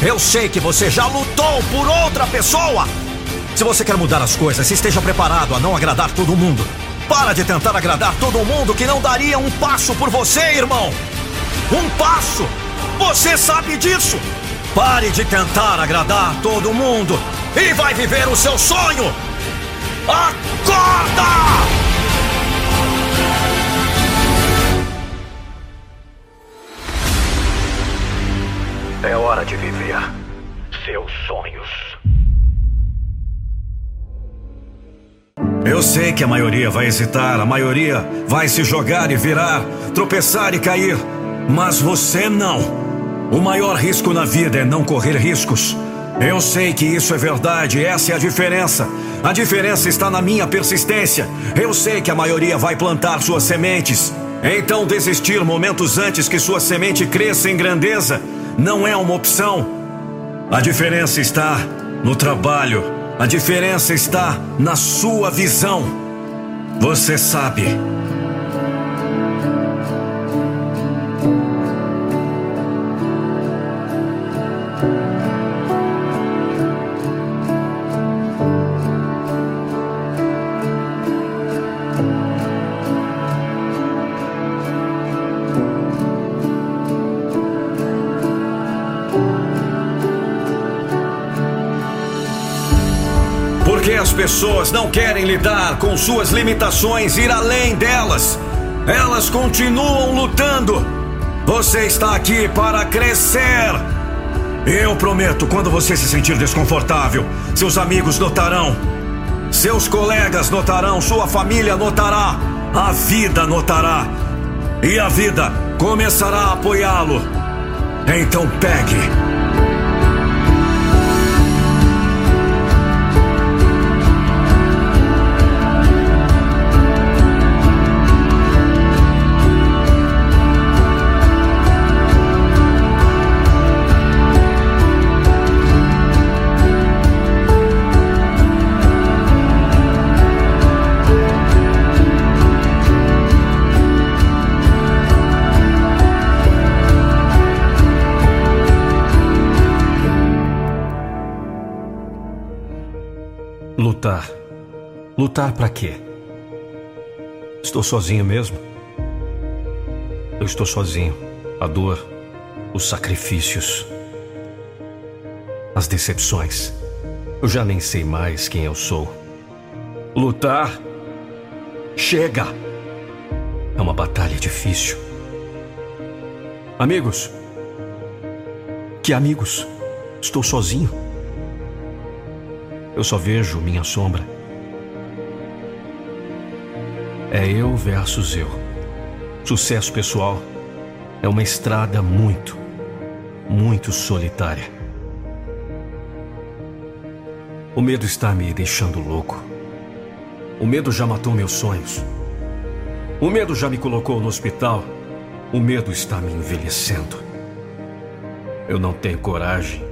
Eu sei que você já lutou por outra pessoa. Se você quer mudar as coisas, esteja preparado a não agradar todo mundo. Para de tentar agradar todo mundo que não daria um passo por você, irmão. Um passo! Você sabe disso! Pare de tentar agradar todo mundo e vai viver o seu sonho! Acorda! É hora de viver seus sonhos. Eu sei que a maioria vai hesitar, a maioria vai se jogar e virar, tropeçar e cair. Mas você não. O maior risco na vida é não correr riscos. Eu sei que isso é verdade, essa é a diferença. A diferença está na minha persistência. Eu sei que a maioria vai plantar suas sementes. Então, desistir momentos antes que sua semente cresça em grandeza não é uma opção. A diferença está no trabalho, a diferença está na sua visão. Você sabe. Pessoas não querem lidar com suas limitações, ir além delas. Elas continuam lutando. Você está aqui para crescer. Eu prometo, quando você se sentir desconfortável, seus amigos notarão. Seus colegas notarão, sua família notará, a vida notará. E a vida começará a apoiá-lo. Então pegue Lutar para quê? Estou sozinho mesmo? Eu estou sozinho. A dor, os sacrifícios, as decepções. Eu já nem sei mais quem eu sou. Lutar? Chega! É uma batalha difícil. Amigos? Que amigos? Estou sozinho. Eu só vejo minha sombra. É eu versus eu. Sucesso pessoal é uma estrada muito, muito solitária. O medo está me deixando louco. O medo já matou meus sonhos. O medo já me colocou no hospital. O medo está me envelhecendo. Eu não tenho coragem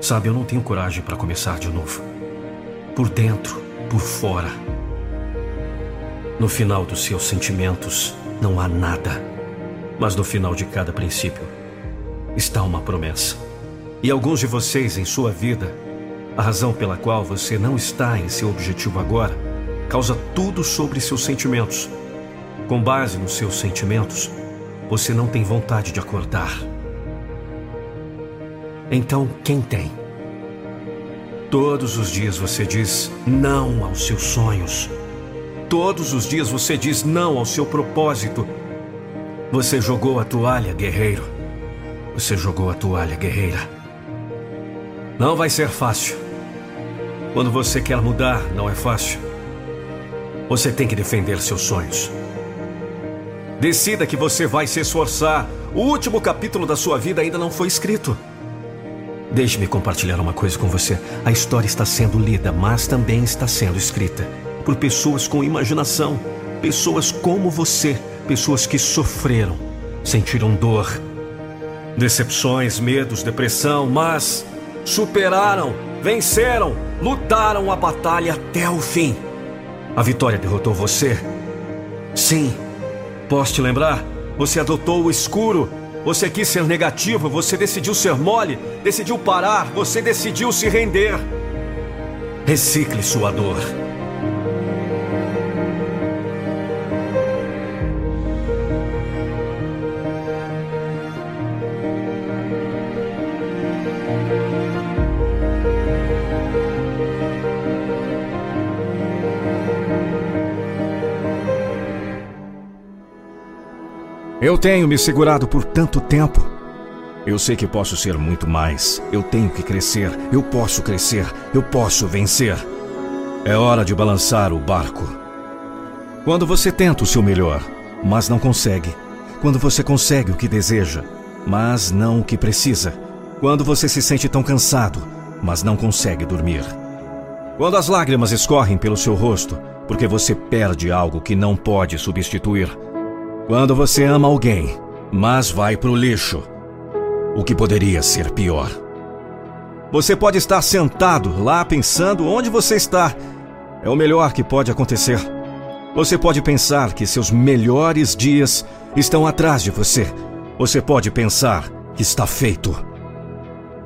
Sabe, eu não tenho coragem para começar de novo. Por dentro, por fora. No final dos seus sentimentos não há nada. Mas no final de cada princípio está uma promessa. E alguns de vocês em sua vida, a razão pela qual você não está em seu objetivo agora, causa tudo sobre seus sentimentos. Com base nos seus sentimentos, você não tem vontade de acordar. Então, quem tem? Todos os dias você diz não aos seus sonhos. Todos os dias você diz não ao seu propósito. Você jogou a toalha, guerreiro. Você jogou a toalha, guerreira. Não vai ser fácil. Quando você quer mudar, não é fácil. Você tem que defender seus sonhos. Decida que você vai se esforçar. O último capítulo da sua vida ainda não foi escrito. Deixe-me compartilhar uma coisa com você. A história está sendo lida, mas também está sendo escrita por pessoas com imaginação, pessoas como você, pessoas que sofreram, sentiram dor, decepções, medos, depressão, mas superaram, venceram, lutaram a batalha até o fim. A vitória derrotou você? Sim. Posso te lembrar? Você adotou o escuro você quis ser negativo, você decidiu ser mole, decidiu parar, você decidiu se render. Recicle sua dor. Eu tenho me segurado por tanto tempo. Eu sei que posso ser muito mais. Eu tenho que crescer. Eu posso crescer. Eu posso vencer. É hora de balançar o barco. Quando você tenta o seu melhor, mas não consegue. Quando você consegue o que deseja, mas não o que precisa. Quando você se sente tão cansado, mas não consegue dormir. Quando as lágrimas escorrem pelo seu rosto, porque você perde algo que não pode substituir. Quando você ama alguém, mas vai pro lixo. O que poderia ser pior? Você pode estar sentado lá pensando onde você está. É o melhor que pode acontecer. Você pode pensar que seus melhores dias estão atrás de você. Você pode pensar que está feito.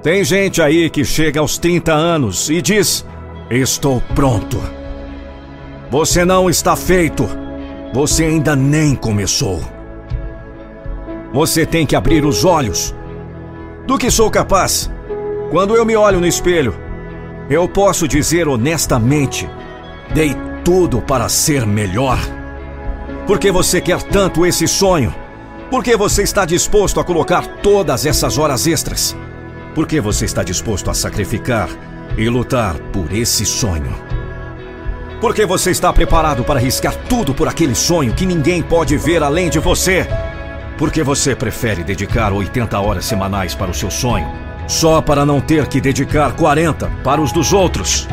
Tem gente aí que chega aos 30 anos e diz: Estou pronto. Você não está feito. Você ainda nem começou. Você tem que abrir os olhos. Do que sou capaz? Quando eu me olho no espelho, eu posso dizer honestamente: dei tudo para ser melhor. Por que você quer tanto esse sonho? Por que você está disposto a colocar todas essas horas extras? Por que você está disposto a sacrificar e lutar por esse sonho? Por que você está preparado para arriscar tudo por aquele sonho que ninguém pode ver além de você? Por que você prefere dedicar 80 horas semanais para o seu sonho, só para não ter que dedicar 40 para os dos outros?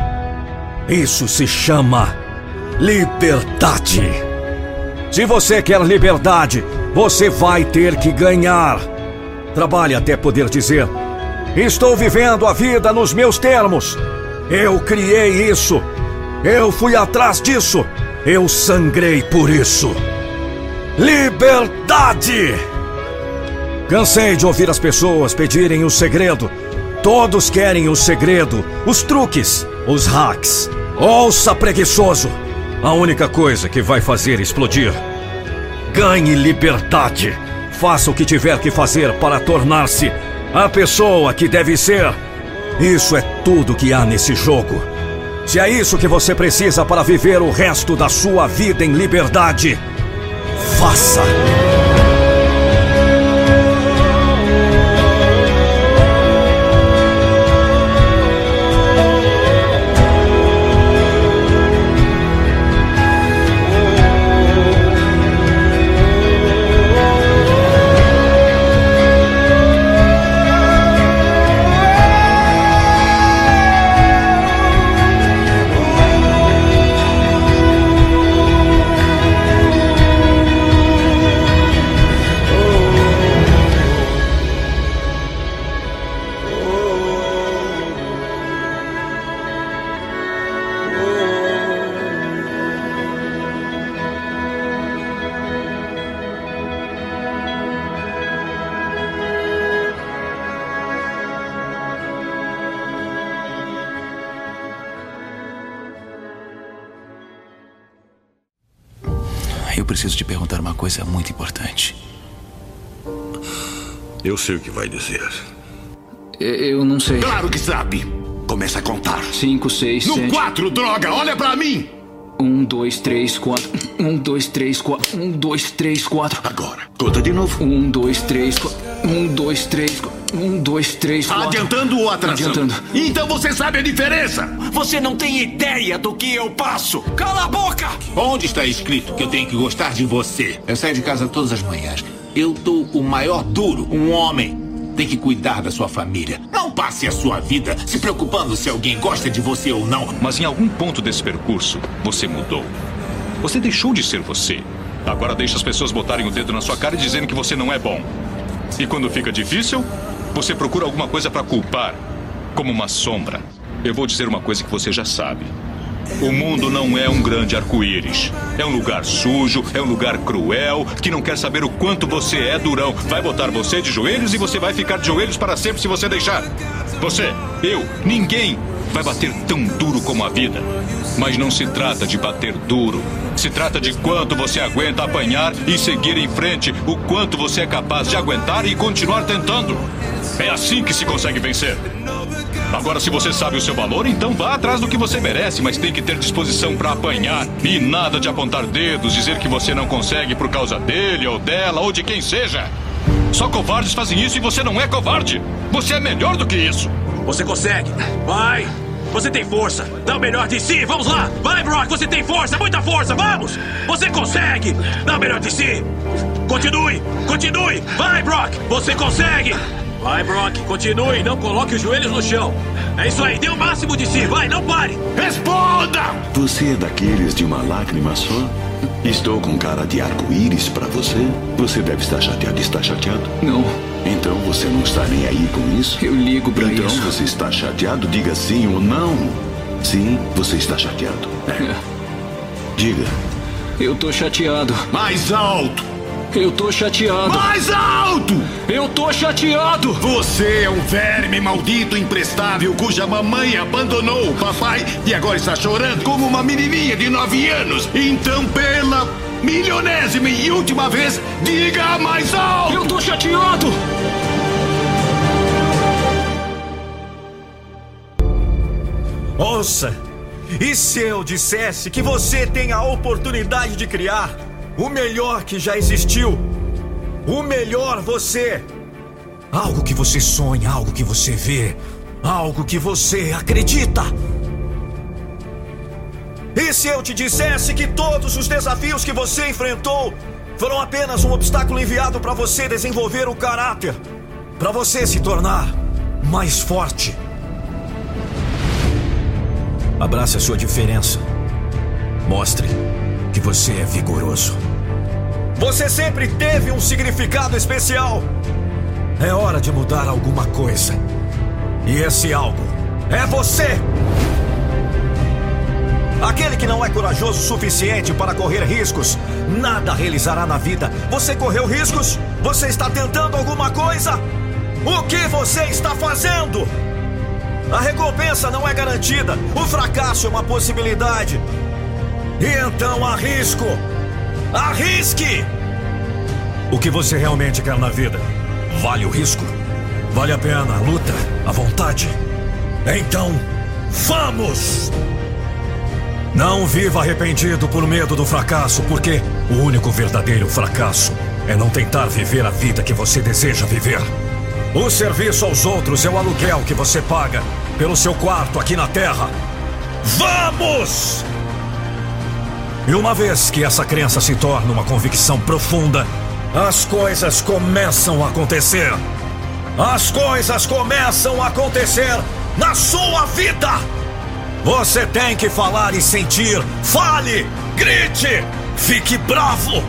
Isso se chama liberdade. Se você quer liberdade, você vai ter que ganhar. Trabalhe até poder dizer: Estou vivendo a vida nos meus termos. Eu criei isso. Eu fui atrás disso. Eu sangrei por isso. Liberdade! Cansei de ouvir as pessoas pedirem o segredo. Todos querem o segredo, os truques, os hacks. Ouça, preguiçoso! A única coisa que vai fazer explodir. Ganhe liberdade. Faça o que tiver que fazer para tornar-se a pessoa que deve ser. Isso é tudo que há nesse jogo. Se é isso que você precisa para viver o resto da sua vida em liberdade, faça! Preciso te perguntar uma coisa muito importante. Eu sei o que vai dizer. Eu não sei. Claro que sabe. Começa a contar. Cinco, seis, No sete. quatro, droga! Olha pra mim! Um, dois, três, quatro. Um, dois, três, quatro. Um, dois, três, quatro. Agora, conta de novo. Um, dois, três, quatro. Um, dois, três, quatro. Um, dois, três, quatro. Adiantando ou atrasando? Adiantando. Então você sabe a diferença! Você não tem ideia do que eu passo! Cala a boca! Onde está escrito que eu tenho que gostar de você? Eu saio de casa todas as manhãs. Eu dou o maior duro, um homem. Tem que cuidar da sua família. Não passe a sua vida se preocupando se alguém gosta de você ou não. Mas em algum ponto desse percurso, você mudou. Você deixou de ser você. Agora deixa as pessoas botarem o dedo na sua cara e dizendo que você não é bom. E quando fica difícil, você procura alguma coisa para culpar, como uma sombra. Eu vou dizer uma coisa que você já sabe. O mundo não é um grande arco-íris. É um lugar sujo, é um lugar cruel, que não quer saber o quanto você é durão. Vai botar você de joelhos e você vai ficar de joelhos para sempre se você deixar. Você, eu, ninguém vai bater tão duro como a vida. Mas não se trata de bater duro. Se trata de quanto você aguenta apanhar e seguir em frente, o quanto você é capaz de aguentar e continuar tentando. É assim que se consegue vencer. Agora, se você sabe o seu valor, então vá atrás do que você merece, mas tem que ter disposição para apanhar. E nada de apontar dedos, dizer que você não consegue por causa dele ou dela ou de quem seja. Só covardes fazem isso e você não é covarde. Você é melhor do que isso. Você consegue! Vai! Você tem força. Dá o melhor de si. Vamos lá. Vai, Brock. Você tem força. Muita força. Vamos. Você consegue. Dá o melhor de si. Continue. Continue. Vai, Brock. Você consegue. Vai, Brock. Continue. Não coloque os joelhos no chão. É isso aí. Dê o máximo de si. Vai, não pare. Responda! Você é daqueles de uma lágrima só? Estou com cara de arco-íris pra você? Você deve estar chateado. Está chateado? Não. Então você não está nem aí com isso? Eu ligo pra então isso. você está chateado? Diga sim ou não. Sim, você está chateado. É. Diga. Eu tô chateado. Mais alto! Eu tô chateado. Mais alto! Eu tô chateado. Você é um verme maldito imprestável cuja mamãe abandonou o papai e agora está chorando como uma menininha de nove anos. Então, pela milionésima e última vez, diga mais alto! Eu tô chateado. Ouça! E se eu dissesse que você tem a oportunidade de criar o melhor que já existiu? O melhor você! Algo que você sonha, algo que você vê, algo que você acredita. E se eu te dissesse que todos os desafios que você enfrentou foram apenas um obstáculo enviado para você desenvolver o caráter, para você se tornar mais forte? Abrace a sua diferença. Mostre que você é vigoroso. Você sempre teve um significado especial. É hora de mudar alguma coisa. E esse algo é você! Aquele que não é corajoso o suficiente para correr riscos, nada realizará na vida. Você correu riscos? Você está tentando alguma coisa? O que você está fazendo? A recompensa não é garantida. O fracasso é uma possibilidade. E então arrisco. Arrisque! O que você realmente quer na vida? Vale o risco? Vale a pena a luta, a vontade? Então, vamos! Não viva arrependido por medo do fracasso, porque o único verdadeiro fracasso é não tentar viver a vida que você deseja viver. O serviço aos outros é o aluguel que você paga pelo seu quarto aqui na Terra. Vamos! E uma vez que essa crença se torna uma convicção profunda, as coisas começam a acontecer. As coisas começam a acontecer na sua vida. Você tem que falar e sentir. Fale, grite, fique bravo.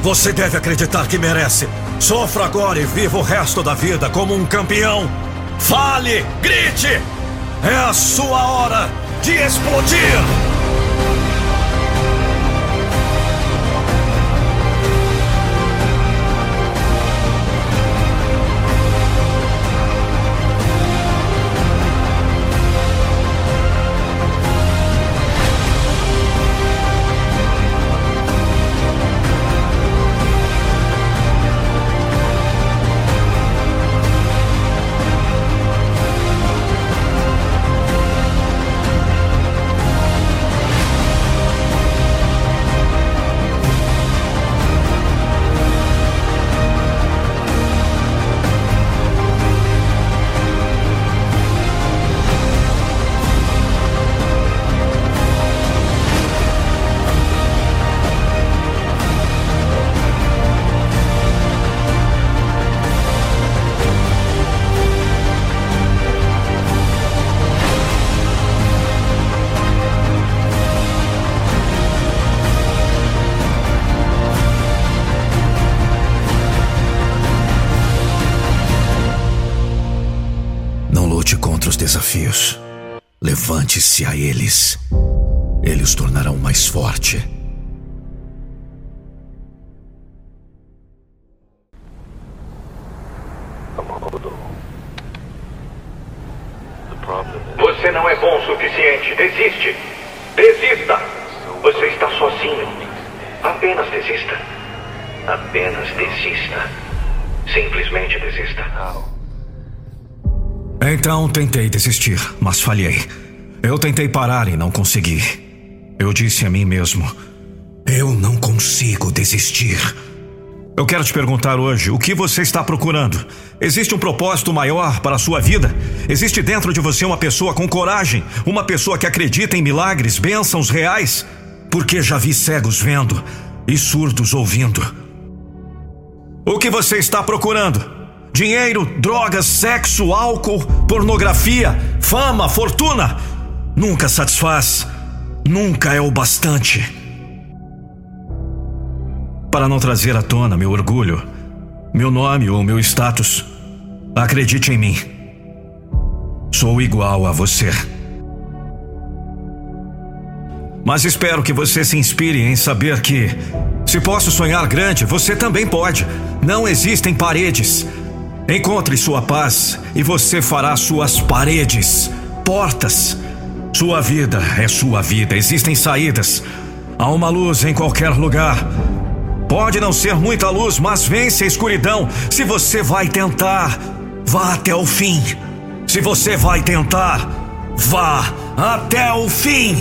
Você deve acreditar que merece. Sofra agora e viva o resto da vida como um campeão. Fale, grite. É a sua hora de explodir. Levante-se a eles. Eles os tornarão mais forte. Você não é bom o suficiente. Desiste. Desista. Você está sozinho. Apenas desista. Apenas desista. Simplesmente desista. Então tentei desistir, mas falhei. Eu tentei parar e não consegui. Eu disse a mim mesmo: Eu não consigo desistir. Eu quero te perguntar hoje: o que você está procurando? Existe um propósito maior para a sua vida? Existe dentro de você uma pessoa com coragem? Uma pessoa que acredita em milagres, bênçãos reais? Porque já vi cegos vendo e surdos ouvindo. O que você está procurando? Dinheiro, drogas, sexo, álcool, pornografia, fama, fortuna? Nunca satisfaz. Nunca é o bastante para não trazer à tona meu orgulho, meu nome ou meu status. Acredite em mim. Sou igual a você. Mas espero que você se inspire em saber que, se posso sonhar grande, você também pode. Não existem paredes. Encontre sua paz e você fará suas paredes, portas. Sua vida é sua vida, existem saídas. Há uma luz em qualquer lugar. Pode não ser muita luz, mas vence a escuridão. Se você vai tentar, vá até o fim. Se você vai tentar, vá até o fim.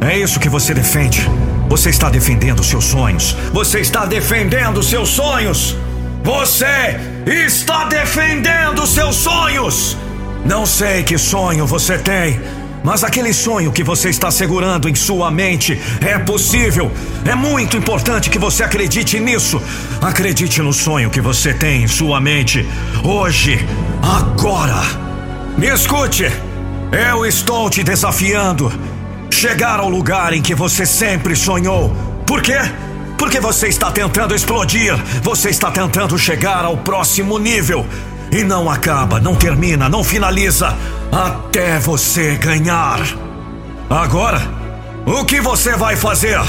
É isso que você defende. Você está defendendo seus sonhos. Você está defendendo seus sonhos. Você está defendendo seus sonhos. Não sei que sonho você tem. Mas aquele sonho que você está segurando em sua mente é possível. É muito importante que você acredite nisso. Acredite no sonho que você tem em sua mente. Hoje, agora. Me escute. Eu estou te desafiando. Chegar ao lugar em que você sempre sonhou. Por quê? Porque você está tentando explodir. Você está tentando chegar ao próximo nível. E não acaba, não termina, não finaliza até você ganhar. Agora, o que você vai fazer?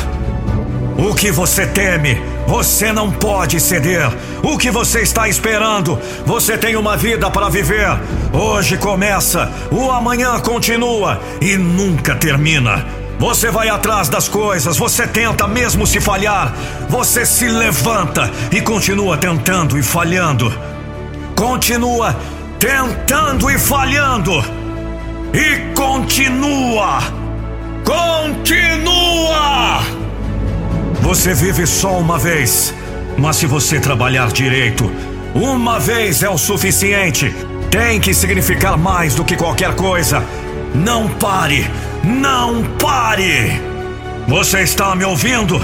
O que você teme? Você não pode ceder. O que você está esperando? Você tem uma vida para viver. Hoje começa, o amanhã continua e nunca termina. Você vai atrás das coisas, você tenta mesmo se falhar. Você se levanta e continua tentando e falhando. Continua tentando e falhando. E continua! Continua! Você vive só uma vez, mas se você trabalhar direito, uma vez é o suficiente. Tem que significar mais do que qualquer coisa. Não pare! Não pare! Você está me ouvindo?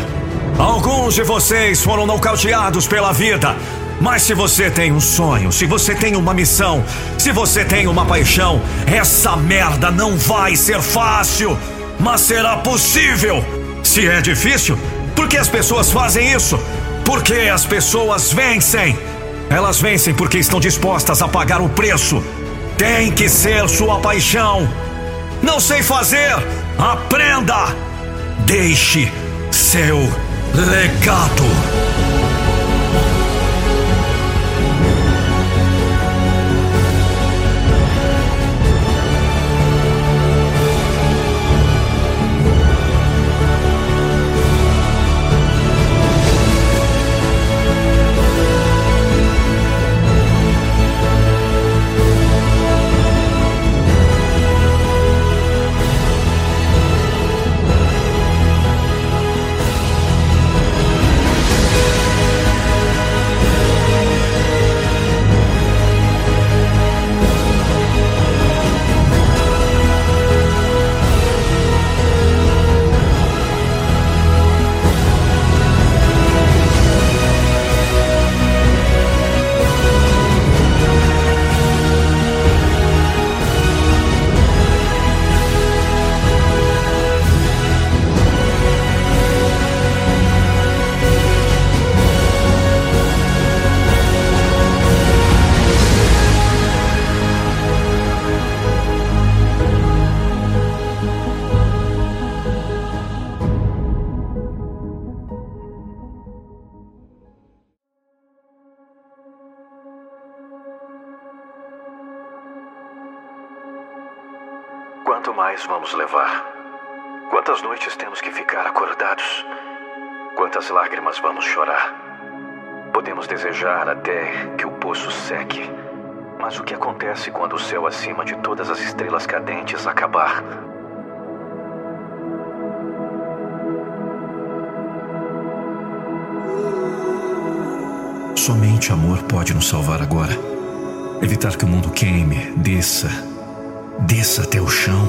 Alguns de vocês foram nocauteados pela vida mas se você tem um sonho, se você tem uma missão, se você tem uma paixão, essa merda não vai ser fácil, mas será possível. Se é difícil, por que as pessoas fazem isso? Porque as pessoas vencem. Elas vencem porque estão dispostas a pagar o preço. Tem que ser sua paixão. Não sei fazer? Aprenda! Deixe seu legado. Quanto mais vamos levar? Quantas noites temos que ficar acordados? Quantas lágrimas vamos chorar? Podemos desejar até que o poço seque. Mas o que acontece quando o céu acima de todas as estrelas cadentes acabar? Somente amor pode nos salvar agora. Evitar que o mundo queime, desça, desça até o chão.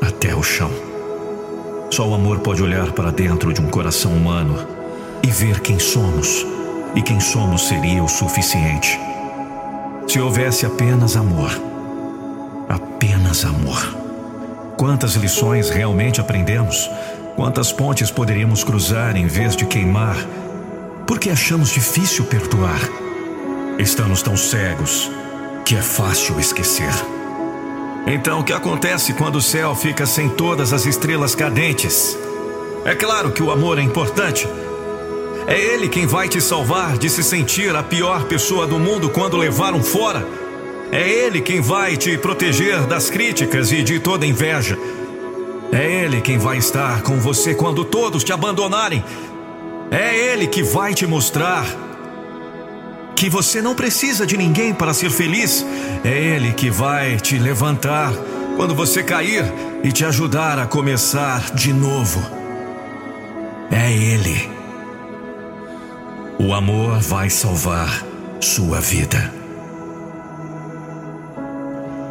Até o chão. Só o amor pode olhar para dentro de um coração humano e ver quem somos. E quem somos seria o suficiente. Se houvesse apenas amor. Apenas amor. Quantas lições realmente aprendemos? Quantas pontes poderíamos cruzar em vez de queimar? Porque achamos difícil perdoar. Estamos tão cegos que é fácil esquecer. Então, o que acontece quando o céu fica sem todas as estrelas cadentes? É claro que o amor é importante. É ele quem vai te salvar de se sentir a pior pessoa do mundo quando levaram fora. É ele quem vai te proteger das críticas e de toda inveja. É ele quem vai estar com você quando todos te abandonarem. É ele que vai te mostrar que você não precisa de ninguém para ser feliz. É ele que vai te levantar quando você cair e te ajudar a começar de novo. É ele. O amor vai salvar sua vida.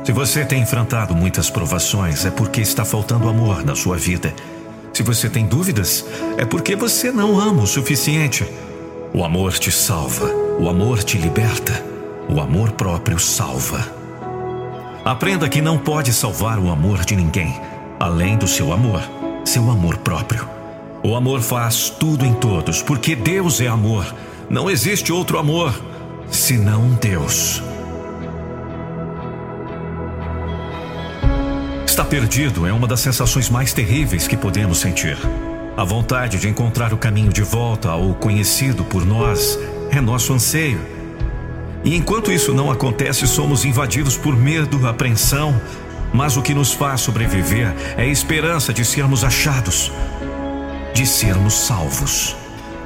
Se você tem enfrentado muitas provações, é porque está faltando amor na sua vida. Se você tem dúvidas, é porque você não ama o suficiente. O amor te salva, o amor te liberta, o amor próprio salva. Aprenda que não pode salvar o amor de ninguém, além do seu amor, seu amor próprio. O amor faz tudo em todos, porque Deus é amor. Não existe outro amor senão Deus. Estar perdido é uma das sensações mais terríveis que podemos sentir. A vontade de encontrar o caminho de volta ao conhecido por nós é nosso anseio. E enquanto isso não acontece, somos invadidos por medo, apreensão, mas o que nos faz sobreviver é a esperança de sermos achados de sermos salvos.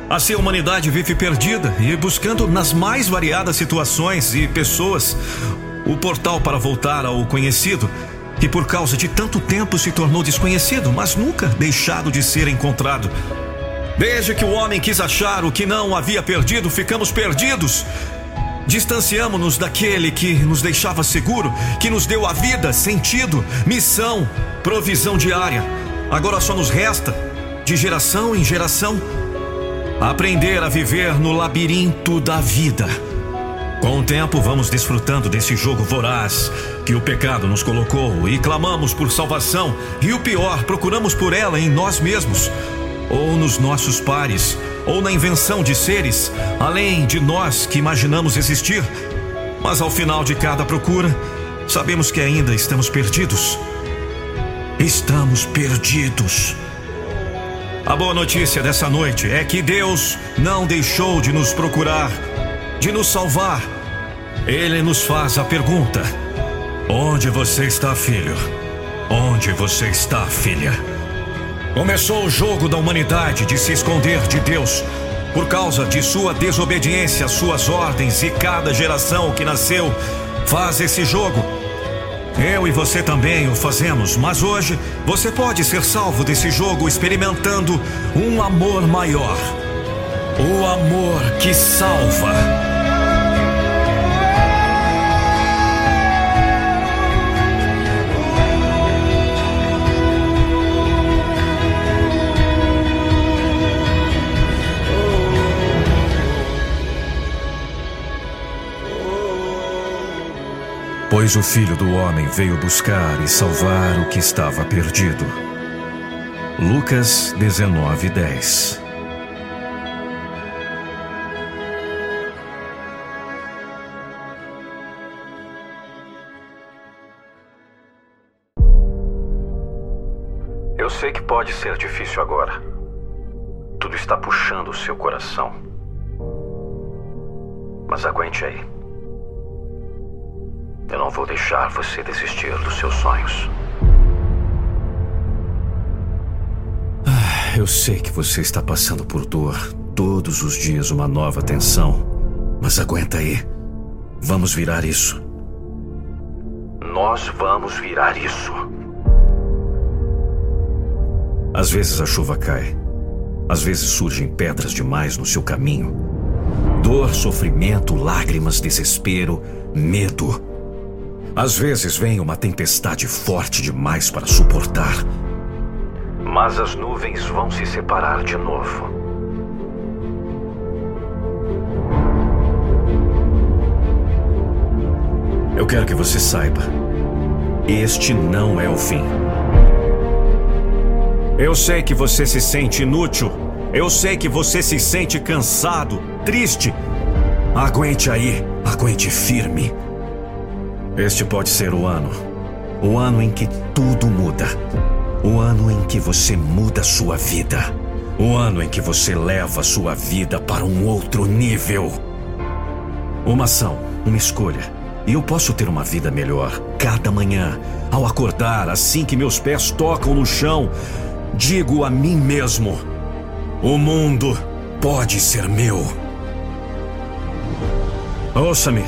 Assim a humanidade vive perdida e buscando nas mais variadas situações e pessoas o portal para voltar ao conhecido, que por causa de tanto tempo se tornou desconhecido, mas nunca deixado de ser encontrado. Desde que o homem quis achar o que não havia perdido, ficamos perdidos. Distanciamos-nos daquele que nos deixava seguro, que nos deu a vida, sentido, missão, provisão diária. Agora só nos resta de geração em geração, aprender a viver no labirinto da vida. Com o tempo, vamos desfrutando desse jogo voraz que o pecado nos colocou e clamamos por salvação, e o pior, procuramos por ela em nós mesmos, ou nos nossos pares, ou na invenção de seres além de nós que imaginamos existir. Mas ao final de cada procura, sabemos que ainda estamos perdidos. Estamos perdidos. A boa notícia dessa noite é que Deus não deixou de nos procurar, de nos salvar. Ele nos faz a pergunta: Onde você está, filho? Onde você está, filha? Começou o jogo da humanidade de se esconder de Deus por causa de sua desobediência às suas ordens e cada geração que nasceu faz esse jogo eu e você também o fazemos, mas hoje você pode ser salvo desse jogo experimentando um amor maior. O amor que salva. Pois o Filho do Homem veio buscar e salvar o que estava perdido. Lucas 19, 10 Eu sei que pode ser difícil agora. Tudo está puxando o seu coração. Mas aguente aí. Eu não vou deixar você desistir dos seus sonhos. Ah, eu sei que você está passando por dor. Todos os dias uma nova tensão. Mas aguenta aí. Vamos virar isso. Nós vamos virar isso. Às vezes a chuva cai. Às vezes surgem pedras demais no seu caminho. Dor, sofrimento, lágrimas, desespero, medo. Às vezes vem uma tempestade forte demais para suportar. Mas as nuvens vão se separar de novo. Eu quero que você saiba: este não é o fim. Eu sei que você se sente inútil. Eu sei que você se sente cansado, triste. Aguente aí, aguente firme. Este pode ser o ano. O ano em que tudo muda. O ano em que você muda sua vida. O ano em que você leva sua vida para um outro nível. Uma ação, uma escolha e eu posso ter uma vida melhor cada manhã, ao acordar, assim que meus pés tocam no chão, digo a mim mesmo: o mundo pode ser meu. Ouça-me,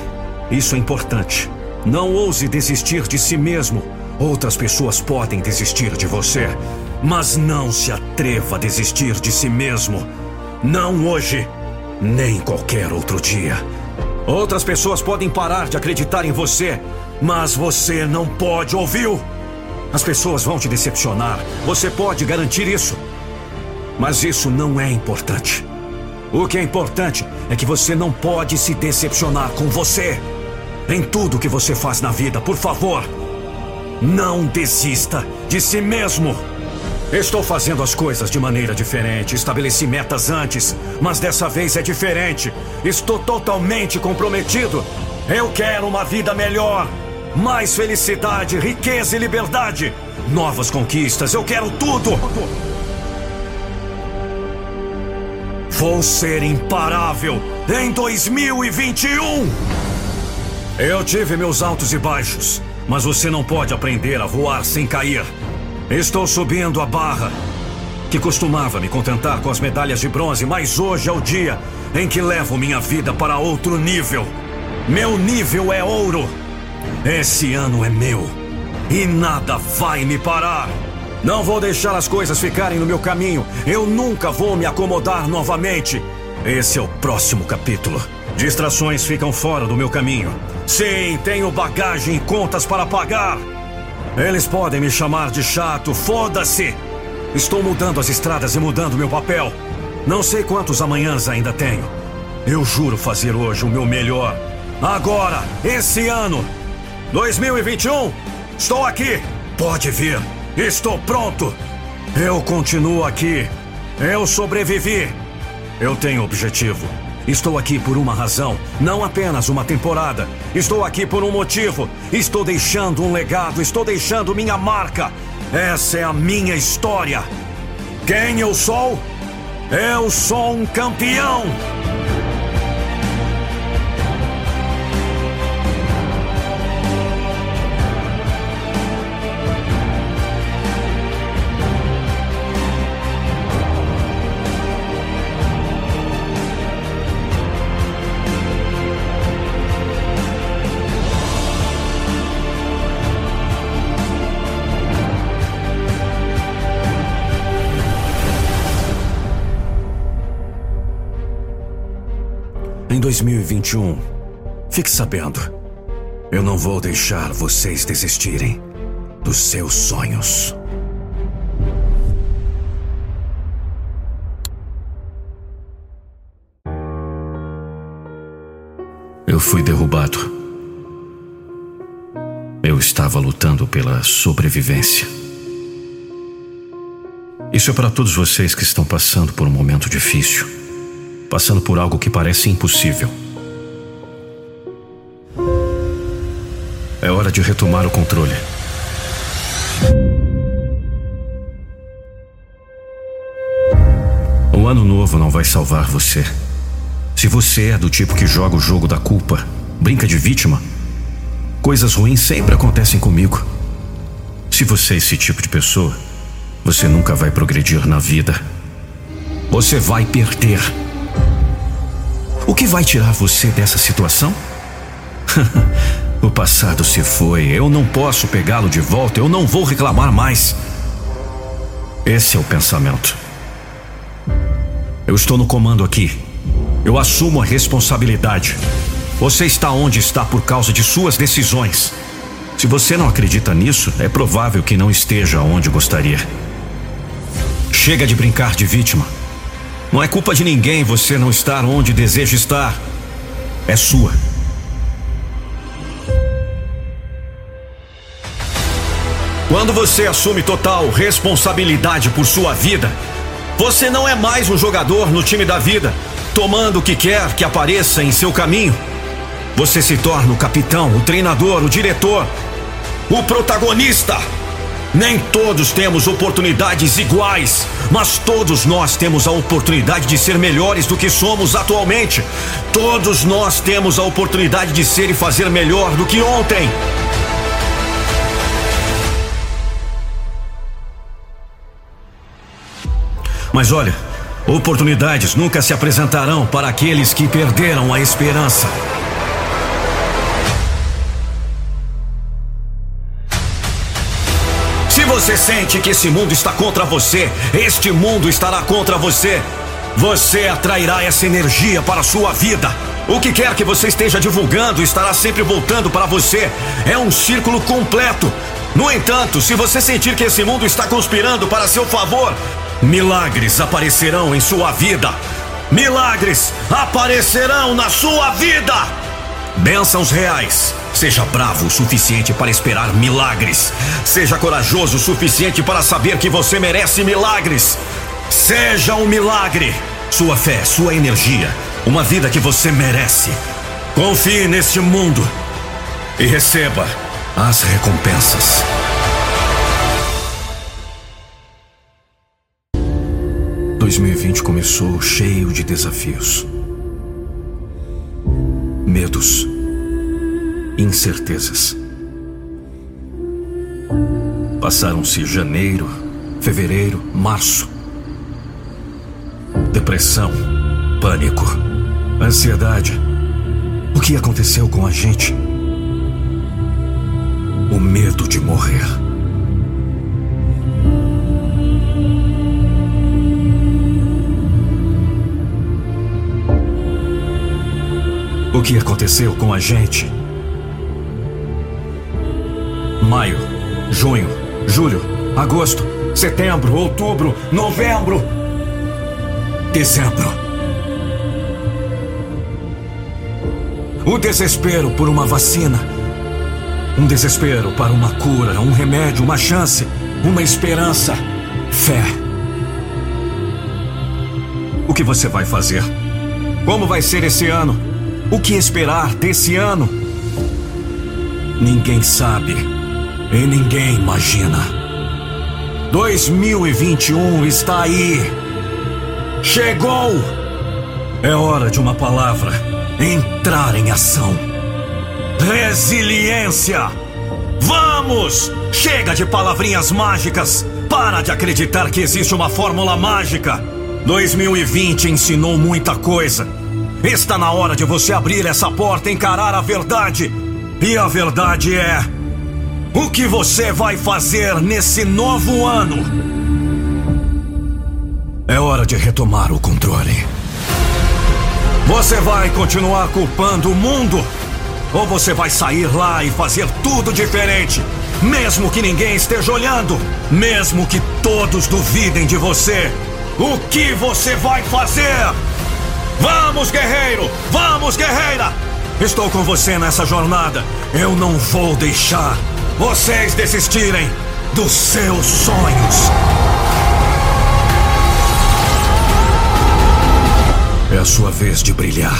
isso é importante. Não ouse desistir de si mesmo. Outras pessoas podem desistir de você, mas não se atreva a desistir de si mesmo. Não hoje, nem qualquer outro dia. Outras pessoas podem parar de acreditar em você, mas você não pode, ouviu? As pessoas vão te decepcionar, você pode garantir isso. Mas isso não é importante. O que é importante é que você não pode se decepcionar com você. Em tudo que você faz na vida, por favor, não desista de si mesmo. Estou fazendo as coisas de maneira diferente. Estabeleci metas antes, mas dessa vez é diferente. Estou totalmente comprometido. Eu quero uma vida melhor. Mais felicidade, riqueza e liberdade. Novas conquistas, eu quero tudo. Vou ser imparável em 2021. Eu tive meus altos e baixos, mas você não pode aprender a voar sem cair. Estou subindo a barra. Que costumava me contentar com as medalhas de bronze, mas hoje é o dia em que levo minha vida para outro nível. Meu nível é ouro. Esse ano é meu. E nada vai me parar. Não vou deixar as coisas ficarem no meu caminho. Eu nunca vou me acomodar novamente. Esse é o próximo capítulo. Distrações ficam fora do meu caminho. Sim, tenho bagagem e contas para pagar. Eles podem me chamar de chato, foda-se! Estou mudando as estradas e mudando meu papel. Não sei quantos amanhãs ainda tenho. Eu juro fazer hoje o meu melhor. Agora, esse ano, 2021, estou aqui. Pode vir. Estou pronto. Eu continuo aqui. Eu sobrevivi. Eu tenho objetivo. Estou aqui por uma razão, não apenas uma temporada. Estou aqui por um motivo. Estou deixando um legado, estou deixando minha marca. Essa é a minha história. Quem eu sou? Eu sou um campeão! 2021, fique sabendo, eu não vou deixar vocês desistirem dos seus sonhos. Eu fui derrubado. Eu estava lutando pela sobrevivência. Isso é para todos vocês que estão passando por um momento difícil passando por algo que parece impossível. É hora de retomar o controle. O ano novo não vai salvar você. Se você é do tipo que joga o jogo da culpa, brinca de vítima, coisas ruins sempre acontecem comigo. Se você é esse tipo de pessoa, você nunca vai progredir na vida. Você vai perder. O que vai tirar você dessa situação? o passado se foi, eu não posso pegá-lo de volta, eu não vou reclamar mais. Esse é o pensamento. Eu estou no comando aqui. Eu assumo a responsabilidade. Você está onde está por causa de suas decisões. Se você não acredita nisso, é provável que não esteja onde gostaria. Chega de brincar de vítima. Não é culpa de ninguém você não estar onde deseja estar. É sua. Quando você assume total responsabilidade por sua vida, você não é mais um jogador no time da vida, tomando o que quer que apareça em seu caminho. Você se torna o capitão, o treinador, o diretor, o protagonista. Nem todos temos oportunidades iguais, mas todos nós temos a oportunidade de ser melhores do que somos atualmente. Todos nós temos a oportunidade de ser e fazer melhor do que ontem. Mas olha, oportunidades nunca se apresentarão para aqueles que perderam a esperança. Você sente que esse mundo está contra você, este mundo estará contra você. Você atrairá essa energia para a sua vida. O que quer que você esteja divulgando estará sempre voltando para você. É um círculo completo. No entanto, se você sentir que esse mundo está conspirando para seu favor, Milagres aparecerão em sua vida. Milagres aparecerão na sua vida. Bênçãos reais. Seja bravo o suficiente para esperar milagres. Seja corajoso o suficiente para saber que você merece milagres. Seja um milagre. Sua fé, sua energia. Uma vida que você merece. Confie neste mundo e receba as recompensas. 2020 começou cheio de desafios, medos, incertezas. Passaram-se janeiro, fevereiro, março. Depressão, pânico, ansiedade. O que aconteceu com a gente? O medo de morrer. O que aconteceu com a gente? Maio, junho, julho, agosto, setembro, outubro, novembro, dezembro. O desespero por uma vacina. Um desespero para uma cura, um remédio, uma chance, uma esperança, fé. O que você vai fazer? Como vai ser esse ano? O que esperar desse ano? Ninguém sabe e ninguém imagina. 2021 está aí. Chegou! É hora de uma palavra. Entrar em ação. Resiliência! Vamos! Chega de palavrinhas mágicas! Para de acreditar que existe uma fórmula mágica! 2020 ensinou muita coisa Está na hora de você abrir essa porta e encarar a verdade. E a verdade é: o que você vai fazer nesse novo ano? É hora de retomar o controle. Você vai continuar culpando o mundo? Ou você vai sair lá e fazer tudo diferente? Mesmo que ninguém esteja olhando, mesmo que todos duvidem de você, o que você vai fazer? Vamos, guerreiro! Vamos, guerreira! Estou com você nessa jornada. Eu não vou deixar vocês desistirem dos seus sonhos. É a sua vez de brilhar.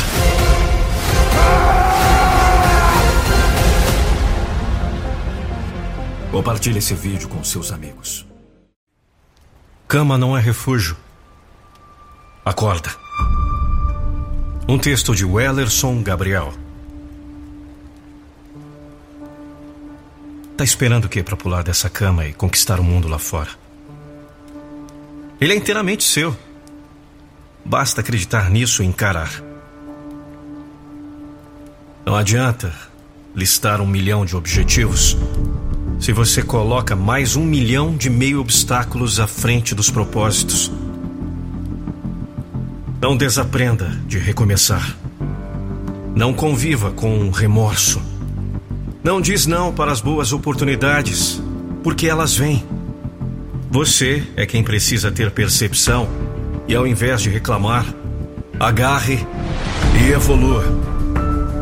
Compartilhe esse vídeo com seus amigos. Cama não é refúgio. Acorda. Um texto de Wellerson Gabriel. Tá esperando o que para pular dessa cama e conquistar o mundo lá fora? Ele é inteiramente seu. Basta acreditar nisso e encarar. Não adianta listar um milhão de objetivos se você coloca mais um milhão de meio obstáculos à frente dos propósitos. Não desaprenda de recomeçar. Não conviva com remorso. Não diz não para as boas oportunidades, porque elas vêm. Você é quem precisa ter percepção e, ao invés de reclamar, agarre e evolua.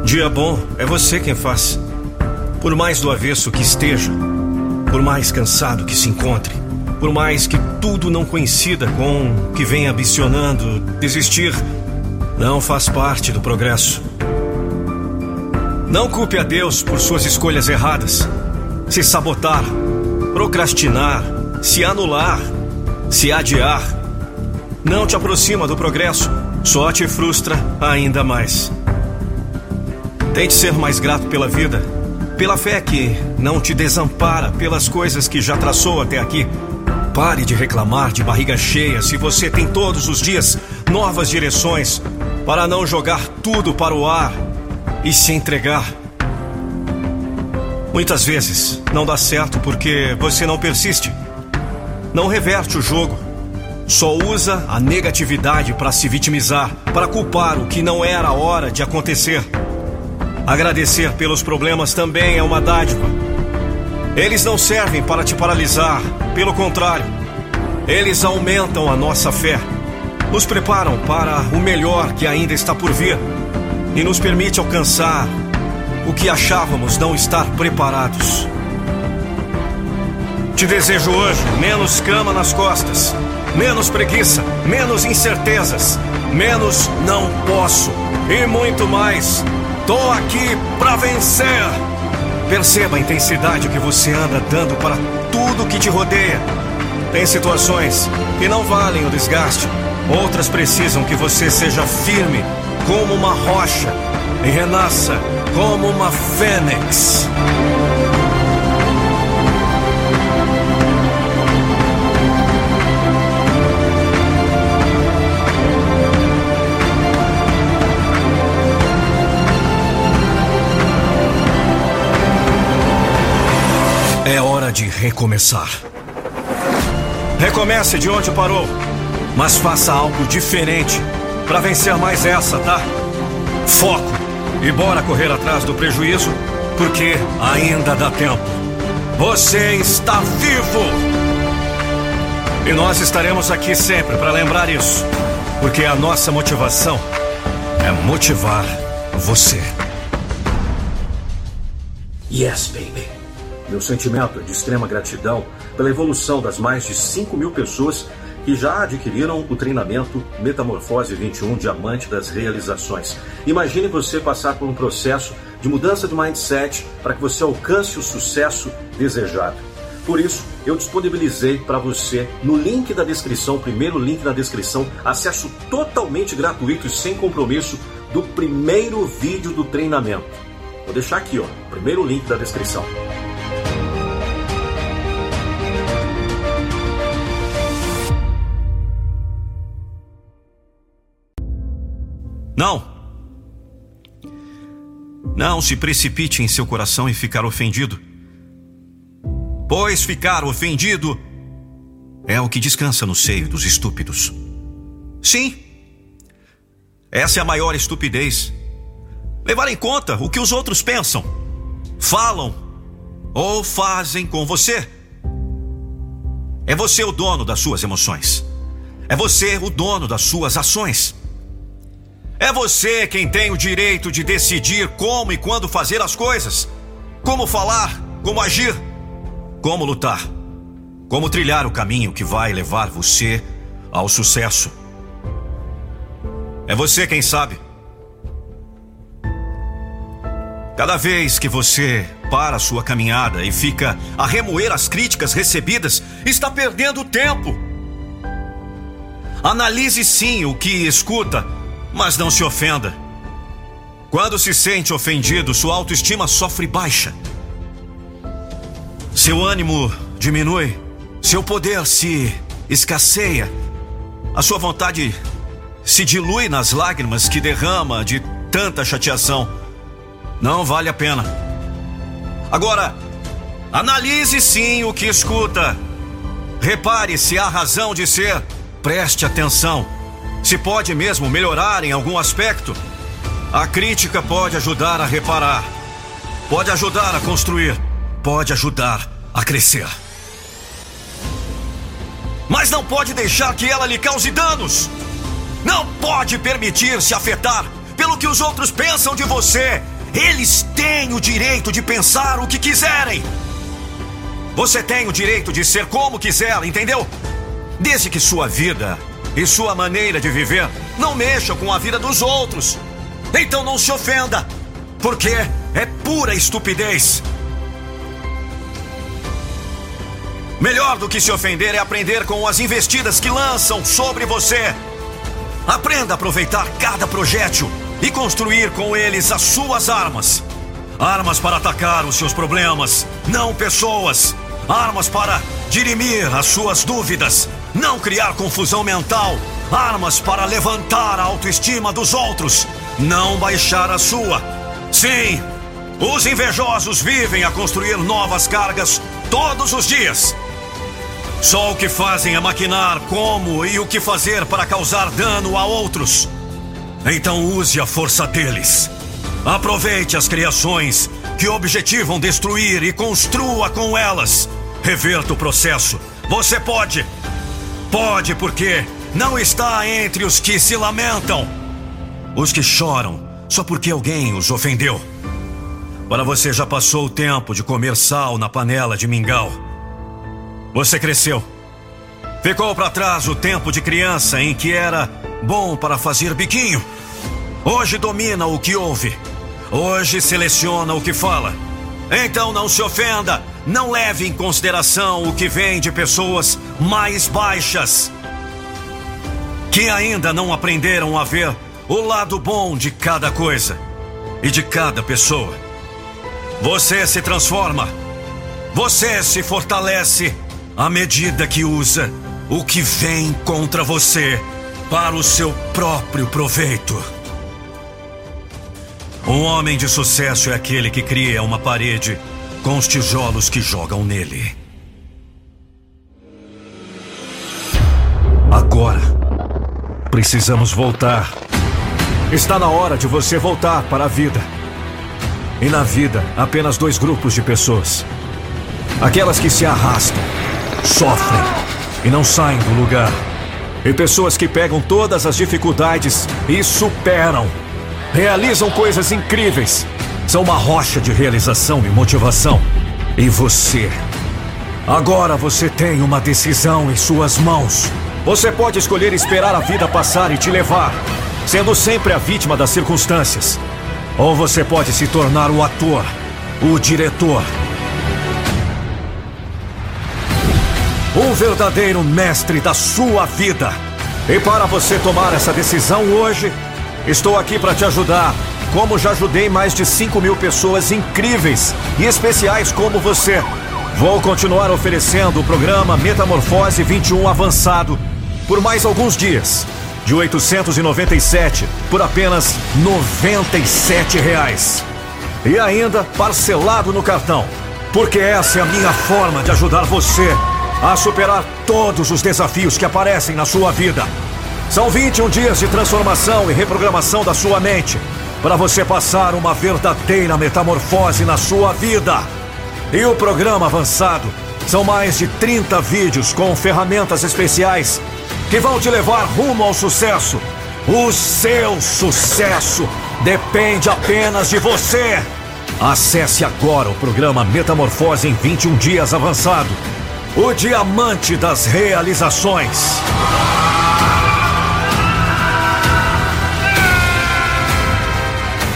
Dia bom é você quem faz. Por mais do avesso que esteja, por mais cansado que se encontre, por mais que tudo não coincida com o que vem ambicionando, desistir não faz parte do progresso. Não culpe a Deus por suas escolhas erradas. Se sabotar, procrastinar, se anular, se adiar, não te aproxima do progresso, só te frustra ainda mais. Tente ser mais grato pela vida, pela fé que não te desampara, pelas coisas que já traçou até aqui. Pare de reclamar de barriga cheia se você tem todos os dias novas direções para não jogar tudo para o ar e se entregar. Muitas vezes não dá certo porque você não persiste. Não reverte o jogo. Só usa a negatividade para se vitimizar, para culpar o que não era a hora de acontecer. Agradecer pelos problemas também é uma dádiva. Eles não servem para te paralisar, pelo contrário, eles aumentam a nossa fé, nos preparam para o melhor que ainda está por vir e nos permite alcançar o que achávamos não estar preparados. Te desejo hoje menos cama nas costas, menos preguiça, menos incertezas, menos não posso e muito mais. Tô aqui para vencer. Perceba a intensidade que você anda dando para tudo que te rodeia. Tem situações que não valem o desgaste, outras precisam que você seja firme como uma rocha e renasça como uma fênix. De recomeçar. Recomece de onde parou, mas faça algo diferente para vencer mais essa, tá? Foco e bora correr atrás do prejuízo, porque ainda dá tempo. Você está vivo! E nós estaremos aqui sempre para lembrar isso, porque a nossa motivação é motivar você. Yes, baby. Meu sentimento é de extrema gratidão pela evolução das mais de 5 mil pessoas que já adquiriram o treinamento Metamorfose 21 Diamante das Realizações. Imagine você passar por um processo de mudança de mindset para que você alcance o sucesso desejado. Por isso, eu disponibilizei para você no link da descrição, primeiro link da descrição, acesso totalmente gratuito e sem compromisso do primeiro vídeo do treinamento. Vou deixar aqui, ó, primeiro link da descrição. Não! Não se precipite em seu coração e ficar ofendido. Pois ficar ofendido é o que descansa no seio dos estúpidos. Sim, essa é a maior estupidez. Levar em conta o que os outros pensam, falam ou fazem com você. É você o dono das suas emoções. É você o dono das suas ações. É você quem tem o direito de decidir como e quando fazer as coisas, como falar, como agir, como lutar, como trilhar o caminho que vai levar você ao sucesso. É você quem sabe. Cada vez que você para a sua caminhada e fica a remoer as críticas recebidas, está perdendo tempo. Analise sim o que escuta mas não se ofenda. Quando se sente ofendido, sua autoestima sofre baixa. Seu ânimo diminui, seu poder se escasseia, a sua vontade se dilui nas lágrimas que derrama de tanta chateação. Não vale a pena. Agora, analise sim o que escuta. Repare se há razão de ser. Preste atenção. Se pode mesmo melhorar em algum aspecto, a crítica pode ajudar a reparar, pode ajudar a construir, pode ajudar a crescer. Mas não pode deixar que ela lhe cause danos. Não pode permitir se afetar pelo que os outros pensam de você. Eles têm o direito de pensar o que quiserem. Você tem o direito de ser como quiser, entendeu? Desde que sua vida e sua maneira de viver não mexam com a vida dos outros. Então não se ofenda, porque é pura estupidez. Melhor do que se ofender é aprender com as investidas que lançam sobre você. Aprenda a aproveitar cada projétil e construir com eles as suas armas. Armas para atacar os seus problemas, não pessoas. Armas para dirimir as suas dúvidas, não criar confusão mental. Armas para levantar a autoestima dos outros, não baixar a sua. Sim, os invejosos vivem a construir novas cargas todos os dias. Só o que fazem é maquinar como e o que fazer para causar dano a outros. Então use a força deles. Aproveite as criações que objetivam destruir e construa com elas. Reverta o processo. Você pode. Pode porque não está entre os que se lamentam. Os que choram só porque alguém os ofendeu. Para você já passou o tempo de comer sal na panela de mingau. Você cresceu. Ficou para trás o tempo de criança em que era bom para fazer biquinho. Hoje domina o que ouve. Hoje seleciona o que fala. Então não se ofenda, não leve em consideração o que vem de pessoas mais baixas que ainda não aprenderam a ver o lado bom de cada coisa e de cada pessoa. Você se transforma, você se fortalece à medida que usa o que vem contra você para o seu próprio proveito. Um homem de sucesso é aquele que cria uma parede com os tijolos que jogam nele. Agora, precisamos voltar. Está na hora de você voltar para a vida. E na vida, apenas dois grupos de pessoas: aquelas que se arrastam sofrem e não saem do lugar. E pessoas que pegam todas as dificuldades e superam. Realizam coisas incríveis. São uma rocha de realização e motivação. E você? Agora você tem uma decisão em suas mãos. Você pode escolher esperar a vida passar e te levar, sendo sempre a vítima das circunstâncias. Ou você pode se tornar o ator, o diretor, um verdadeiro mestre da sua vida. E para você tomar essa decisão hoje, estou aqui para te ajudar. Como já ajudei mais de 5 mil pessoas incríveis e especiais como você. Vou continuar oferecendo o programa Metamorfose 21 Avançado por mais alguns dias. De 897 por apenas 97 reais. E ainda parcelado no cartão. Porque essa é a minha forma de ajudar você a superar todos os desafios que aparecem na sua vida. São 21 dias de transformação e reprogramação da sua mente para você passar uma verdadeira metamorfose na sua vida. E o programa avançado são mais de 30 vídeos com ferramentas especiais que vão te levar rumo ao sucesso. O seu sucesso depende apenas de você. Acesse agora o programa Metamorfose em 21 dias avançado o diamante das realizações.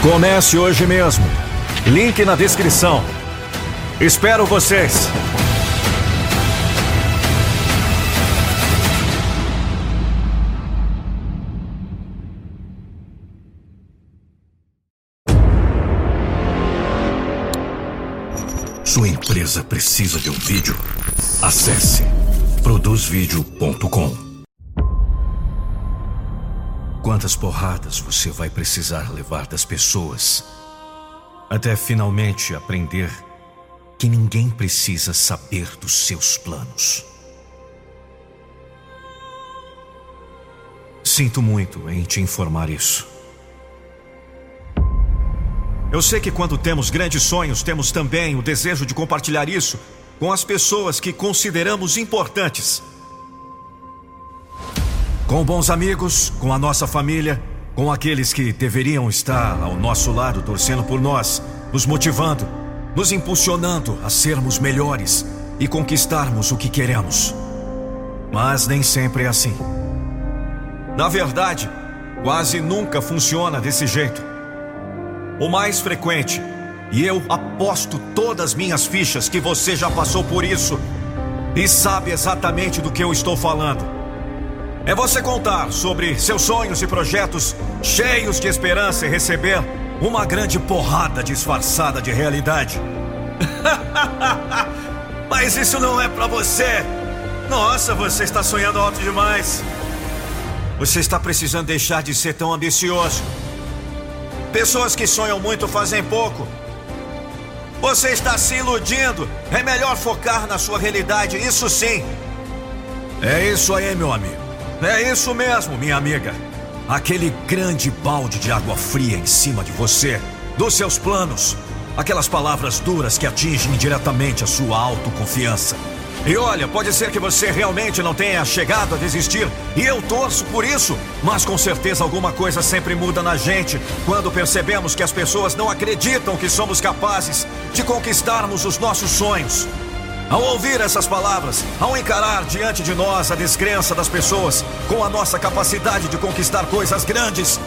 Comece hoje mesmo. Link na descrição. Espero vocês. Sua empresa precisa de um vídeo? Acesse produzvideo.com. Quantas porradas você vai precisar levar das pessoas até finalmente aprender que ninguém precisa saber dos seus planos? sinto muito em te informar isso. Eu sei que quando temos grandes sonhos, temos também o desejo de compartilhar isso com as pessoas que consideramos importantes. Com bons amigos, com a nossa família, com aqueles que deveriam estar ao nosso lado torcendo por nós, nos motivando, nos impulsionando a sermos melhores e conquistarmos o que queremos. Mas nem sempre é assim. Na verdade, quase nunca funciona desse jeito. O mais frequente, e eu aposto todas minhas fichas que você já passou por isso e sabe exatamente do que eu estou falando. É você contar sobre seus sonhos e projetos cheios de esperança e receber uma grande porrada disfarçada de realidade. Mas isso não é para você. Nossa, você está sonhando alto demais. Você está precisando deixar de ser tão ambicioso. Pessoas que sonham muito fazem pouco. Você está se iludindo. É melhor focar na sua realidade, isso sim. É isso aí, meu amigo. É isso mesmo, minha amiga. Aquele grande balde de água fria em cima de você, dos seus planos. Aquelas palavras duras que atingem diretamente a sua autoconfiança. E olha, pode ser que você realmente não tenha chegado a desistir, e eu torço por isso, mas com certeza alguma coisa sempre muda na gente quando percebemos que as pessoas não acreditam que somos capazes de conquistarmos os nossos sonhos. Ao ouvir essas palavras, ao encarar diante de nós a descrença das pessoas com a nossa capacidade de conquistar coisas grandes,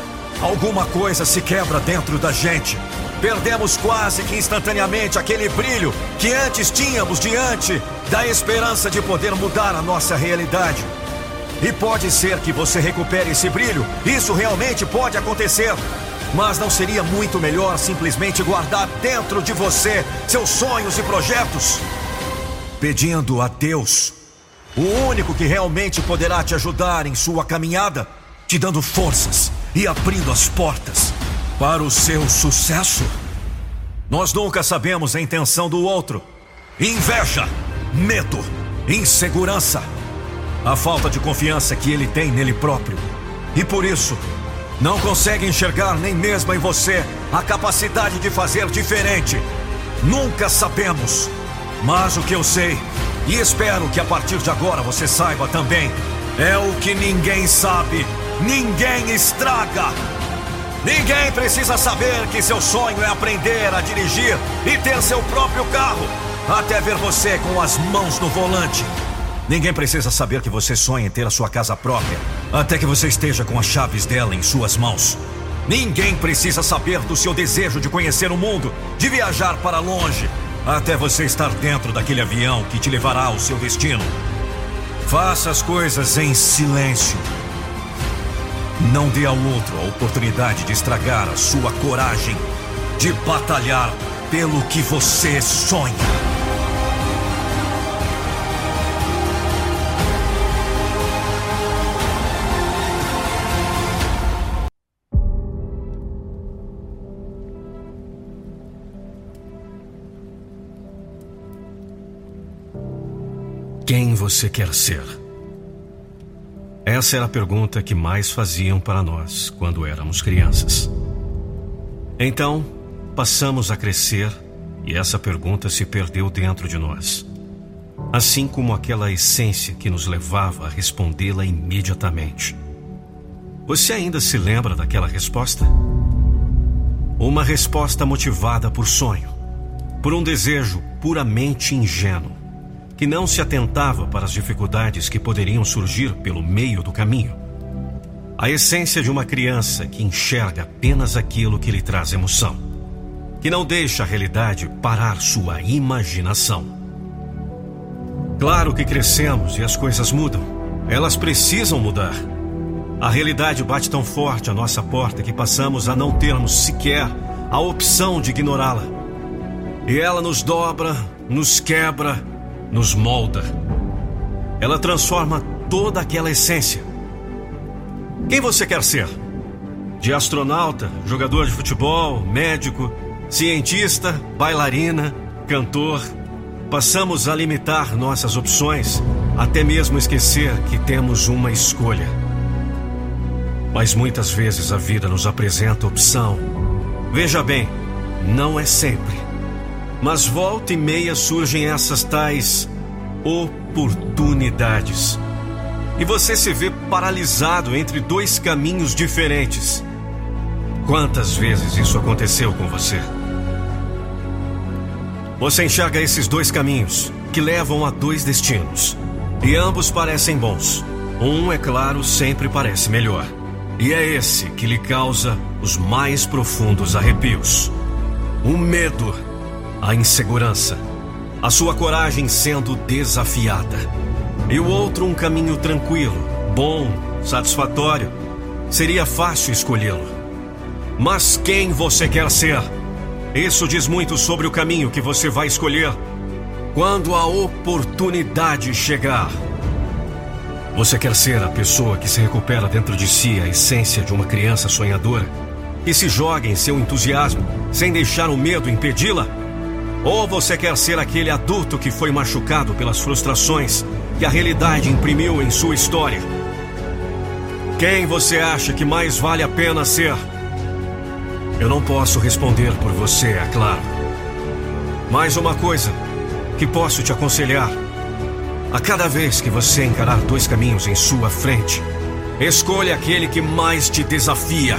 alguma coisa se quebra dentro da gente. Perdemos quase que instantaneamente aquele brilho que antes tínhamos diante da esperança de poder mudar a nossa realidade. E pode ser que você recupere esse brilho, isso realmente pode acontecer. Mas não seria muito melhor simplesmente guardar dentro de você seus sonhos e projetos? Pedindo a Deus, o único que realmente poderá te ajudar em sua caminhada, te dando forças e abrindo as portas para o seu sucesso. Nós nunca sabemos a intenção do outro. Inveja, medo, insegurança, a falta de confiança que ele tem nele próprio. E por isso, não consegue enxergar nem mesmo em você a capacidade de fazer diferente. Nunca sabemos mas o que eu sei, e espero que a partir de agora você saiba também, é o que ninguém sabe, ninguém estraga. Ninguém precisa saber que seu sonho é aprender a dirigir e ter seu próprio carro, até ver você com as mãos no volante. Ninguém precisa saber que você sonha em ter a sua casa própria, até que você esteja com as chaves dela em suas mãos. Ninguém precisa saber do seu desejo de conhecer o mundo, de viajar para longe, até você estar dentro daquele avião que te levará ao seu destino. Faça as coisas em silêncio. Não dê ao outro a oportunidade de estragar a sua coragem de batalhar pelo que você sonha. Quem você quer ser? Essa era a pergunta que mais faziam para nós quando éramos crianças. Então, passamos a crescer e essa pergunta se perdeu dentro de nós. Assim como aquela essência que nos levava a respondê-la imediatamente. Você ainda se lembra daquela resposta? Uma resposta motivada por sonho, por um desejo puramente ingênuo que não se atentava para as dificuldades que poderiam surgir pelo meio do caminho. A essência de uma criança que enxerga apenas aquilo que lhe traz emoção, que não deixa a realidade parar sua imaginação. Claro que crescemos e as coisas mudam. Elas precisam mudar. A realidade bate tão forte à nossa porta que passamos a não termos sequer a opção de ignorá-la. E ela nos dobra, nos quebra nos molda. Ela transforma toda aquela essência. Quem você quer ser? De astronauta, jogador de futebol, médico, cientista, bailarina, cantor. Passamos a limitar nossas opções, até mesmo esquecer que temos uma escolha. Mas muitas vezes a vida nos apresenta opção. Veja bem, não é sempre. Mas volta e meia surgem essas tais oportunidades. E você se vê paralisado entre dois caminhos diferentes. Quantas vezes isso aconteceu com você? Você enxerga esses dois caminhos que levam a dois destinos. E ambos parecem bons. Um, é claro, sempre parece melhor. E é esse que lhe causa os mais profundos arrepios. O medo, a insegurança, a sua coragem sendo desafiada. E o outro, um caminho tranquilo, bom, satisfatório. Seria fácil escolhê-lo. Mas quem você quer ser? Isso diz muito sobre o caminho que você vai escolher quando a oportunidade chegar. Você quer ser a pessoa que se recupera dentro de si a essência de uma criança sonhadora e se joga em seu entusiasmo sem deixar o medo impedi-la? Ou você quer ser aquele adulto que foi machucado pelas frustrações que a realidade imprimiu em sua história? Quem você acha que mais vale a pena ser? Eu não posso responder por você, é claro. Mais uma coisa que posso te aconselhar. A cada vez que você encarar dois caminhos em sua frente, escolha aquele que mais te desafia,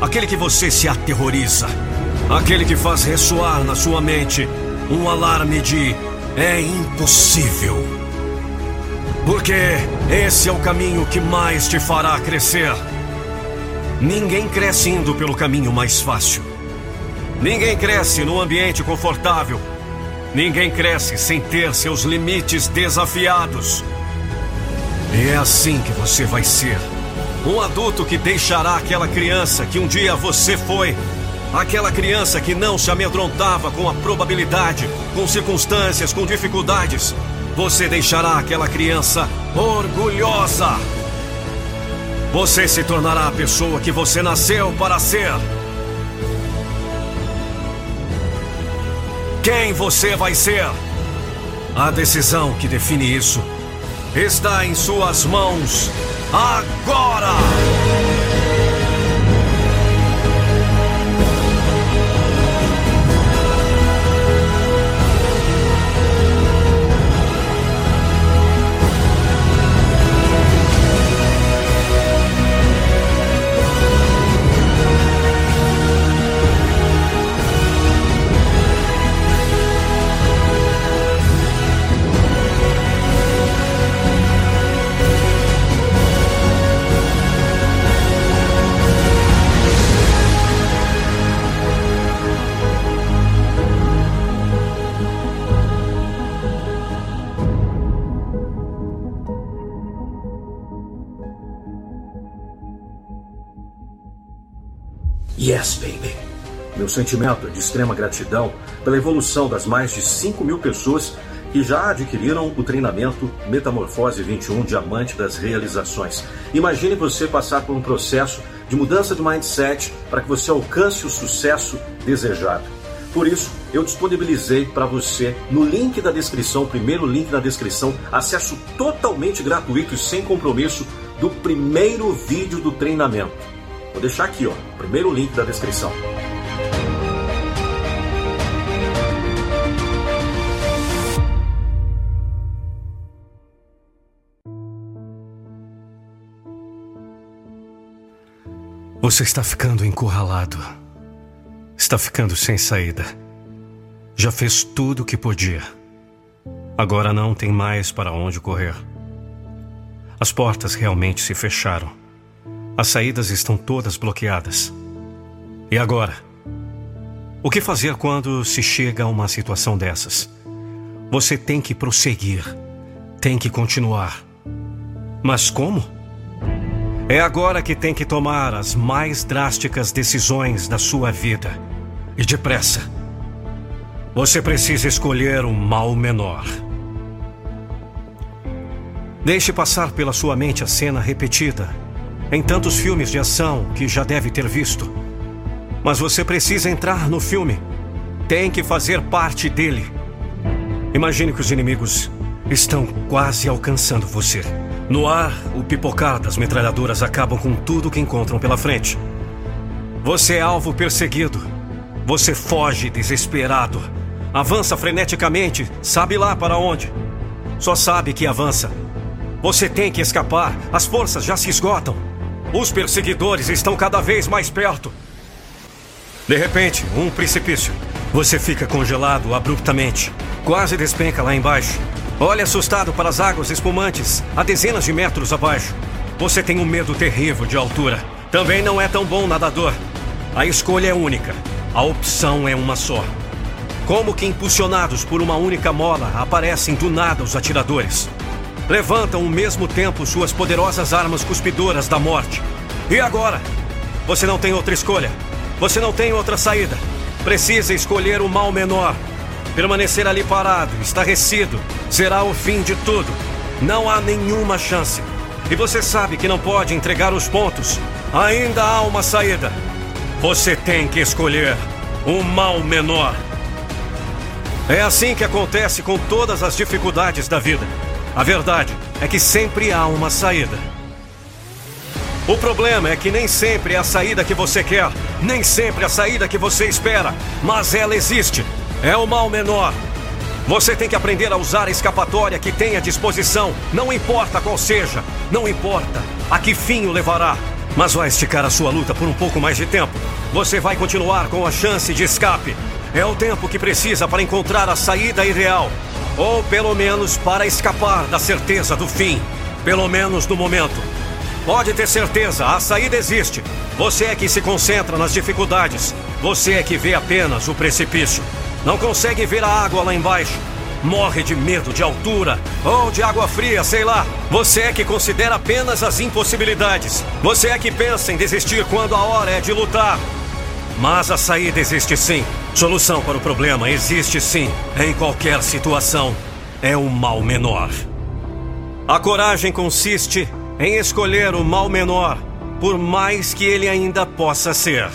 aquele que você se aterroriza, aquele que faz ressoar na sua mente um alarme de é impossível. Porque esse é o caminho que mais te fará crescer. Ninguém cresce indo pelo caminho mais fácil. Ninguém cresce num ambiente confortável. Ninguém cresce sem ter seus limites desafiados. E é assim que você vai ser. Um adulto que deixará aquela criança que um dia você foi. Aquela criança que não se amedrontava com a probabilidade, com circunstâncias, com dificuldades. Você deixará aquela criança orgulhosa. Você se tornará a pessoa que você nasceu para ser. Quem você vai ser? A decisão que define isso está em suas mãos agora! Yes, baby. Meu sentimento de extrema gratidão pela evolução das mais de 5 mil pessoas que já adquiriram o treinamento Metamorfose 21 Diamante das Realizações. Imagine você passar por um processo de mudança de mindset para que você alcance o sucesso desejado. Por isso, eu disponibilizei para você no link da descrição, primeiro link da descrição, acesso totalmente gratuito e sem compromisso do primeiro vídeo do treinamento. Vou deixar aqui, ó, primeiro link da descrição. Você está ficando encurralado. Está ficando sem saída. Já fez tudo o que podia. Agora não tem mais para onde correr. As portas realmente se fecharam. As saídas estão todas bloqueadas. E agora? O que fazer quando se chega a uma situação dessas? Você tem que prosseguir. Tem que continuar. Mas como? É agora que tem que tomar as mais drásticas decisões da sua vida. E depressa. Você precisa escolher o mal menor. Deixe passar pela sua mente a cena repetida em tantos filmes de ação que já deve ter visto. Mas você precisa entrar no filme. Tem que fazer parte dele. Imagine que os inimigos estão quase alcançando você. No ar, o pipocar das metralhadoras acabam com tudo que encontram pela frente. Você é alvo perseguido. Você foge desesperado. Avança freneticamente, sabe lá para onde. Só sabe que avança. Você tem que escapar. As forças já se esgotam. Os perseguidores estão cada vez mais perto. De repente, um precipício. Você fica congelado abruptamente. Quase despenca lá embaixo. Olha assustado para as águas espumantes, a dezenas de metros abaixo. Você tem um medo terrível de altura. Também não é tão bom nadador. A escolha é única. A opção é uma só. Como que impulsionados por uma única mola, aparecem do nada os atiradores. Levantam ao mesmo tempo suas poderosas armas cuspidoras da morte. E agora? Você não tem outra escolha. Você não tem outra saída. Precisa escolher o mal menor. Permanecer ali parado, estarrecido, será o fim de tudo. Não há nenhuma chance. E você sabe que não pode entregar os pontos. Ainda há uma saída. Você tem que escolher o mal menor. É assim que acontece com todas as dificuldades da vida. A verdade é que sempre há uma saída. O problema é que nem sempre é a saída que você quer, nem sempre é a saída que você espera, mas ela existe. É o mal menor. Você tem que aprender a usar a escapatória que tem à disposição, não importa qual seja, não importa a que fim o levará, mas vai esticar a sua luta por um pouco mais de tempo. Você vai continuar com a chance de escape, é o tempo que precisa para encontrar a saída ideal. Ou pelo menos para escapar da certeza do fim. Pelo menos no momento. Pode ter certeza, a saída existe. Você é que se concentra nas dificuldades. Você é que vê apenas o precipício. Não consegue ver a água lá embaixo. Morre de medo de altura ou de água fria, sei lá. Você é que considera apenas as impossibilidades. Você é que pensa em desistir quando a hora é de lutar. Mas a saída existe sim. Solução para o problema existe sim. Em qualquer situação. É o mal menor. A coragem consiste em escolher o mal menor, por mais que ele ainda possa ser.